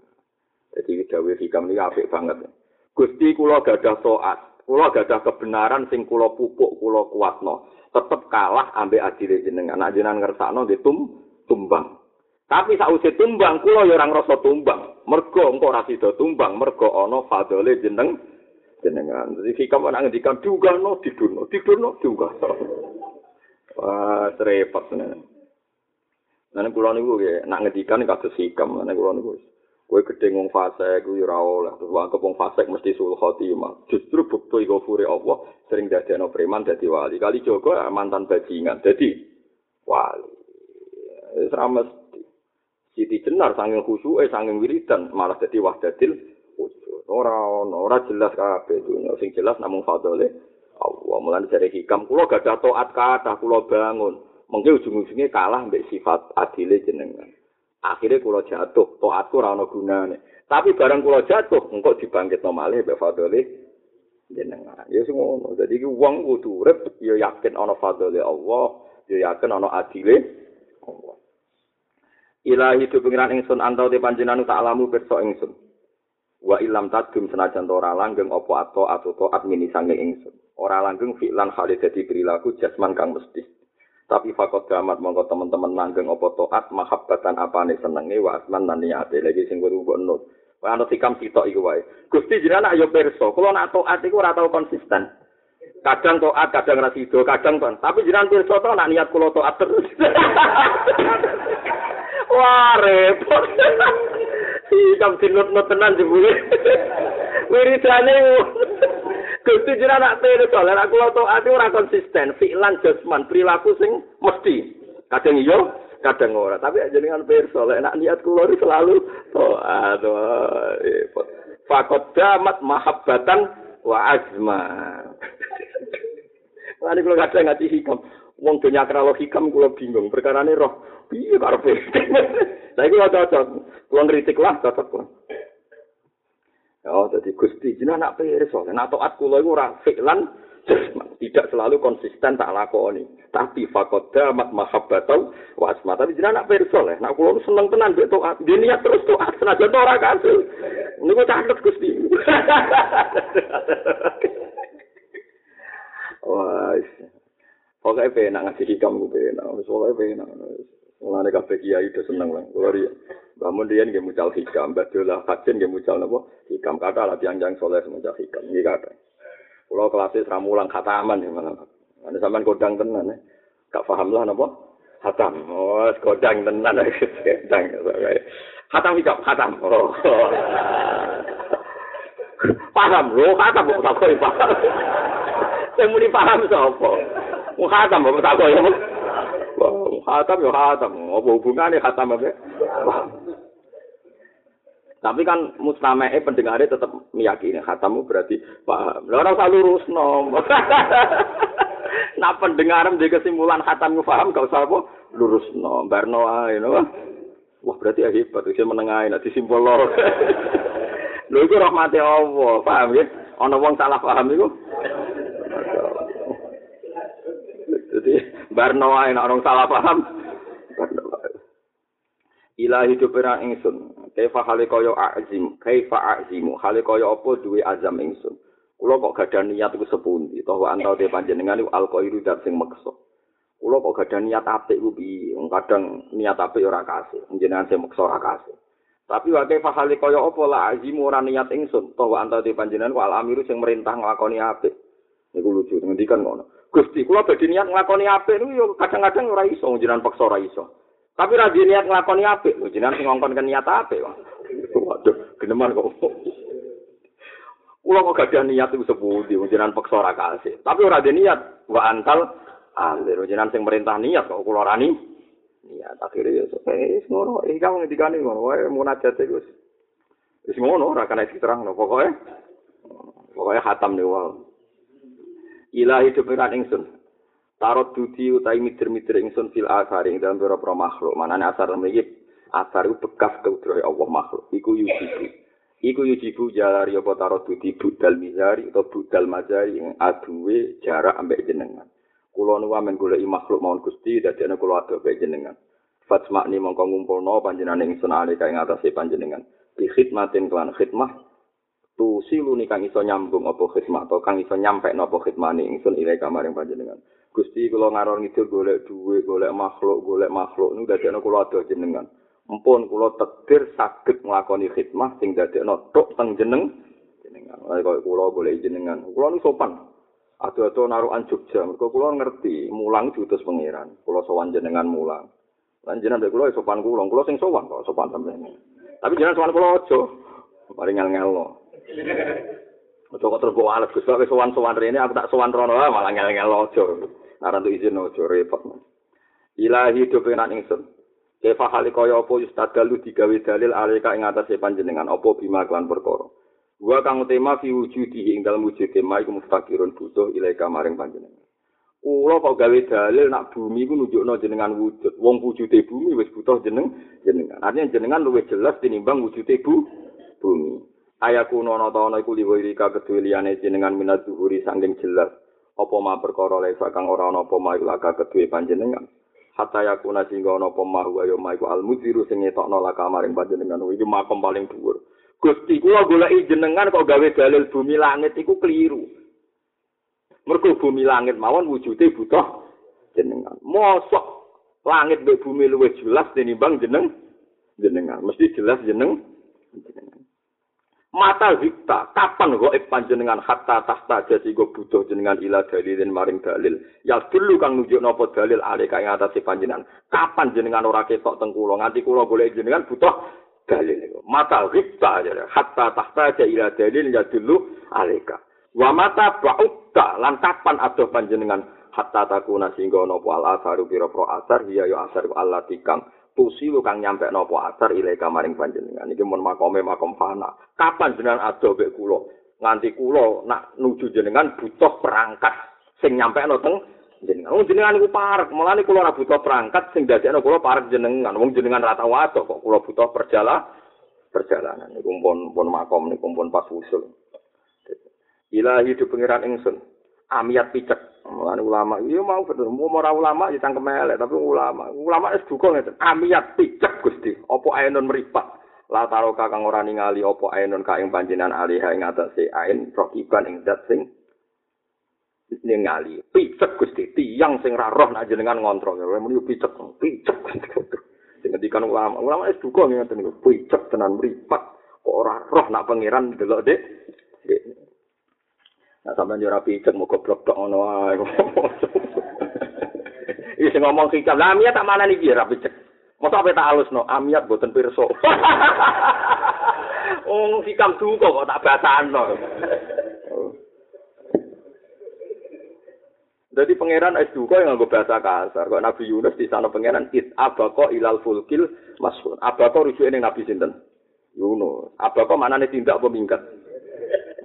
Speaker 1: Jadi dawuh iki apik banget. Gusti kula gadah taat, kula gadah kebenaran sing kula pupuk kula kuatno. Tetep kalah ambek adile jenengan. Anak jenengan ngersakno di tum tumbang. Tapi sausé tumbang kula ya ora ngrasa tumbang. Mergo engko ora sida tumbang mergo ana fadole jeneng jenengan. Jadi hikam ana ngendikan diugahno diduno diduno diugah wah repot tenan Nah, kula niku nggih nak ngendikan kados hikam, nah kula niku Kowe gedhe ngong fase kuwi ora oleh terus wong kepung fase mesti sul khotimah. Justru bukti iku fure Allah sering dadekno preman dadi wali. Kali Joko mantan bajingan dadi wali. Wis ra mesti. Siti jenar sanging khusuke sanging wiridan malah dadi wahdatil wujud. Ora ono, ora jelas kabeh dunya sing jelas namung fadole Allah. Mulane dari hikam kula gadah taat kathah kula bangun. Mengke ujung-ujungnya kalah mbek sifat adile jenengan. Akhirnya kula jatuh. Taatku ora ana gunane. Tapi barang kula jatuh engko dibangkitno malih mbek fadhole jenengan. Ya dadi iki wong kudu urip ya yakin ana fadhole Allah ya yakin ana adile Allah. Ilahi tu pengiran ingsun antau de panjenengan tak alamu pirsa ingsun. Wa ilam tadum senajan ora langgeng apa atau atau taat mini sange ingsun. Ora langgeng fi'lan hale dadi perilaku jasman kang mesti tapi fakot gamat mongko teman-teman nanggeng opo toat mahabbatan apane senenge wa asman lan niate lagi sing kudu mbok nut. Wae ana sikam sitok iku wae. Gusti jenengan ayo perso, kula nak toat iku ora tau konsisten. Kadang toat, kadang ra sido, kadang ton. Tapi jenengan perso to nak niat kula toat terus. Wah, repot. Sikam dinut-nut tenan jebule. Wiridane Gusti jenengan nak telu soalé aku to ati ora konsisten, fi'lan jasman perilaku sing mesti. Kadang iya, kadang ora. Tapi jenengan pirsa lek nak niat kula selalu to repot. Fakot damat mahabbatan wa azma. Lani kula kadang ngati hikam. Wong dunya kralo hikam kula bingung. Perkara ini roh. Piye karepe? Lah iku cocok. Kula ngritik lah cocok kula. Oh, jadi Gusti jenengan nak soalnya nak taat kula iku ora fi'lan tidak selalu konsisten tak lakoni. Tapi fakoda mat mahabbatau wa asma. Tapi jenengan nak piris soalnya nak kula seneng tenan mbek taat. Dia niat terus taat senajan ora kasil. Niku catet Gusti. Wah, Pokoknya penak ngasih hikam gue penak. Pokoknya penak. Mulane kabeh kiai udah seneng lah. Kulo ri bangun dia nggih mucal hikam, badolah kajen nggih mucal napa? Hikam kata lah tiang-tiang soleh mucal hikam. Nggih kata. Kulo kelas ra mulang khataman ya malah. Ana sampean kodang tenan ya. Gak paham lah napa? Khatam. Oh, kodang tenan kodang. Khatam hikam, khatam. Oh. paham lho, khatam kok tak paham. Saya muni paham sapa? Mu khatam kok tak. Khatam yo khatam. Apa hubungane khatam apa? Tapi kan mustamae pendengarnya tetap meyakini khatamu berarti paham. Lah ora usah lurusno. nah pendengar di kesimpulan khatam paham gak usah apa lurusno. Barno ae. Wah berarti ya hebat bisa menengahi nek disimpul lor. Lho iku rahmate Allah, paham ya? Ana wong salah paham iku. Barno ae nek orang salah paham. Ilahi hidup ira ingsun. Kaifa hale kaya azim, kaifa azimu, hale kaya apa duwe azam ingsun. Kula kok gadah niat iku sepundi, toh antau te panjenengan iku alqairu dat sing meksa. Kula kok gadah niat apik ku piye? Kadang niat apik ora kasih, jenengan sing meksa ora kasih. Tapi wae kaifa hale kaya apa la azimu ora niat ingsun, toh antau te panjenengan ku alamiru sing merintah nglakoni apik. Niku lucu ngendikan ngono. Gusti, kula badhe niat nglakoni apik niku yo kadang-kadang ora iso jenengan paksa ora iso. Tapi ra niat nglakoni apik, jenengan sing ngongkon kan niat apik. Waduh, geneman kok. Kula kok gak niat iku sepundi, jenengan paksa ora kasih. Tapi ora di niat, wa antal alir jenengan sing merintah niat kok kula rani. Niat akhire yo wis ngono, iki kamu ngendikane ngono wae munajat iku. Wis ngono ora kana diterangno pokoke. Pokoke khatam nih wae. Ilahi depiran ingsun, tarot dudi utai mitir-mitir ingsun fil asari ing dalam beberapa makhluk. Manane asar mriki asar itu bekas keudrohe Allah makhluk. Iku yujibu. Iku yujibu jalari apa tarot dudi? Budal mizari atau budal mazari yang aduwe jarak ambek jenengan. Kula nu amen goleki makhluk mawon Gusti dadi kula adu ambek jenengan. Fatsma ni mongko ngumpulno panjenengan ingsun alika ing atase panjenengan. Bi khidmatin kelan khidmah tu silu kang iso nyambung apa khidmah atau kang iso nyampe napa khidmah ni ingsun ilai kamaring panjenengan Gusti kula ngaror ngidul golek duwe, golek makhluk, golek makhluk niku dadekno kula ado jenengan. Mumpun kula tekdir saged nglakoni khidmah sing dadekno tok teng jeneng jenengan. Kok kula golek jenengan. Kula niku sopan. Ado-ado narukan Jogja, mergo kula ngerti mulang diutus pangeran. Kula sowan jenengan mulang. Lan jenengan kula sopan kula, kula sing sowan kok sopan sampeyan. Tapi jenengan sowan kula aja. Paling ngel-ngel. Ojo kok terus bawa alat Gus, sowan-sowan rene aku tak sowan rono malah ngel-ngel aja. Aran tuh izin ojo repot. Ilahi do penan ingsun. Kefa hali kaya apa yustadalu digawe dalil alika ing atase panjenengan apa bima klan perkara. Wa kang tema fi wujudi ing dalem wujud tema iku muftakirun butuh ilaika maring panjenengan. Kula kok gawe dalil nak bumi iku nunjukno jenengan wujud. Wong wujude bumi wis butuh jeneng jenengan. Artinya jenengan luwih jelas tinimbang wujude bu bumi. Ayaku nono ta ana iku liwirika kedue liyane jenengan minat zuhuri sanging jelas. apa ma perkara lesa kang ora ana apa ma iku laka kedue panjenengan. Hatta yakuna singgo ana apa ma wa yo ma iku al mudiru sing ngetokno laka maring panjenengan. Iki makom paling dhuwur. Gusti kula goleki jenengan kok gawe dalil bumi langit iku keliru. Mergo bumi langit mawon wujude butuh jenengan. Mosok langit mbek bumi luwih jelas tinimbang jeneng jenengan. Mesti jelas jeneng jenengan mata zikta kapan kok panjenengan? Hatta tahta jadi go butuh jenengan ila dalilin maring dalil. Ya dulu kang nunjuk nopo dalil ale kang atas panjenengan. Kapan jenengan ora ketok teng kula? Nganti kula golek jenengan butuh dalil. Mata zikta hatta tahta jadi ila dalil ya dulu aleka wa mata ba'utta lan kapan adoh panjenengan? Hatta takuna singgo nopo al asaru biro pro asar hiya yo asar Allah tikang tusi lu kang nyampe nopo asar ilai kamaring panjenengan. Iki mun makome makom fana. Kapan jenengan ado mek kula? Nganti kula nak nuju jenengan butuh perangkat sing nyampe no teng jenengan. Wong jenengan iku parek mulane kula ora butuh perangkat sing dadekno kula parek jenengan. Wong jenengan rata wae kok kula butuh perjalanan perjalanan. Niku pun pun makom niku pun pas usul. Ilahi di pengiran ingsun. Amiat picek Mulane ulama, iya mau bener, mau ora ulama ya cangkem elek, tapi ulama, ulama wis duka ngeten. Amiat picek Gusti, apa ainun meripat. La taro kakang ora ningali apa ainun ka ing panjenengan alih ing atase ain rokiban ing zat sing ningali. Picek Gusti, tiyang sing ra roh nak jenengan ngontrol. Muni picek, picek. Sing ngendikan ulama, ulama wis duka ngeten niku, picek tenan meripat. Kok ora roh nak pangeran delok Dek. Nah, sampean yo ora picek mau goblok tok ngono wae. Iki sing ngomong hikam, lah amiat tak mana nih ora picek. Masa apa tak halusno, amiat boten pirsa. Oh, hikam duka kok tak basano. Jadi pangeran es duka yang nganggo bahasa kasar. Kok Nabi Yunus di sana pangeran it abako ilal fulkil masun. Abako rujuk ini Nabi sinten? Yunus. Apa kok manane tindak apa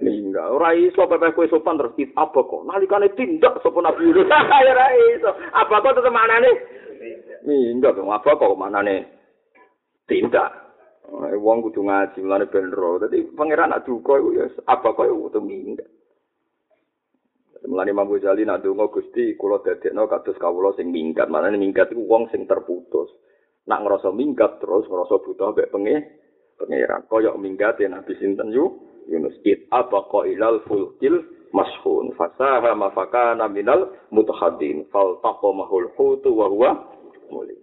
Speaker 1: Minggat. Ora iso pepe kowe sopan terus it apa kok? Nalikane tindak sapa Nabi Yunus. Ya ora iso. Apa kok tetep manane? Minggat. Apa kok manane tindak? Eh, wong kudu ngaji mulane ben ro. Dadi pangeran nak duka iku ya apa kok kudu minggat. Mulane Imam Ghazali nak donga Gusti kula dadekno kados kawula sing minggat. Manane minggat iku wong sing terputus. Nak ngerasa minggat terus ngerasa butuh mbek penge pangeran. Kaya minggat ya Nabi sinten yu Yunus it apa ilal fulkil mashun fasaha mafakana minal mutahaddin fal taqamahul hutu wa huwa muli.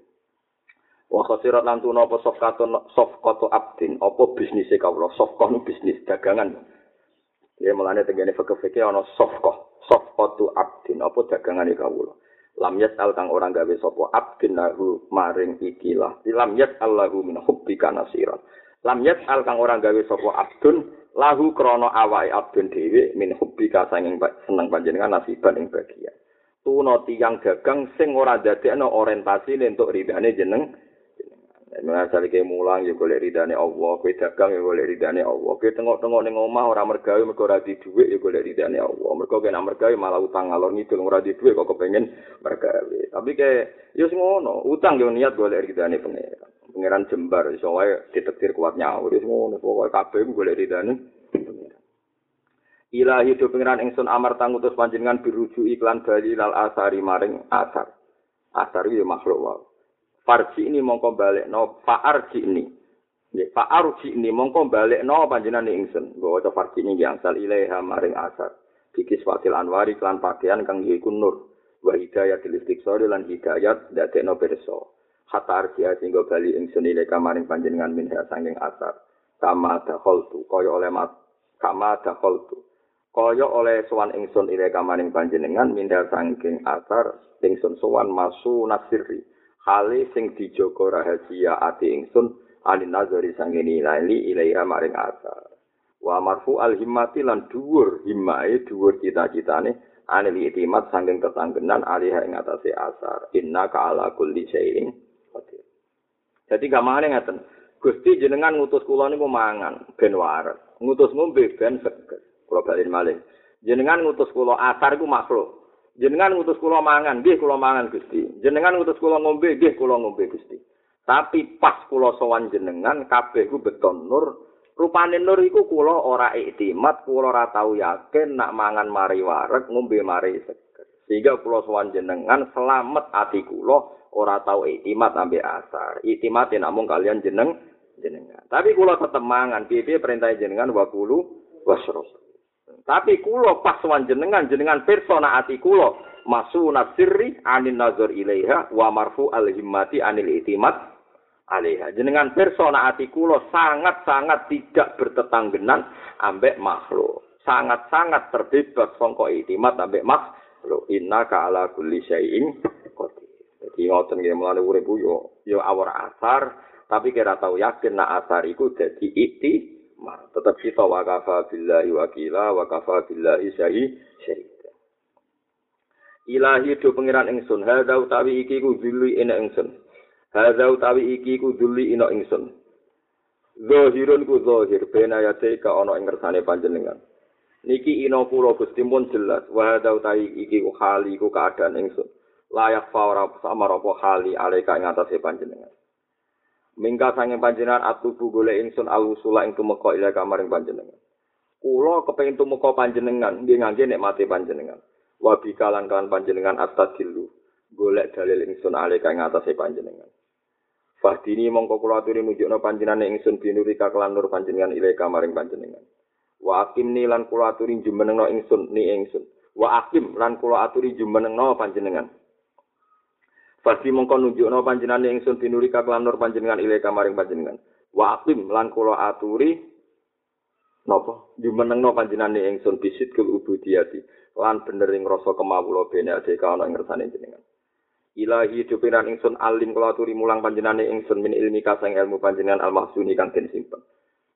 Speaker 1: Wa khasirat lan tuna apa sofkatun sofkatu abdin? Apa bisnise kawula sofkah bisnis dagangan. Ya mulane tengene fikih-fikih ana sofkah sofkatu abdin. Apa dagangane kawula. lam yas'al kang orang gawe sapa? Abdin lahu maring ikilah lam yas'al lahu min hubbika nasiran. Lam yas'al kang orang gawe sapa? Abdun lahu krana awake abdun dhewe min hubbika sanging seneng panjenengan nasiban ing bagian tuna tiyang dagang sing ora dadekno orientasi untuk ridane jeneng Nah, ke mulang ya golek ridane Allah, kowe dagang ya golek ridane Allah. Kowe tengok-tengok ning omah ora mergawe mergo ora di dhuwit ya golek ridane Allah. Mergo kena mergawe malah utang ngalor ngidul ora di dhuwit kok kepengin mergawe. Tapi ke ya ngono, utang yo niat golek ridane pangeran. Pangeran jembar iso wae ditektir kuat nyaur wis ngono pokoke kabeh golek ridane Ilahi do pengiran ingsun amar tangutus panjenengan biruju iklan bali lal asari maring asar. Asar iki makhluk wae. farji ini mongko balik no faarji ini. Ya faarji ini mongko balik no panjenengan ingsun. Bahwa itu farji ini yang sal ilaiha maring asar. Bikis fatil anwari klan pakaian kang yiku nur. Wa hidayat sore lan hidayat dati no perso hatta arji sehingga bali ingsun ilai kamaring panjenengan minha sanging asar. Kama tu kaya oleh mat kama tu kaya oleh sowan ingsun ilai kamaring panjenengan minha sanging asar ingsun sowan masu nasiri. Hale sing dijaga rahasia ati ingsun alin nazari sangeni lali ilaiha maring asar. Wa marfu al himmati lan dhuwur himmae dhuwur cita-citane anil itimat sanging ketanggenan alih ing atase asar. Inna ka ala kulli syai'in jadi gamane ngaten Gusti jenengan ngutus kula niku mangan ben waras ngutus ngombe ben seger kula balen malih jenengan ngutus kula asar iku makhluk jenengan ngutus kula mangan, nggih kula mangan Gusti. Jenengan ngutus kula ngombe, nggih kula ngombe Gusti. Tapi pas kula sowan jenengan kabeh ku beton nur. Rupane nur iku kula ora iktimat, kula ora tau yakin nak mangan mari wareg, ngombe mari seger. Sehingga kula sowan jenengan selamat ati kula ora tau iktimat ambe asar. Iktimat namung kalian jeneng jenengan. Tapi kula tetep mangan, piye perintah jenengan wa kulu wasrus. Tapi kulo pas wan jenengan jenengan persona ati kulo masu nasirri anin nazar ilaiha wa marfu al himmati anil itimat alaiha. Jenengan persona ati kulo sangat-sangat tidak bertetanggenan ambek makhluk. Sangat-sangat terbebas songko itimat ambek makhluk. Inna ka ala kulli syai'in. Jadi ngoten nggih mulane urip yo yo awar asar tapi kira tahu yakin nak asar iku dadi iti tetap kita wakafa billahi wakila wakafa billahi syahi syahid ilahi do pengiran ingsun hadza utawi iki ku dzulli ina ingsun. Hadza utawi iki ku dzulli ina ingsun. Zahirun ku zahir bena yate ka ana ing ngersane panjenengan. Niki ina kula Gusti mun jelas wa hadza utawi iki ku hali ku keadaan ingsun layak fa ora sama apa hali aleka ing atase panjenengan Mingka sange panjenengan atubu golek ingsun alusula ing tumeka ila kamaring panjenengan. Kula kepengin tumeka panjenengan nggih ngangge mati panjenengan. Wa bikalan kan panjenengan astadilu golek dalil ingsun ale kang ngatasé panjenengan. Fahdini mongko kula aturi nunjukno panjenengan ingsun binuri kaklan nur panjenengan ila kamaring panjenengan. Wa akim ni lan kula aturi jumenengno ingsun ni ingsun. Wa akim lan kula aturi jumenengno panjenengan. Fasi mongko nunjukno panjenengan ingsun binuri kaklan nur panjenengan ile kamaring panjenengan. Wa aqim lan kula aturi napa jumenengno panjenengan ingsun bisit kul ubudiyati lan bener ing rasa kemawula bene ade kana ing ngersane jenengan. Ilahi dupiran ingsun alim kula aturi mulang panjenengan ingsun min ilmi kasang ilmu panjenengan al-mahsuni kang den simpen.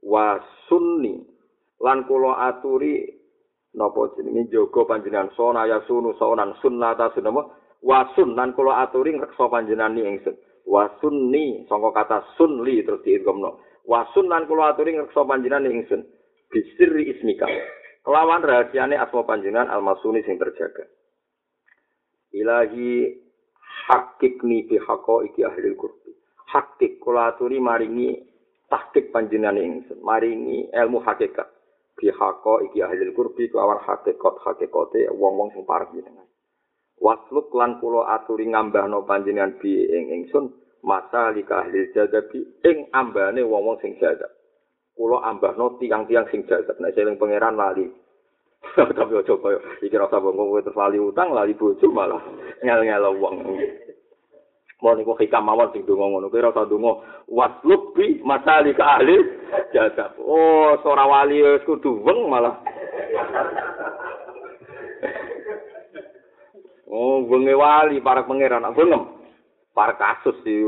Speaker 1: Wa sunni lan kula aturi napa jenenge jaga panjenengan sona ya sunu sonan sunnata sunama wasun lan kula aturi ngreksa panjenengan ingsun wasun ni sangka kata sunli terus diingkomno Wasun lan kula aturi ngreksa panjenengan ingsun. Bisirri ismika. Kelawan rahasiane asma panjenengan almasuni sing terjaga. Ilahi hakikni bi iki ahli kurbi. Hakik kula aturi maringi tahkik panjenengan ingsun, maringi ilmu hakikat. Bi iki ahli kurbi kelawan hakikat hakikate wong-wong sing jenengan. Wasluk lan kula aturi ngambahno panjenengan bi ing ingsun masa lika ahli jadabi ing ambane wong-wong sing jadab. Kula ambahno tiang-tiang sing jadab. Nek seling pangeran lali. Tapi aja kaya iki rasa bongko kowe terus lali utang, lali bojo malah ngel-ngel wong. Mau niku hikam mawon sing donga ngono. Kowe rasa donga wasluk bi masa lika ahli jadab. Oh, ora wali kudu weng malah. Oh, wenge wali para pangeran, bengem. Para kasus sih.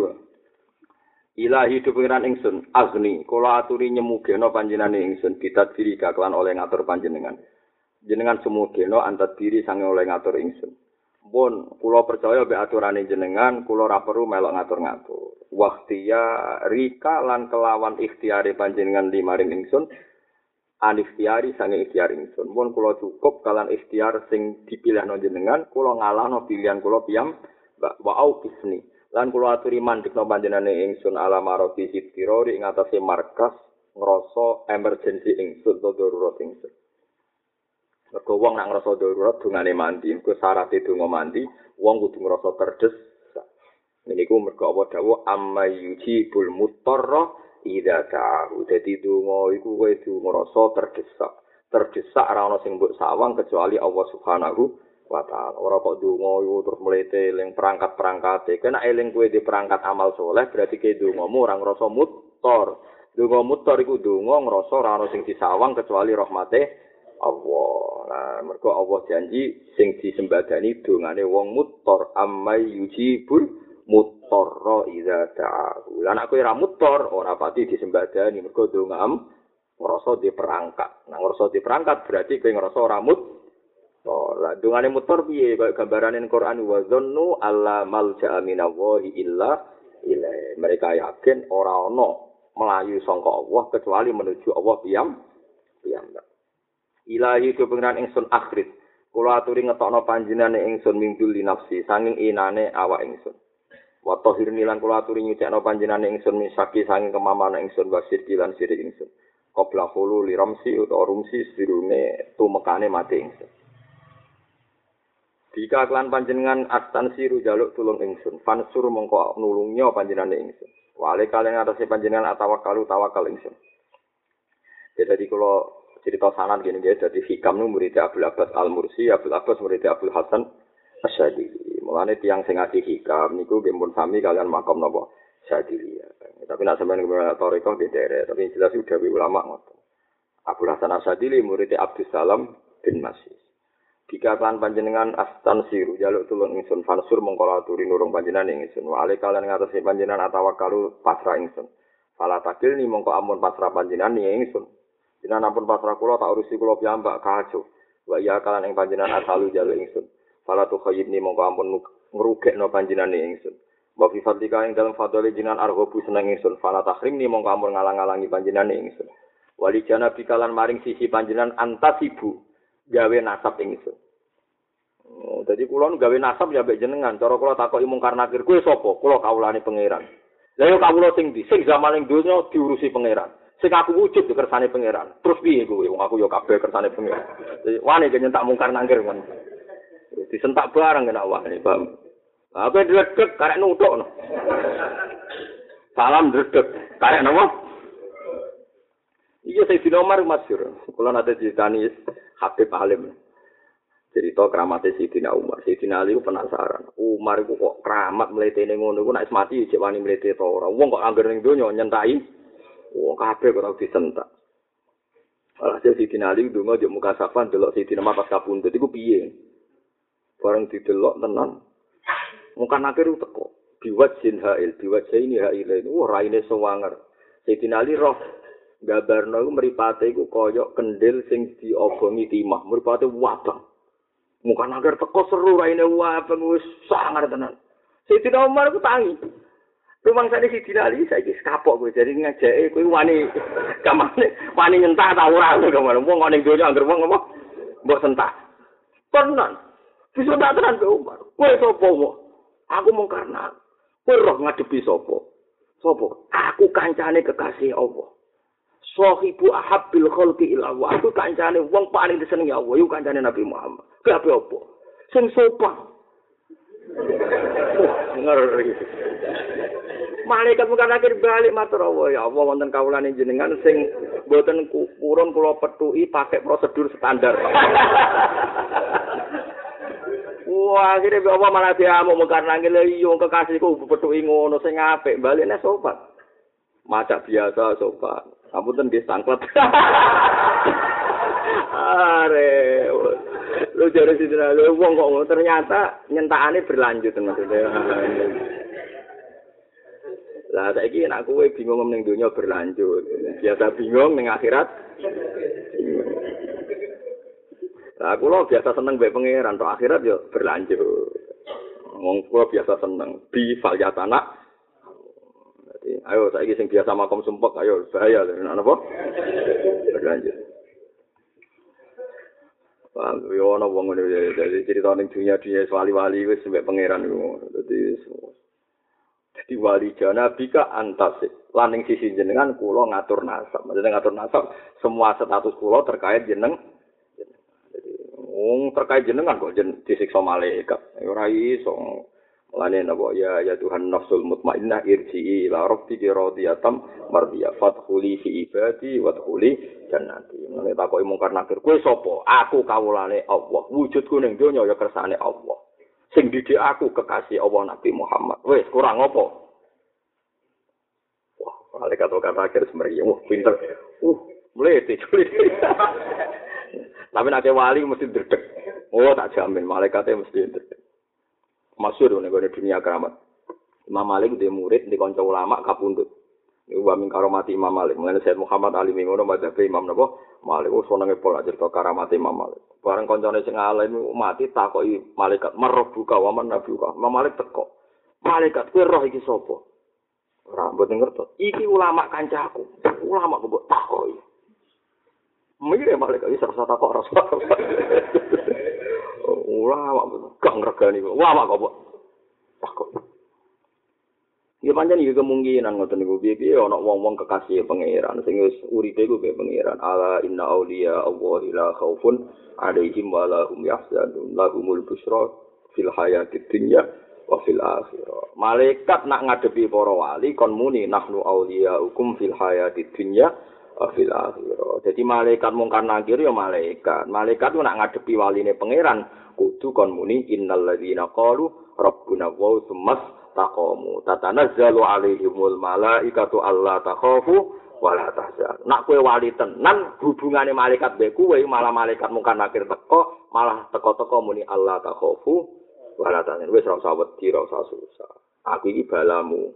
Speaker 1: Ilahi du pangeran ingsun, agni, kula aturi nyemugeno panjenengan ingsun kita diri kaklan oleh ngatur panjenengan. Jenengan semugeno antar diri sange oleh ngatur ingsun. Pun kula percaya be aturane jenengan, kula ora perlu melok ngatur-ngatur. Waktia rika lan kelawan ikhtiare panjenengan limaring ingsun, anikhtiari sange ikhtiar ingsun. Mun kula cukup kalan ikhtiar sing dipilih no jenengan, kula ngalahno pilihan kula piyam wa au isni. Lan kula aturi mandek no panjenengane ingsun ala marofi sitirori ing atase markas ngrasa emergency ingsun to darurat ingsun. Mergo wong nak ngrasa darurat dungane mandi, iku syarat donga mandi, wong kudu ngrasa terdes. Niku mergo apa dawuh amma yujibul mutarra ida ta'ahu. Jadi dungo iku kowe du ngrasa terdesak. Terdesak ora ana sing mbok sawang kecuali Allah Subhanahu wa taala. Ora kok dungo iku terus mlete eling perangkat-perangkate. Kena eling kowe di perangkat amal soleh berarti ke dungomu ora ngrasa mutor. Dungo mutor iku dungo ngrasa ora ana sing disawang kecuali rahmate Allah. Nah, mergo Allah janji sing disembadani dongane wong mutor amai yujibul mutorro ida ta'ahu. Lah nek kowe ora mutor, ora pati disembadani mergo dongam ngrasa di perangkat. Nah ngrasa di perangkat berarti kowe ngrasa ora mut. Oh, lah dongane mutor piye kaya gambarane Quran wa dzannu alla malja'a minallahi illa ilai. Mereka yakin ora ana melayu sangka Allah kecuali menuju Allah piyam piyam. Ilahi ku pengiran ingsun akhir. Kula aturi ngetokno panjenengane ingsun li nafsi sanging inane awak ingsun. Wa tahir nilan kula aturi nyucikno panjenengan ingsun misaki sanging kemamana ingsun wasir kilan siri ingsun. Qabla hulu li ramsi utawa rumsi sirune tumekane mati ingsun. Jika klan panjenengan astan siru jaluk tulung ingsun. Fansur mongko nulungnya panjenengan ingsun. Wale kalian atase panjenengan atawakal tawakal ingsun. Jadi kalau cerita sanan gini ya. Jadi hikam nu murid Abdul Abbas Al Mursi Abdul Abbas murid Abdul Hasan Asyadili. Mulane tiang sing ngaji hikam niku nggih pun sami kalian makom napa Asyadili. Tapi nak sampeyan kebenaran toriko di daerah, tapi jelas sudah ulama ngoten. Abu Hasan Asyadili murid Abdus Salam bin Masih. Jika kan panjenengan astan siru jaluk tulung ingsun fansur mongkola turi nurung panjenengan ingsun. Wale kalian ngatasi panjenengan atau kalu pasrah ingsun. Fala takil ni mongko amun pasrah panjenengan ni ingsun. Jenengan ampun pasrah kula tak urusi kula piyambak kacau. Wa iya kalian ing panjenengan asalu jaluk ingsun. Fala tu khayyibni mongko ampun ngrugekno panjenengan ingsun. Wa fi fadlika ing dalam fadhole jinan argobu seneng ingsun. Fala tahrimni mongko ampun ngalang-alangi panjenengan ingsun. Wali jana bikalan maring sisi panjenengan antasibu gawe nasab ingsun. Oh, jadi kula gawe nasab ya mbek jenengan. Cara kula takoki mungkar nakir kuwi sapa? Kula kawulane pangeran. Lah yo kawula sing di sing zaman ning donya diurusi pangeran. Sing aku wujud di kersane pangeran. Terus piye kowe? Wong aku yo kabeh kersane pangeran. Wani nyentak mungkar nakir ngono. Disentak barang kena wah ini paham apa dredeg karek nutuk no. salam dredeg karek nopo? Iya saya di nomor masyur kalau ada ceritani Habib Alim cerita keramatnya Sayyidina Umar. Sayyidina Ali penasaran. Umar itu kok keramat melete ini ngono? Itu naik mati cek wani melete to orang wong kok anggar ning donya nyentai wong kabeh kok disentak. Alhasil Sayyidina Ali ndonga yo muka safan delok Sayyidina Umar pas kabundut iku piye bareng didelok tenan. Muka nakir teko. Biwat jin hail biwat ini hail ini. Wah raine sewanger Sayyidina Ali roh. Gambarno iku mripate iku kaya kendil sing diobongi timah. Mripate wabang. Muka nakir teko seru raine wabang wis sangar tenan. Sayyidina Umar ku tangi. Rumang sana si dinali saya kis kapok gue jadi ngajak gue wani kamane wani nyentah tau ora? Ke mana mau ngoning dunia angker mau ngomong mbok sentah. Tenan bisa tak tenan ke Umar gue sopo mau aku mau karena gue roh ngadepi sopo sopo aku kancane kekasih Allah Sohibu ahabbil khalqi ila wa aku kancane wong paling disenengi Allah iku kancane Nabi Muhammad. Kabeh apa? Sing sopan. Ngeri. Malaikat bukan akhir balik matur Allah ya Allah wonten kawulane jenengan sing mboten kurun kula petuki pakai prosedur standar. Wah, akhirnya bawa malah dia mau mekar nangis lagi, yung kekasihku petuki ngono sing apik, baliknya sopan. Maca biasa sopan. Kamu tuh di sangklet. Are, lu jadi sih lu wong kok ternyata nyentakane berlanjut maksudnya. Lah saiki nek kowe bingung ning donya berlanjut. Biasa bingung ning akhirat. Lah kula biasa seneng mbek pangeran tok akhirat yo berlanjut. Wong kula biasa seneng bi falyatana. Jadi ayo saiki sing biasa makom sumpek ayo bahaya lho napa? Berlanjut. Paham, yo ana wong ngene dadi cerita ning dunia-dunia wali-wali wis mbek pangeran iku. Dadi Jadi wali jana bika antase. Laning sisi jenengan kulo ngatur nasab. Maksudnya ngatur nasab, semua status kulo terkait jeneng. Wong terkait jenengan kok jen disiksa malaikat. Ora iso. Mulane napa ya ya Tuhan nafsul mutmainnah irji'i ila rabbiki radiyatam mardiya fadkhuli fi ibadi wadkhuli jannati. Mulane takoki mungkar nakir, kowe sapa? Aku kawulane Allah. Wujudku ning donya ya kersane Allah. sing didik aku kekasih Allah Nabi Muhammad. Wes kurang apa? Wah, malaikat kata akhir semeriah. Pinter. Uh, itu. Tapi nanti wali mesti derdek. Oh, tak jamin. Malaikatnya mesti derdek. Masyur nih gue dunia keramat. Imam Malik dia murid di konco ulama kapundut. Iku wa min karomati Imam Malik. Mulane Said Muhammad Ali ngono madzhab Imam napa? Malik wis senenge pola cerita karamati Imam Malik. Bareng kancane sing alim mati takoki malaikat marbuka wa man nabiuka. Imam Malik teko. Malaikat kowe roh iki sapa? Ora mboten ngerti. Iki ulama kancaku. Ulama kok takoki. Mire malaikat iki rasa takok rasa. Ulama gak ngregani. Ulama kok takok. Ya pancen iki kemungkinan ngoten niku piye-piye ana wong-wong kekasih pangeran sing wis uripe iku be pangeran. Ala inna auliya Allah la khaufun alaihim wa hum yahzanun. Lahumul busra fil hayatid dunya wa fil akhirah. Malaikat nak ngadepi para wali kon muni nahnu auliya hukum fil hayatid dunya fil. Jadi malaikat mungkar nangkir ya malaikat. Malaikat nak ngadepi waline pangeran. Kudu kon muni innal ladzina qalu rabbuna wa tsummas taqamu. Tatanazzalu alaihimul malaikatu alla takhafu wala tahzan. Nak kowe wali tenan hubungane malaikat mbek kowe malah malaikat mungkar nakir teko malah teko-teko muni Allah takhafu wala tahzan. Wis ora usah wedi ora usah susah. Aku iki balamu.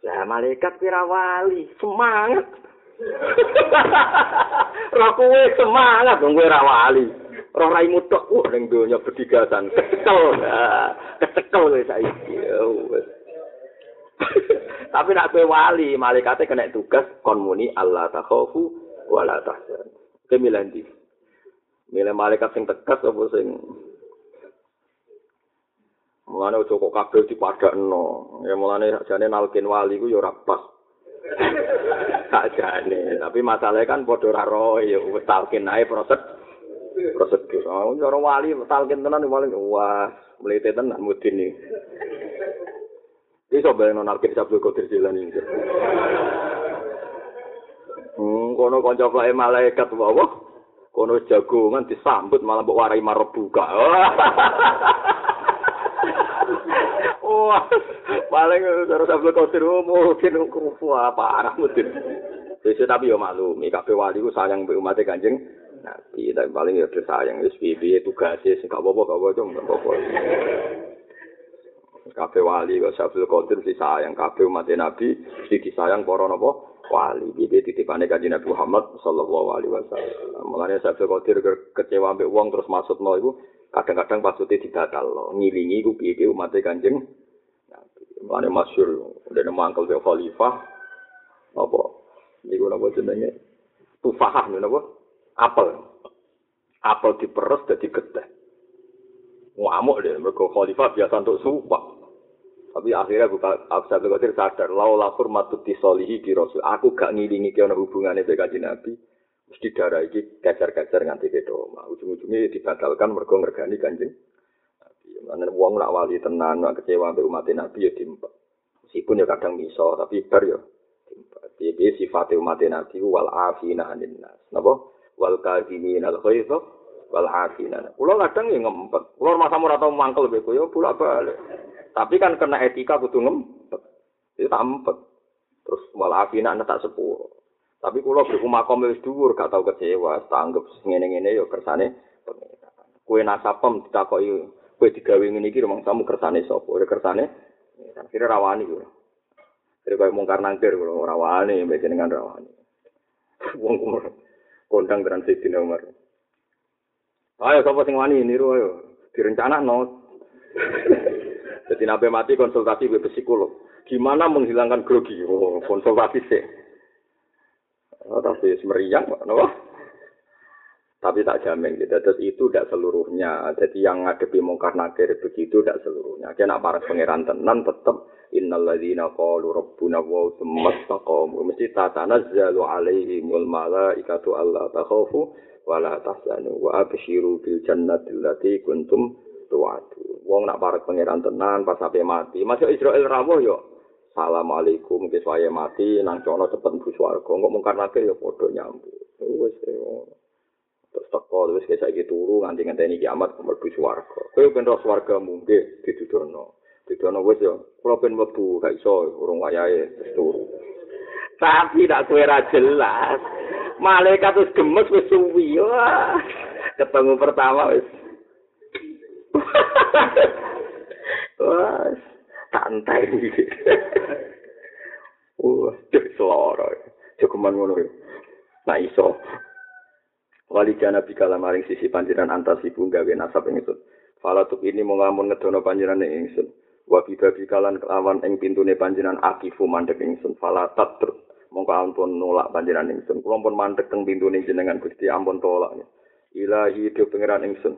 Speaker 1: Ya malaikat kira wali. Semangat Roh kowe semangat dong kowe ora wali. Roh raimu tok uh ning donya bedigasan. Kecekel. Kecekel kowe saiki. Tapi nak kowe wali, malaikate kena tugas kon muni Allah takhafu wala tahzan. Kowe milih ndi? Milih malaikat sing tegas apa sing Mulane ojo kok kabeh dipadakno. Ya mulane jane nalkin wali ku ya ora pas. sakjane tapi masalahnya kan padha ora roh ya wis talkin ae proses prosedur oh cara wali talkin tenan wali wah mlete tenan mudin iki. Iso bayang nalkin sabdo kodir jalan ini hmm kono kanca kae malaikat wae kono jagongan disambut malah mbok warai marebuka Wah, paling terus sampe kotir mungkin wah parah mungkin. Wis tapi yo maklum, kabeh wali ku sayang mbek umat Kanjeng Nabi, tapi paling yo sayang wis piye tugase sing gak apa-apa gak apa-apa gak apa-apa. Kabeh wali kok Sabtul Qadir si sayang kabeh umat Nabi mesti disayang para napa wali. Iki titipane Kanjeng Nabi Muhammad sallallahu alaihi wasallam. Mulane Sabtul Qadir kecewa mbek wong terus maksudno iku kadang-kadang maksudnya dibatal ngilingi ku piye umat kanjeng Mulane masyhur dene mangkel be khalifah. Apa? Niku napa jenenge? Tufahah napa? Apel. Apel diperes dadi getih ngamuk deh mergo khalifah biasa untuk sumpah. Tapi akhirnya buka Abdul Qadir sadar lau lakur matut di Rasul. Aku gak ngilingi kena hubungannya dengan Nabi. Mesti darah iki kecer-kecer nganti doma ujung-ujungnya dibatalkan mergo ngergani kanjeng Mana wong nak wali tenan, nak kecewa sampai umat Nabi ya dimpa. Meskipun ya kadang miso, tapi bar ya. Jadi sifat umat Nabi wal afina anin nas. Napa? Wal kazimin al khaizah wal afina. Kulo kadang ya ngempet. Kulo masa murah tau mangkel beko ya pulak balik. Tapi kan kena etika kudu ngempet. Itu tak empet. Terus wal afina tak sepuluh. Tapi kulo berumah makom wis dhuwur gak tau kecewa, tak anggap ngene-ngene ya kersane Kue nasapem ditakoki kowe digawe ngene iki tamu kersane sapa? Ora kersane. Kira rawani yo kira kowe mungkar nangkir ora rawani mbek jenengan rawani. Wong kondang transit dina umar. Ayo sapa sing wani? Niru ayo. Direncana no jadi nabe mati konsultasi be psikolog gimana menghilangkan grogi? Oh, konsultasi sih Oh, tapi semeriang, Pak. Tapi tak jamin gitu. Terus itu tidak seluruhnya. Jadi yang ngadepi mungkar nakir begitu tidak seluruhnya. Kena para pangeran tenan tetap innalladzina qalu rabbuna wa taqamu mesti tatanazzalu alaihimul malaikatu alla takhafu wa la tahzanu wa abshiru bil jannati allati kuntum tu'adu. Wong nak para pangeran tenan pas sampai mati, masuk Israel rawuh yo. Assalamualaikum, ke saya mati, nang cono cepet bu swarga. Kok mungkar nakir ya padha nyambut. Terus teko terus kayak saya turu nganti ngenteni kiamat mlebu swarga. Kowe ben roh swarga mungke ditudono. Ditudono wis yo, kula ben mlebu gak iso urung wayahe terus turu. Tapi tak kowe ra jelas. Malaikat terus gemes wis suwi. Ketemu pertama wis. Wah, santai. Wah, cek seloro. Cukuman ngono. Nah iso. Wali jana bikala maring sisi panjiran antas ibu gawe nasab ing ingsun. Falatuk ini mau ngamun ngedono panjiran ing ingsun. Wa biba bikalan kelawan ing pintune panjiran akifu mandek ingsun. Falatat ter mongko ampun nolak panjiran ingsun. Kula pun mandek teng pintune jenengan Gusti ampun tolak ilahi do pangeran ingsun.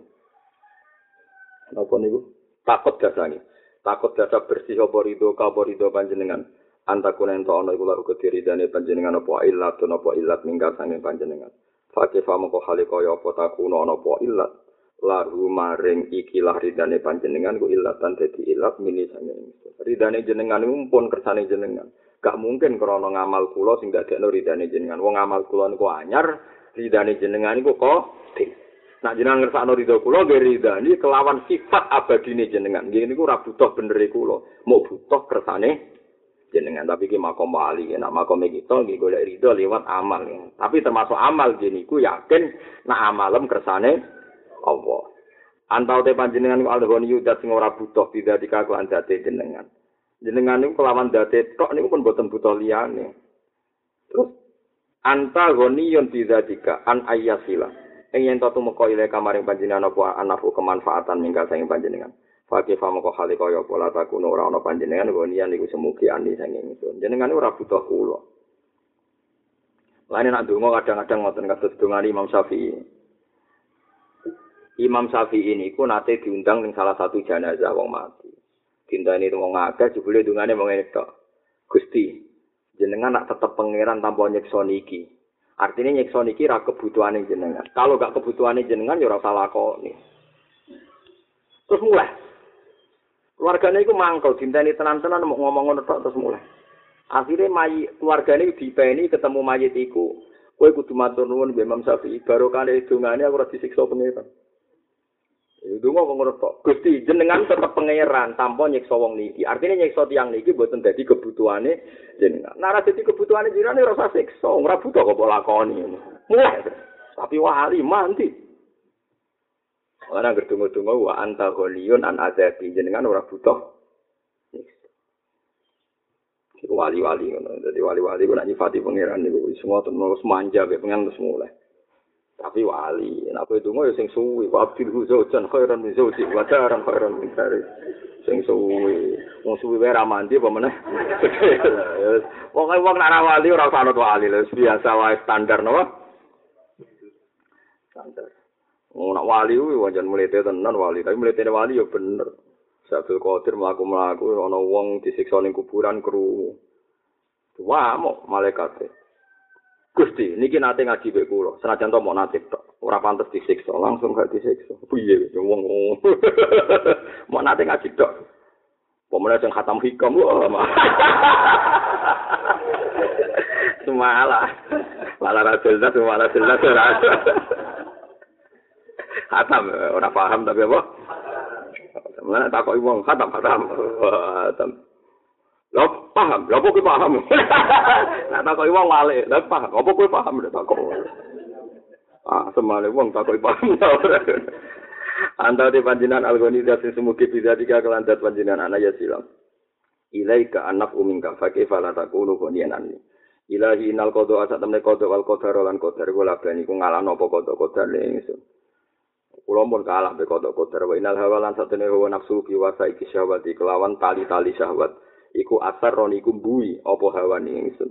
Speaker 1: Napa niku? Takut dasane takut dasa bersih apa rido kabar rido panjenengan. Antakuna ento ana iku laku diridane panjenengan apa illat apa illat minggat sange panjenengan Fakih famo ko hale kaya apa takuno ana apa ilat. Lahu maring ikilah ridane panjenengan ku ilatan dadi ilat mini sange ridane jenengan pun kersane jenengan. Gak mungkin krana ngamal kula sing dadekno ridane jenengan. Wong ngamal kula niku anyar ridane jenengan niku kok Nah jenengan ngersakno ridho kula nggih ridani kelawan sifat abadine jenengan. Nggih niku ora butuh bener kula, mau butuh kersane jenengan. Tapi ki makom wali ya. Nak makom kita nggih golek ridho lewat amal ya. tapi termasuk amal jeniku yakin nak amalem kersane Allah. Antau te panjenengan ku alhoni yudat sing ora butuh tidak dikakuan date jenengan. Jenengan niku kelawan date tok niku pun boten butuh liyane. Terus anta ghaniyun bidzalika an ayyasila ing yen to tumeka ile kamaring panjenengan apa anafu kemanfaatan minggal saking panjenengan Fakih famo kok hale kaya pola takuno ora ana panjenengan kok nian iku semugi ani sange ingsun. Jenengan ora butuh kula. Lain nak donga kadang-kadang ngoten kados dongan Imam Syafi'i. Imam Syafi'i ini ku nate diundang ning salah satu jenazah wong mati. Dintani wong akeh jebule dungane wong itu. Gusti, jenengan nak tetep pangeran tanpa nyekso niki. Artinya nyekso niki ra kebutuhane jenengan. Kalau gak kebutuhane jenengan ya ora salah kok. Terus mulai Keluargane iku mangkel dinteni tenan-tenan mau ngomong ngono tok terus mulai. Akhire mayi keluargane dipeni ketemu mayit iku. Kowe kudu matur nuwun Mbah Imam Syafi'i baru kali dungane aku ora disiksa pangeran. Ya donga kok ngono tok. Gusti jenengan tetep pangeran tanpa nyiksa wong niki. Artinya nyiksa tiang niki mboten dadi kebutuhane jenengan. Nah ora dadi kebutuhane jenengan ora usah siksa, ora butuh kok lakoni. Mulai. Tapi wali mandi. Ora ngedungu-dungu wa anta ghaliyun an azabi jenengan ora butuh. Wali-wali ngono. Dadi wali-wali ku nek nyifati pangeran niku wis ngoten terus manja be pengen terus mulai. Tapi wali, nek kowe donga ya sing suwi, wa abdul huzojan khairan min zawji wa daran khairan min dari. sing suwi. Wong suwi wae ra mandi apa meneh. Pokoke wong nak ra wali ora usah wali lho, biasa wae standar napa? Standar. Wong nak wali kuwi wajan mlete tenan wali, tapi mlete wali ya bener. Sabul Qadir mlaku-mlaku ana wong disiksa ning kuburan kru. Wah, mau malaikat. Gusti, niki nate ngaji mek kula. Senajan to mau nate tok. Ora pantes disiksa, langsung gak disiksa. Piye wong mau nate ngaji tok. Pemene sing khatam hikam wah. Semalah. Malah ra jelas, malah jelas ora. Khatam ora paham tapi apa? Mana takok wong khatam khatam. Khatam. Lha paham, lha kok paham. Nek takoki wong wale, lha paham, apa kowe paham nek takok. Ah, semale wong takoki paham. Anta di panjinan algoni dasi semugi bisa tiga kelantar panjinan anak ya silam. Ilai ke anak umingka fakih fala takunu konian ani. Ilahi inal kodo asat temne kodo wal kodar lan kodar gula bani ku ngalah nopo kodo kodar ingsun. Kulo pun kalah be kodo kodar wa inal hawalan satene hawa nafsu kiwasa iki syahwati kelawan tali-tali syahwat. iku asar ron iku bui apa hawan ingsun.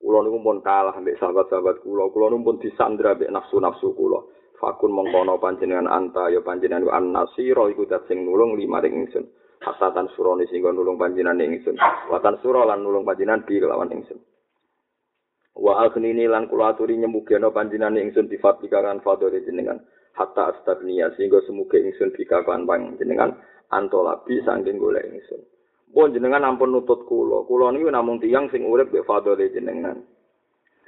Speaker 1: Kula niku pun kalah mbek sahabat-sahabat kula. Kula niku pun disandra mbek nafsu-nafsu kula. Fakun mengkono panjenengan anta ya panjenengan an nasira iku dat sing nulung lima ring ingsun. Hasatan surone sing nulung panjenengan ingsun. Watan sura lan nulung panjenengan bi kelawan ingsun. Wa akhnini lan kula aturi nyemugeno panjenengan ingsun difatika kan fadhole jenengan. Hatta astagniya sehingga semuge ingsun bikakan panjenengan antolabi saking golek ingsun. pun jenengan ampun nutut kula. Kula niku namung tiyang sing urip mbek fadhole jenengan.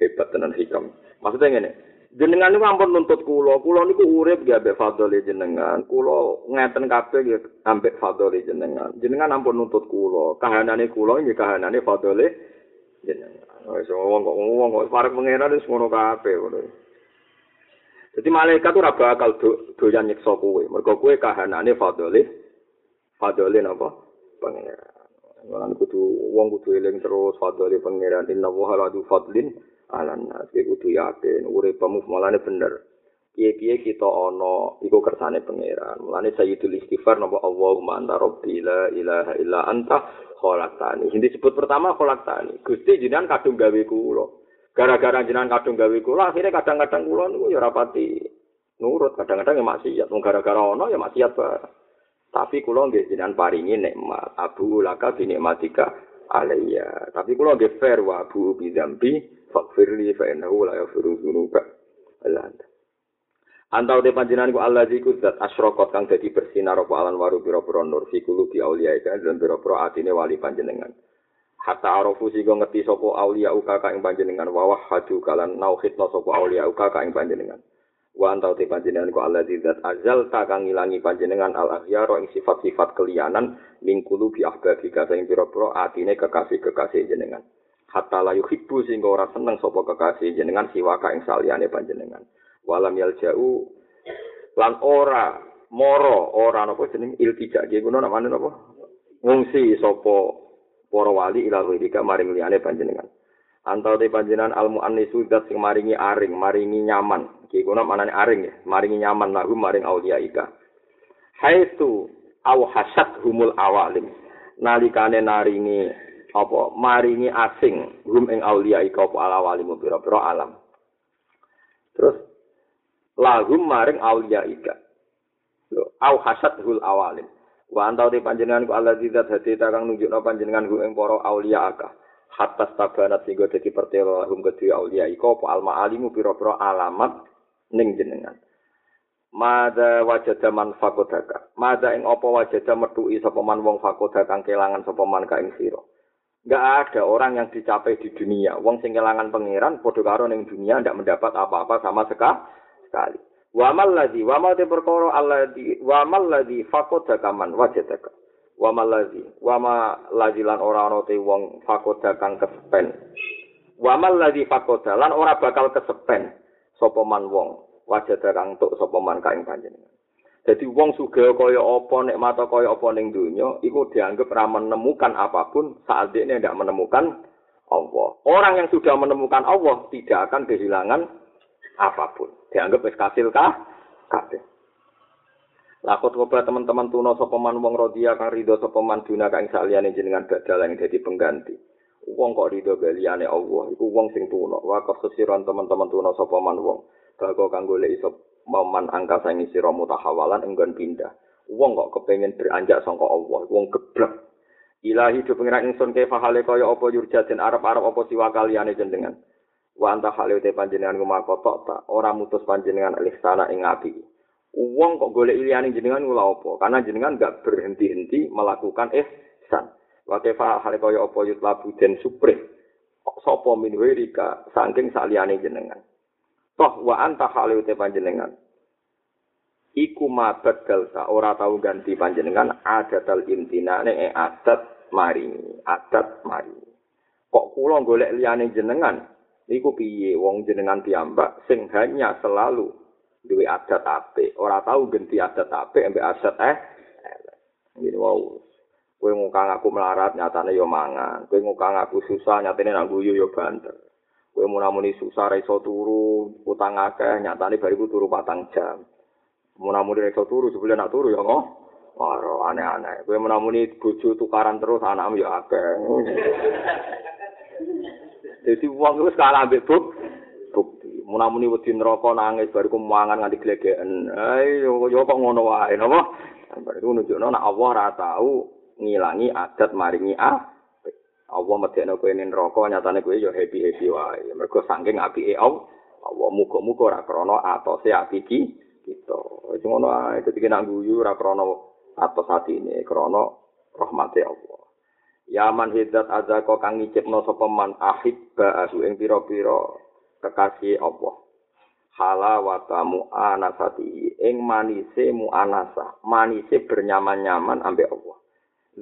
Speaker 1: Hebat tenan hikam. Maksudnya ngene, jenengan niku ampun nuntut kula. Kula niku urip nggih mbek fadhole jenengan. Kula ngeten kabeh nggih ambek fadhole jenengan. Jenengan ampun nuntut kula. Kahanane kula nggih kahanane fadhole jenengan. Wis wong kok ngomong kok parek pangeran wis ngono kabeh ngono. Jadi malaikat ora bakal doyan nyiksa kowe. Mergo kowe kahanane fadhole fadhole napa? Pangeran. Lan kudu wong kudu eling terus fadhole pangeran inna wa haladu fadlin alan nas kudu yakin uripmu malane bener. Piye-piye kita ana iku kersane pangeran. Mulane sayyidul istighfar napa Allahumma anta rabbi la ilaha illa anta khalaqtani. Sing disebut pertama khalaqtani. Gusti jenengan kadung gawe kula. Gara-gara jenengan kadung gawe kula akhirnya kadang-kadang kula niku ya rapati nurut, kadang-kadang ya maksiat. Wong gara-gara ana ya maksiat bareng. Tapi kula nggih jenengan paringi nikmat. Abu laka bi nikmatika alayya. Tapi kula nggih fair wa abu bi dzambi faghfirli fa innahu la yaghfiru dzunuba. Antau te panjenengan ku Allah iku zat asyraqat kang dadi bersinar apa alan waru pira-pira nur fi kulubi auliya iku lan pira-pira atine wali panjenengan. Hatta arafu sigo ngerti sapa auliya uka ka ing panjenengan. Wa wahadu kalan nauhidna sapa auliya uka ka ing panjenengan. wa antau te panjenengan ku Allah zat azal ta kang ngilangi panjenengan al akhyar ing sifat-sifat kelianan mingkulu bi ahbabi ka sing pira-pira atine kekasih-kekasih jenengan. Hatta la yuhibbu sing ora seneng sapa kekasih jenengan siwa ka ing saliyane panjenengan. Walam yal jauh lan ora moro ora napa jeneng iltija iki ngono namane napa? Ngungsi sapa para wali ila wirika maring liyane panjenengan antau te panjenengan al muannisu zat sing maringi aring, maringi nyaman. Iki kuna manane aring ya, maringi nyaman lahu maring aulia ika. Haitu au hasad humul awalim. Nalikane naringi apa maringi asing hum ing aulia ika apa ala walim pira-pira alam. Terus lahum maring aulia ika. Au hasad hul awalim. Wa antau te panjenengan ku Allah zat hati kang nunjukno panjenengan hu ing para aulia ika. hatta stabanat sehingga dadi pertelo lahum kedue aulia iko apa alma alimu pira-pira alamat ning jenengan Mada wajada man fakodaka. Mada ing apa wajada metuki sapa wong fakoda kang kelangan sapa man ka ing sira. Ada orang yang dicapai di dunia. Wong sing kelangan pangeran padha karo ning dunia ndak mendapat apa-apa sama sekali. Wa mal ladzi wa ma perkara alladzi wa mal ladzi fakodaka man wajadaka. wa malazi wa ma lazi lan ora ana te wong fakoda kang kesepen. Wa malazi fakoda lan ora bakal kesepen sapa man wong wajah kang tuk sapa man kaing panjenengan. Dadi wong sugih kaya apa nek mata kaya apa ning donya iku dianggap ra menemukan apa pun saat dia tidak menemukan Allah. Orang yang sudah menemukan Allah tidak akan kehilangan apa pun dianggap wis kasil kah kabeh Lakot coba teman-teman tuno sapa man wong rodia kang ridho sapa man duna kang saliyane jenengan badal yang dadi pengganti. Wong kok ridho galiyane Allah, iku wong sing tuno. Wa kesesiran teman-teman tuno sapa man wong. Bago kang golek iso maman angka sing sira mutahawalan enggon pindah. Wong kok kepengin beranjak sangka Allah, wong geblek. Ilahi do pengiran ingsun ke fahale kaya apa yurjatin arep-arep apa siwa kaliyane jenengan. Wa anta hale te panjenengan ngumakotok ta, ora mutus panjenengan ihsana ing api. Uang kok golek liyane jenengan kula apa? Karena jenengan enggak berhenti-henti melakukan ihsan. Wa kaifa hale kaya apa yutlabu den supre. Sapa min wirika saking saliyane jenengan. Toh wa anta hale te panjenengan. Iku mabad dalsa ora tau ganti panjenengan adatal intinane e adat maringi, adat maringi. Kok kula golek liyane jenengan? Niku piye wong jenengan piyambak sing hanya selalu duwe adat apik, ora tau ganti adat apik ambek adat eh. Ngene wow. Kowe ngukang aku melarat nyatane yo mangan. Kowe ngukang aku susah nyatane nang guyu yo banter. Kowe munamuni susah ra iso turu, utang akeh nyatane bariku turu patang jam. Munamuni ra iso turu sebelum nak turu yo ngoh. Ora aneh-aneh. Kowe munamuni bojo tukaran terus anakmu yo akeh. Jadi uang itu sekarang ambil buk, munamuni wedi neraka nangis bariku mangan nganti glegeken. Ayo yo kok ngono wae napa? Bariku nunjukno nek Allah ora tau ngilangi adat maringi ah. Allah medekno kowe ning neraka nyatane kowe yo happy-happy wae. Mergo saking apike Allah. Muga-muga ora krana atose api ki kita. Wis ngono ae dadi kena guyu ora krana atos atine krana rahmate Allah. Yaman hidat azako kang ngicipno sapa man ahibba asu ing pira-pira kekasih Allah. Halawata mu'anasati ing manise mu'anasa, manise bernyaman-nyaman ambek Allah.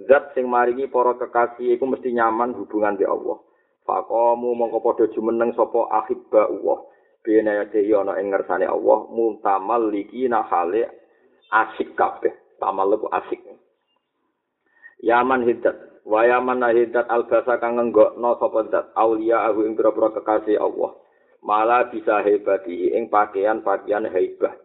Speaker 1: Zat sing maringi para kekasih iku mesti nyaman hubungan ambek Allah. Faqamu mongko padha jumeneng sapa ahibba Allah. Bene ate ana ing ngersane Allah muntamal liki hale asik kabeh. Tamal ku asik. Yaman hidat, wa yaman hidat albasa kang ngenggokno sapa zat aulia aku ing pira kekasih Allah. malah bisa hebati ing pakaian-pakaian hebah.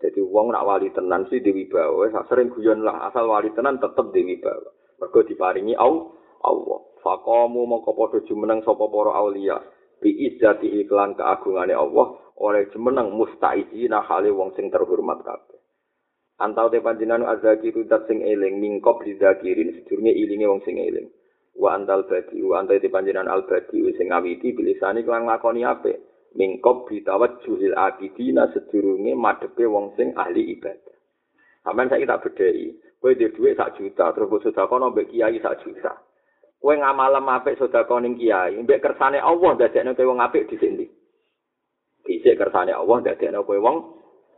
Speaker 1: Jadi wong nak wali tenan sih dewi bawa, sering guyon lah asal wali tenan tetep dewi bawa. Mergo diparingi au Allah. Faqamu mongko padha jumeneng sapa para aulia bi izzati iklan keagungane Allah oleh jumeneng mustaizina hale wong sing terhormat kabeh. Antau te panjenengan azaki tudat sing eling mingkop dizakirin sedurunge ilinge wong sing eling. wa antal badi wa antal panjenengan al badi sing ngawiti bilisane kelan nglakoni apik. Mingkop ditawat juhil akidina sedurunge madepe wong sing ahli ibadah. Sampean saiki tak bedhei kowe duwe dhuwit sak juta terus kok sedekah mbek kiai sak juta. Kowe ngamalem apik sedekah ning kiai mbek kersane Allah dadekne kowe wong apik disini dhisik kersane Allah dadekne kowe wong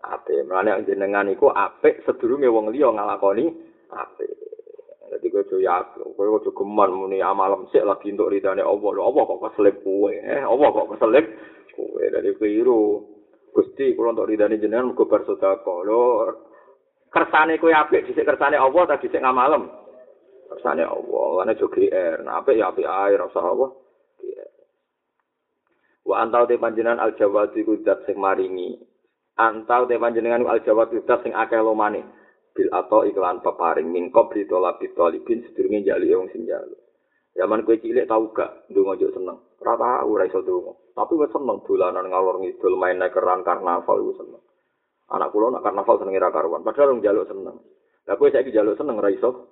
Speaker 1: apik mlane jenengan iku apik sedurunge wong liya nglakoni apik Jadi gue cuy ya, gue gue geman muni amalam sih lagi untuk ridane Allah. Lo Allah kok keselip gue, eh Allah kok keselip gue dari keliru. Gusti, kalau untuk ridane jenengan gue bersodako. Lo kersane gue apik, disik kersane Allah, tapi disik ngamalem. Kersane Allah, karena juga GR. Nah, apik ya apik air, rasa Allah. Wa antau te panjenengan al jawati kudat sing maringi. Antau te panjenengan al jawati kudat sing akeh lomane. bil atau iklan peparing min qabli tolabi tolibin sedurunge jali wong sing jalu. Zaman kowe cilik tau gak ndonga yo seneng. Tau ora iso ndonga. Tapi wis seneng dolanan ngalor ngidul main nekeran karnaval wis seneng. Anak kula nak karnaval seneng ira karuan. Padahal wong jaluk seneng. Lah kowe saiki jaluk seneng ora iso.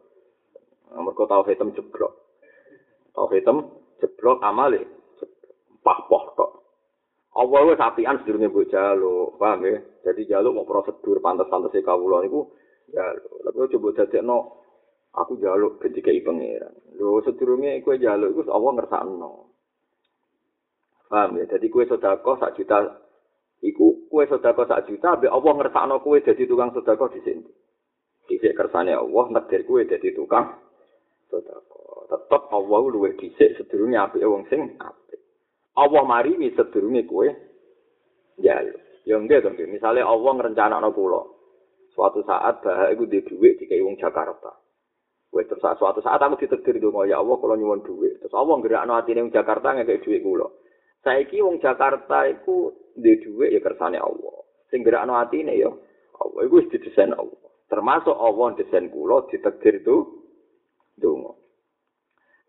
Speaker 1: Mergo tau hitam jeblok. Tau hitam jeblok amale. Pah poh tok. Allah wis apian sedurunge mbok jaluk. Paham ya? Jadi jaluk mau prosedur pantas-pantese kawula niku Ya, lalu coba jadi no, aku jaluk ketika i pangeran. Lo sedurungnya kue jaluk itu Allah ngersano. Paham ya? Jadi kue sodako sak juta, iku kue sodako sak juta, abe Allah ngersano kue jadi tukang sodako di sini. Disik kersane Allah ngedir kue jadi tukang sodako. Tetap Allah luwe disik sedurungnya abe wong sing abe. Allah mari mi sedurungnya kue jaluk. Ya enggak dong, misalnya Allah ngerencana no pulau. suatu saat bahaya itu di duit di wong Jakarta. Wes terus suatu saat aku ditegir dong ya Allah kalau nyuwun duit. Terus Allah ngerak hati wong Jakarta nggak duit kulo. Saiki wong Jakarta itu di duit ya kersane Allah. Sing gerak no hati ya Allah iku wis didesain Allah. Termasuk Allah desain kula ditakdir itu donga.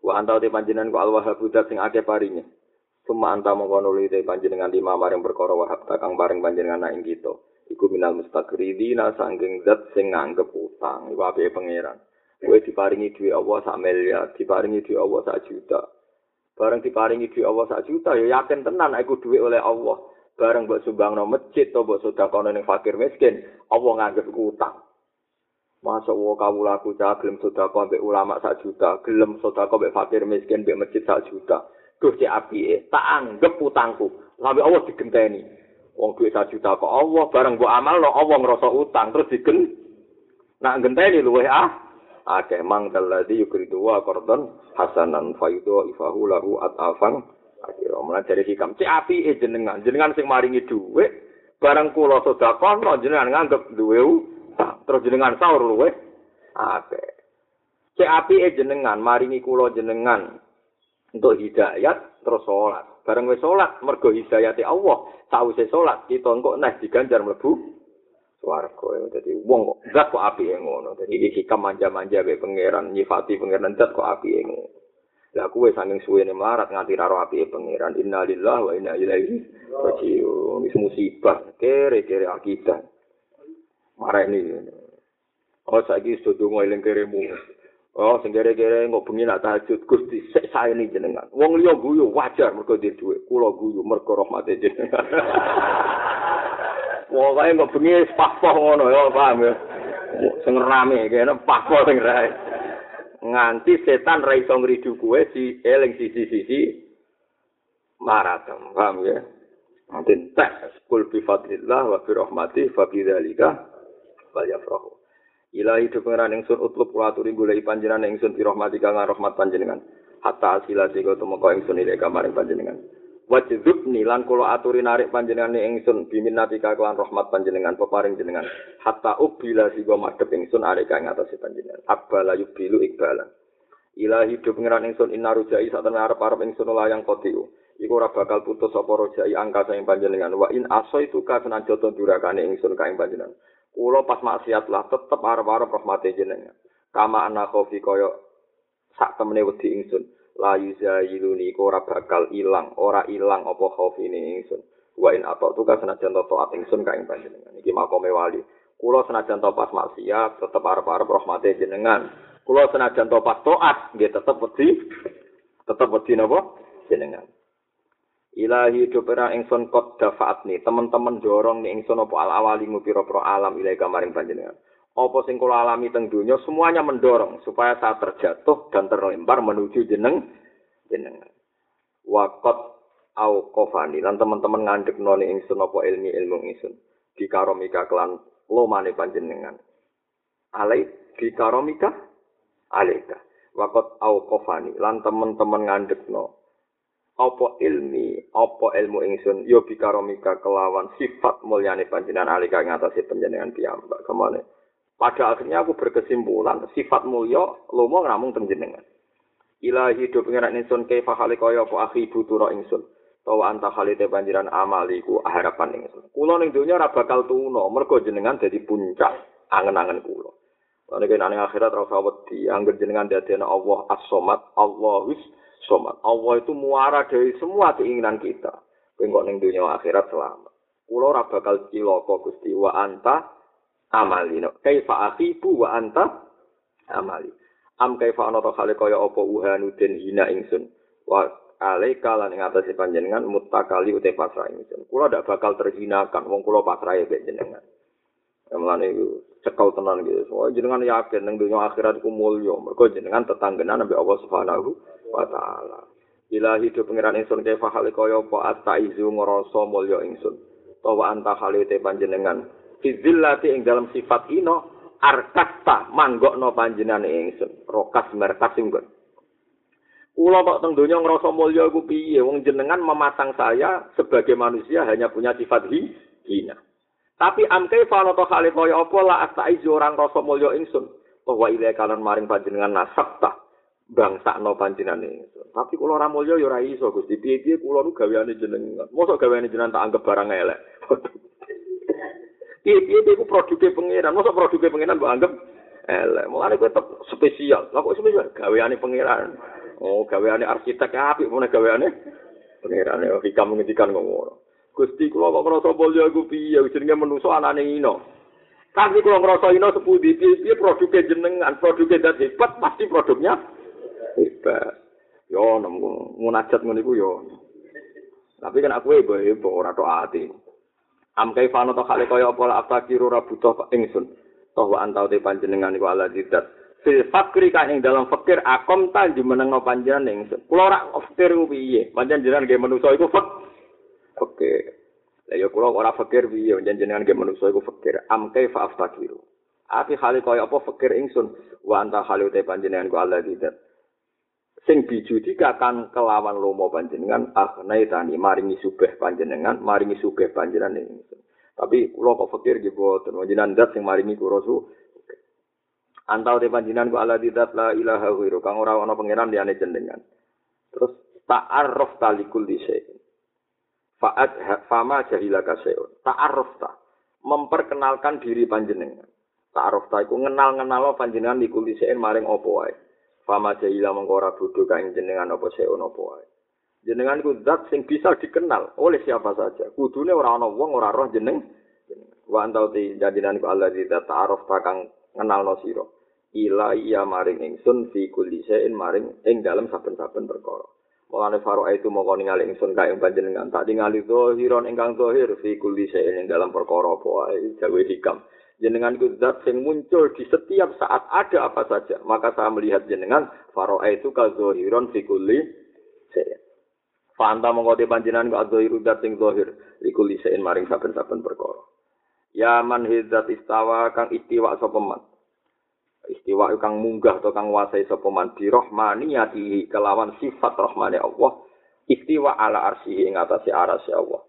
Speaker 1: Wa anta te panjenengan ku al-wahhab sing akeh paringe. Suma anta mongko nuli te panjenengan lima maring perkara wahab takang paring panjenengan ing kita. Iku minal mustaqridina sangking zat sing nganggep utang. Iku apike pangeran. Kowe diparingi duwe Allah sak miliar, diparingi duwe Allah sak juta. Bareng diparingi duwe Allah sak juta ya yakin tenan aku duwe oleh Allah. Bareng mbok sumbangno masjid to mbok sedekah ning fakir miskin, Allah nganggep utang. Masuk wa kawulaku cah gelem sedekah mbek ulama sak juta, gelem sedekah mbek fakir miskin mbek masjid sak juta. Duh cek apike, tak anggap utangku. Sampai Allah digenteni. Wong duit sak juta kok Allah bareng mbok amal lo Allah ngrasa utang terus digen. Nak genteni luweh ah. Akeh mang dalladzi yukridu wa qardon hasanan fayudu ifahu lahu at'afan. Akhirnya mulai dari hikam. Cek api jenengan. Jenengan sing maringi duit. Barang kula sedekah jenengan nganggep duwe terus jenengan sahur luwe ate cek api e jenengan maringi kula jenengan untuk hidayat terus sholat bareng wis sholat mergo hidayat Allah sause sholat kita kok nek diganjar mlebu swarga ya dadi wong kok zat kok api ngono dadi iki manja-manja be pangeran nyifati pangeran zat kok api e ngono Lah kuwe saking suwene melarat nganti karo api pangeran innalillahi wa inna ilaihi rajiun. Wis musibah kere-kere akidah. marah ini. Oh, saya ini sudah dungu ilang keremu. Oh, sing kere-kere nggak bengi nak tahajud, gusti, saya ini jenengan. Wong liya guyu, wajar, mereka dia duit. Kulo guyu, mereka rahmatnya jenengan. Wong kaya nggak bengi, pakpoh ngono, ya, paham ya. Sing rame, kayaknya sing rai. Nganti setan rai song ridu kue, si eling sisi-sisi, marah, paham ya. Nanti tak, kul bifadlillah, wa birahmatih, fa bidhalika, wal yafrahu. Ilahi pengeran ingsun utlub kula aturi golek panjenengan ingsun bi rahmati kang rahmat panjenengan. Hatta asilati kau temu ingsun ire kamaring panjenengan. Wajib nilan kula aturi narik panjenengan ingsun biminati kelawan rahmat panjenengan peparing jenengan. Hatta ubila sigo madhep ingsun arek kang atas panjenengan. Abbala yubilu ikbalan. Ilahi do pengeran ingsun inna rujai sak temen arep-arep ingsun layang kotiu. Iku ora bakal putus apa rojai angka saing panjenengan. Wa in aso itu ka senajan durakane ingsun kaing panjenengan. Kulo pas maksiat lah tetep arep-arep rahmate jenengan. Kama ana khofi kaya sak temene wedi ingsun. La yuzayiluni iku ora bakal ilang, ora ilang apa khofi ini ingsun. Wa in apa tu senajan to taat ingsun ka ing panjenengan. Iki makome wali. Kulo senajan to pas maksiat tetep arep-arep rahmate jenengan. Kulo senajan to pas taat nggih tetep wedi tetep wedi napa jenengan. Ilahi do pera ingsun kot dafaatni, teman-teman dorong nih ingsun apa al awali ngupiro pro alam ilahi kamaring panjenengan. Apa sing kula alami teng donya semuanya mendorong supaya saya terjatuh dan terlempar menuju jeneng jenengan. Wakot au kofani lan teman-teman ngandek noni ingsun apa ilmi ilmu ingsun di karomika kelan lomane panjenengan. Alai di karomika alaika. Wakot au kofani lan teman-teman ngandek no apa ilmi, apa ilmu ingsun yo bikaromika kelawan sifat mulyane panjenengan alika ngatasi panjenengan piyambak. Ke mana? Pada akhirnya aku berkesimpulan sifat mulya lomo namung panjenengan. Ilahi do pengeran ingsun kaifa kaya apa akhi butura ingsun. Tawa anta halite panjenengan amaliku harapan ingsun. Kula ning donya ora bakal tuna mergo jenengan dadi puncak angen-angen kula. Lan nek nang akhirat ora usah wedi angger jenengan dadi Allah as-somad, Allahus somat. Allah itu muara dari semua keinginan kita. Kengkok ning dunia akhirat selamat. Kulo ora bakal cilaka Gusti wa anta amali. Kaifa akhibu wa anta amali. Am kaifa ana kale kaya apa uhanu den hina ingsun. Wa alaika lan ing atas panjenengan mutakali ute pasrah ingsun. Kulo ndak bakal terhinakan wong kulo pasrah ya jenengan. Mulane iku cekal tenan gitu. So, jenengan yakin ning dunia akhirat ku mulya. Mergo jenengan tetanggenan ambek Allah Subhanahu wa taala. Ilahi do pangeran ingsun kaya fahal kaya apa astaizu ngrasa mulya ingsun. Tawa anta halite panjenengan. Fizillati ing dalam sifat ino arkasta manggokno panjenengan ingsun. Rokas merkas ingsun. Kula kok teng donya ngrasa mulya iku piye? Wong jenengan memasang saya sebagai manusia hanya punya sifat hi, hina. Tapi amke fanoto kali kaya apa la astaizu orang rasa mulya ingsun. Bahwa ilai kalan maring panjenengan nasabta. Bangsa no panjenane. Tapi kalau ora mulya ya ora iso Gusti. Piye-piye kula nu gaweane jenengan. Mosok gaweane jenengan tak anggap barang elek. Piye-piye iku produke pangeran. Mosok produke pangeran mbok anggap elek. Mulane kowe tetep spesial. Lah kok spesial? Gaweane pangeran. Oh, gaweane arsitek apik mun gaweane pangeran. Oh, hikam ngendikan ngono. Gusti kula kok ngrasa mulya iku piye jenenge manusa anane ino. Tapi kalau ngerasa ino sepudi, piye produknya jenengan, produknya dat hebat, pasti produknya hebat. Yo, nemu munajat ngono iku yo. Tapi kan aku hebo hebo ora tok ati. Am kai fano to kale kaya apa la aftakiru ora butuh ingsun. Toh wa antau te panjenengan iku ala didat. Fil fakri kan ing dalam fakir akom ta jumenengno panjenengan ingsun. Kula ora fakir ku piye? Panjenengan nggih manusa iku fak. Oke. Lah ya kula ora fakir piye panjenengan nggih manusa iku fakir. Am kai fa aftakiru. Ati kale kaya apa fakir ingsun. Wa anta kale te panjenengan ku ala didat. Sing bijudi kakan kelawan lomo panjenengan akhnai tani maringi sugih panjenengan maringi sugih panjenengan ini. Tapi kula kok pikir nggih boten panjenengan zat sing maringi kula su antau te panjenengan ku ala didat la ilaha ghairu. Kang ora ana pangeran liyane jenengan. Terus ta'arruf talikul dise fa'ad fama jahila kaseun ta'arruf ta memperkenalkan diri panjenengan. Ta'arruf ta iku ngenal-ngenalo panjenengan likul dise maring opo wae Fama jahila mengkora bodho kaing jenengan apa seon apa wae. Jenengan iku zat sing bisa dikenal oleh siapa saja. Kudune ora ana wong ora roh jeneng. Wa antau ti jadinan ku Allah di ta'aruf kang ngenalno sira. Ila iya maring ingsun fi kulli shay'in maring ing dalem saben-saben perkara. Mulane faro itu moko ningali ingsun kae panjenengan tak ningali zahiron ingkang zahir fi kulli shay'in ing dalem perkara apa wae jawe hikam. Jenengan itu zat yang muncul di setiap saat ada apa saja. Maka saya melihat jenengan faro'a itu kazohiron fikuli saya. Fanta mengkoti panjenengan ku adzohiru zat yang zohir fikuli sein maring saben-saben perkara. Ya man hidzat istawa kang istiwa sopeman. Istiwa kang munggah atau kang wasai sopeman di rohmaniyatihi kelawan sifat rohmani Allah. Istiwa ala arsihi ing atasi arasi Allah.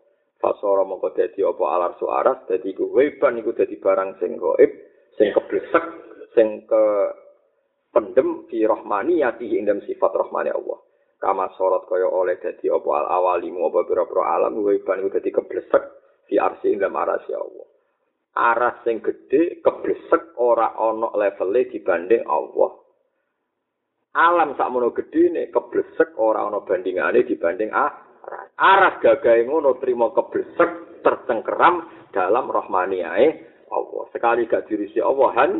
Speaker 1: Fasara mongko dadi apa alar suaras dadi iku weban iku dadi barang sing gaib sing keblesek sing ke pendem fi rahmani yati ing sifat rahmani Allah. Kama sorot kaya oleh dadi apa al awalimu apa pira-pira alam weban iku dadi keblesek fi arsi ing arasi Allah. Aras sing gedhe keblesek ora ana levele dibanding Allah. Alam sakmono gedhe keblesek ora ana bandingane dibanding ah aras gagahe ngono trimo keblesek tercengkeram dalam rahmaniyae Allah. Sekali gak dirisi Allah han.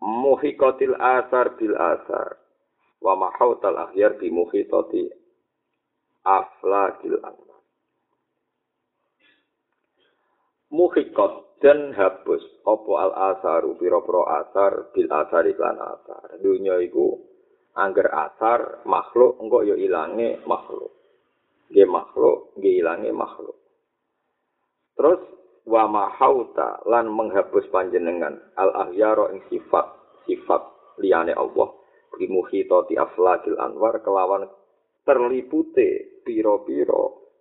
Speaker 1: Muhiqatil asar bil asar. Wa mahautal akhyar bi muhitati aflakil anwar. Muhiqat dan hapus opo al asaru? Piro pro asar bil asar iklan asar. Dunia iku angger asar makhluk engko ya ilange makhluk. Nggih makhluk nggih ilange makhluk. Terus wa mahauta lan menghapus panjenengan. Al ahyara ing sifat sifat liyane Allah. Bimuhita ti aflakil anwar kelawan terlipute piro-piro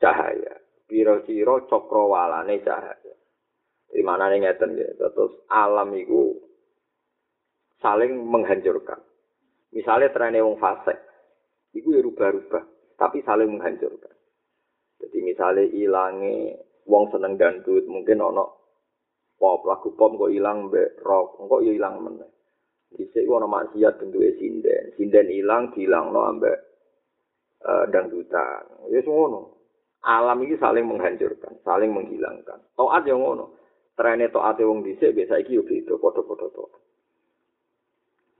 Speaker 1: cahaya. Piro-piro cakrawalane cahaya. Di mana nih ngeten ya terus alam itu saling menghancurkan Misalnya trennya wong fasik, itu ya rubah-rubah, tapi saling menghancurkan. Jadi misalnya ilangnya wong seneng dandut, mungkin ono pop lagu pop kok ilang be rock, kok ya ilang meneh. Dhisik ono maksiat bentuke sinden, sinden ilang dilangno ambek uh, dangdutan. Ya ngono. Alam ini saling menghancurkan, saling menghilangkan. Toat yang ngono. Trene toate wong dhisik biasa iki yo beda padha-padha toat.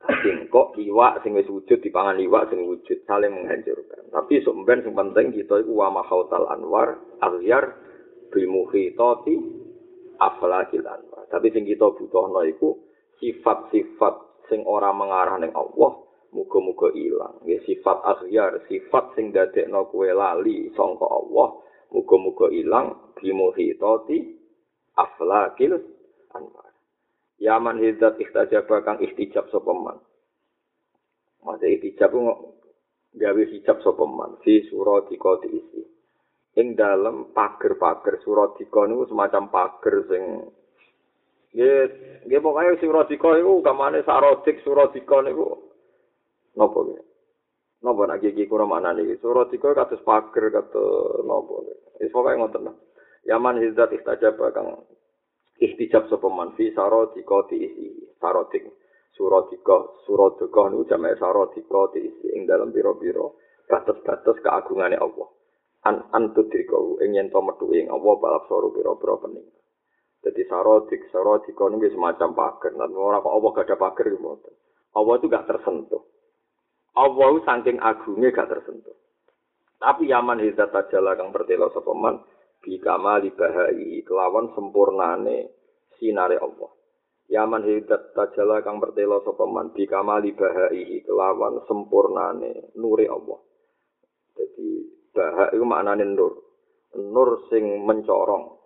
Speaker 1: Sing kok iwak sing wis wujud dipangan iwak sing wujud saling menghancurkan. Tapi sumben sing penting kita iku wa mahautal anwar aghyar bil muhitati aflakil anwar. Tapi sing kita butuhno iku sifat-sifat sing ora mengarah ning Allah muga-muga ilang. Ya sifat aghyar, sifat sing dadekno kowe lali sangka Allah muga-muga ilang bil muhitati aflakil anwar. Yaman hidat ikhtajab kang ikhtijab sopeman. Masa ikhtijab itu gawe hijab sopeman. Si surat diko diisi. Ing dalam pager-pager surat diko ini semacam pager sing Ya, ya pokoknya surat diko itu kamane sarodik surat diko ini nopo ya. Nopo nak gigi kurang mana nih? Surat diko katus pager kata nopo. Ya, pokoknya ngotot lah. Yaman hizat istajab kang istijab sapa man fi sarodika diisi sarodik surodika surodika nu jamae sarodika diisi ing dalam pira-pira batas-batas keagungane Allah an antudriko ing yen to metu ing Allah balap soro pira-pira pening Jadi sarodik, sarodik itu semacam pagar. Nah, orang kok Allah gak ada pagar gitu. Allah itu gak tersentuh. Allah itu saking agungnya gak tersentuh. Tapi yaman hidat tajala kang bertelo sopaman, bikama libahai kelawan sempurnane sinare Allah. Yaman hidat tajala kang bertelo sopaman, bikama libahai kelawan sempurnane nuri Allah. Jadi bahak itu maknane nur. Nur sing mencorong,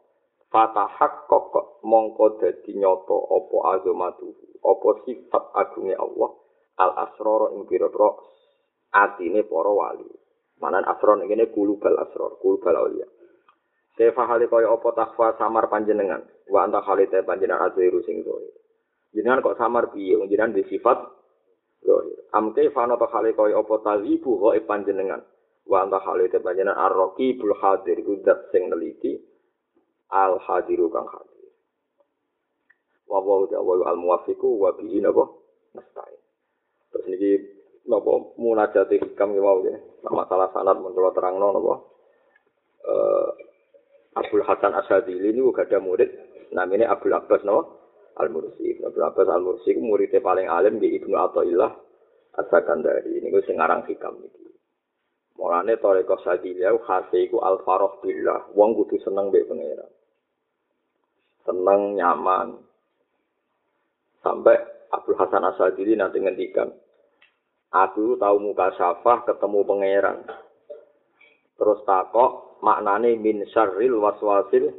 Speaker 1: fatahak kok mongko dadi nyata apa azamatu apa sifat agunge Allah al asrar ing pira-pira atine para wali manan asrar ngene kulubal asrar kulubal aulia Sefa hale kaya apa takwa samar panjenengan? Wa anta halite panjenengan azhiru sing zoe. Jenengan kok samar piye? Jenengan di sifat zoe amke fano to hale kaya apa tazibu kok panjenengan? Wa anta halite panjenengan arroki bul hadir kudat sing neliti. Al hadiru kang hadir. Wa wa wa al muwafiqu wa bihi napa? Nasta'in. Terus niki napa munajat hikam ki wau ya. Masalah sanad mun terangno napa? Eh Abdul Hasan Asyadili ini juga ada murid namanya Abdul Abbas napa Al-Mursi. Abdul Abbas Al-Mursi itu muridnya paling alim di Ibnu Athaillah As-Sakandari. Ini gue ngarang hikam iki. Mulane toreko sadilya khase iku al-faroh billah. Wong kudu seneng mbek pangeran. seneng nyaman sampai Abdul Hasan Asadili nanti ngendikan aku tahu muka syafah ketemu pangeran terus takok maknane min syarril waswasil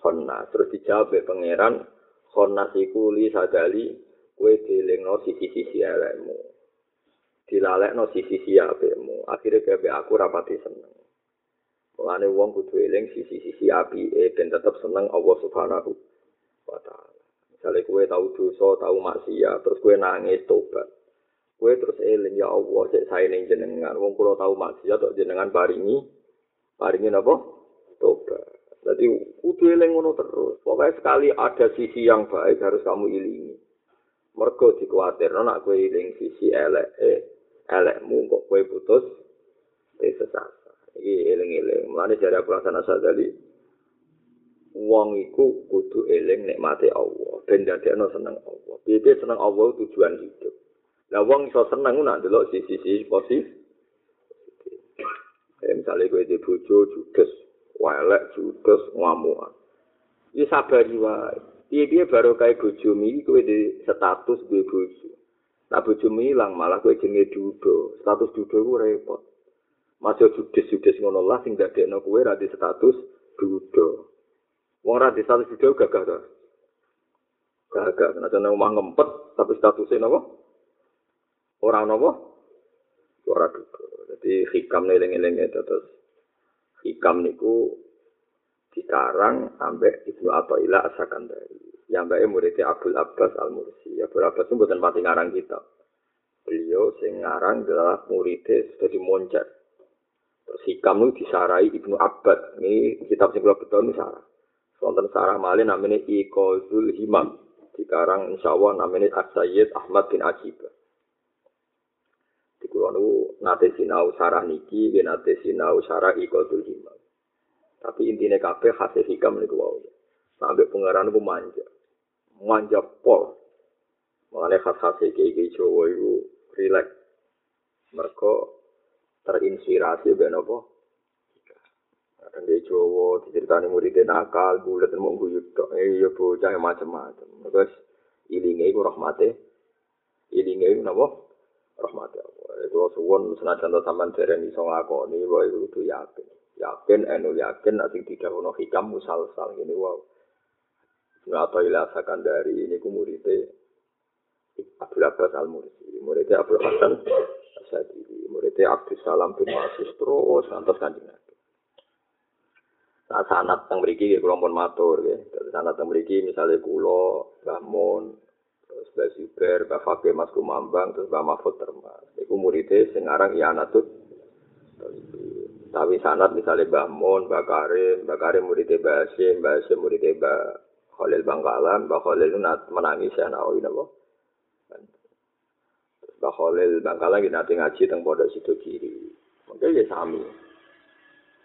Speaker 1: khonna terus dijawab pangeran khonna siku li sadali kue dilingno sisi-sisi elekmu dilalekno sisi-sisi apemu akhirnya kayak aku rapati seneng Mulane wong kudu eling sisi-sisi api e ben tetep seneng Allah Subhanahu wa taala. Misale kowe tau dosa, tau maksiat, terus kowe nangis tobat. Kowe terus eling ya Allah sik sae jenengan. Wong kula tau maksiat tok jenengan paringi paringi napa? Tobat. Jadi kudu eling ngono terus. Pokoknya sekali ada sisi yang baik harus kamu ilingi. Mergo dikuatir, nak kowe iling sisi elek, eh, elekmu kok kowe putus, eh sesat. iki eling-eling. Mulane jare aku rasane sadali wong iku kudu eling nikmate Allah, ben dadekno seneng Allah. Piye seneng Allah tujuan hidup. Lah wong iso seneng nak delok sisi-sisi positif. Eh, misalnya gue di bojo judes, walek judes, ngamuan. Ini sabar wae. Piye-piye baru kayak bojo mi, gue di status gue bojo. Nah bojo mi malah gue jenenge dudo. Status dudo gue repot. Masih judes-judes ngono lah sing dadekno kowe ra di status duda. Wong ra di status duda gagah ta. Gagah ana omah ngempet tapi statusnya napa? Ora napa? Ora duda. Jadi hikam eling-eling terus hikam niku dikarang ambek Ibnu Athaillah As-Sakandari. Yang mbake muridnya Abdul Abbas Al-Mursi. Abdul Abbas itu bukan pati ngarang kitab. Beliau sing ngarang adalah muridnya sudah dimoncat. Terus hikam itu disarai Ibnu Abbad. Ini kitab sing betul ini sarah. Sonten sarah malin namanya Iqazul Himam. Sekarang insya Allah namanya As-Sayyid Ahmad bin Ajib. Di kulon itu nate sinau sarah niki, dia nate sinau sarah Iqazul Himam. Tapi intinya kabeh hasil hikam niku wau. Sampai pengeran itu manja. Manja pol. Mengenai khas-khas kayak Jawa itu rileks. Mereka terinspirasi ben apa? Kadang di Jawa diceritani muridnya nakal, bulat mau guyut tok. Eh ya bocah macam-macam. Terus ilinge iku rahmate. Ilinge iku napa? Rahmate Allah. Itu suwon senajan sampean dereng iso nglakoni wae kudu yakin. Yakin enu yakin nek sing didhawuhno hikam musalsal ngene wae. Nggak tahu ilasakan dari ini ku muridnya Abdul Abbas Al-Mursi, muridnya Abdul Hasan Asadili, muridnya Abdul Salam bin Wasis, terus ngantos kanjeng Nabi. Nah, sanat yang beriki, ya, kalau pun matur, ya. sanat yang beriki, misalnya kulo, Mbah terus Mbah Zuber, Mbah Fakir, Mas Kumambang, terus Mbah Mahfud Termas. Itu muridnya, sekarang Ianatut, Tapi sanat misalnya Mbah Mun, Mbah Karim, Mbah Karim murid Mbah Hasim, Mbah Hasim murid Mbah Khalil Bangkalan, Mbah Khalil itu menangis ya nawawi napa. Mbah Khalil Bangkalan kita nanti ngaji tentang pondok situ kiri. Mungkin ya sami.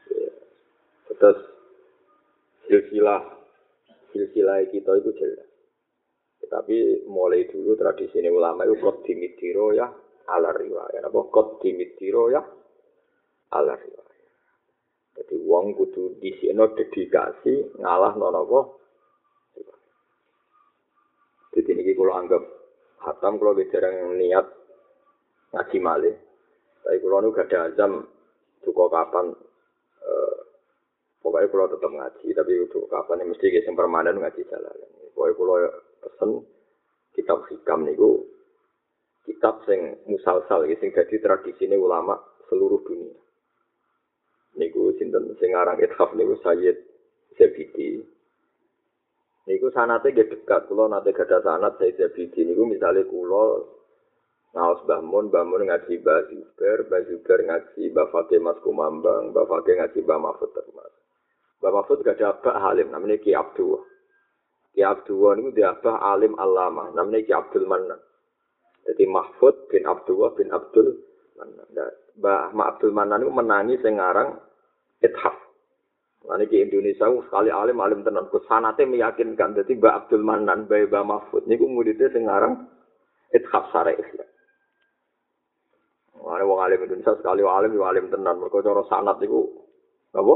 Speaker 1: Ya. Terus silsilah silsilah kita itu jelas. Tapi mulai dulu tradisi ini ulama itu kod dimitiro ya ala riwayat. Apa kod dimitiro ya ala riwayat. Jadi uang kudu di sini dedikasi ngalah nono apa. Jadi ini kalau anggap hatam kalau bicara niat ngaji malih. Tapi kalau nu gak ada azam cukup kapan eh, pokoknya kalau tetap ngaji tapi itu kapan yang mesti yang permanen ngaji jalan. Pokoknya kalau pesen kitab hikam niku kitab sing musalsal sing dadi tradisine ulama seluruh dunia. Niku sinten sing aran ithaf niku Sayyid Zabidi. Niku sanate nggih dekat kula nate gadah sanat Sayyid Zabidi niku misale kula ngaos Mbah Mun, Mbah Mun ngaji Mbah Zubair, Mbah Zubair ngaji Mbah Fatih Mas Kumambang, Mbah Fatih ngaji Mbah Mahfud Termas. Mbah Mahfud gak ada Mbah Halim, namanya Ki Abdul. Ki Abdul niku diabah alim alama, namanya Ki Abdul Manan. Jadi Mahfud bin Abdullah bin Abdul Manan. Mbah Ma Abdul Manan itu menangi sing aran Ithaf. Nah, di Indonesia sekali alim alim tenan kusanate meyakinkan jadi Mbah Abdul Manan Mbah Mbah Mahfud niku muridnya sing aran Ithaf Sare Islam. Ada wong alim Indonesia sekali alim yo alim tenan mergo cara sanat niku apa?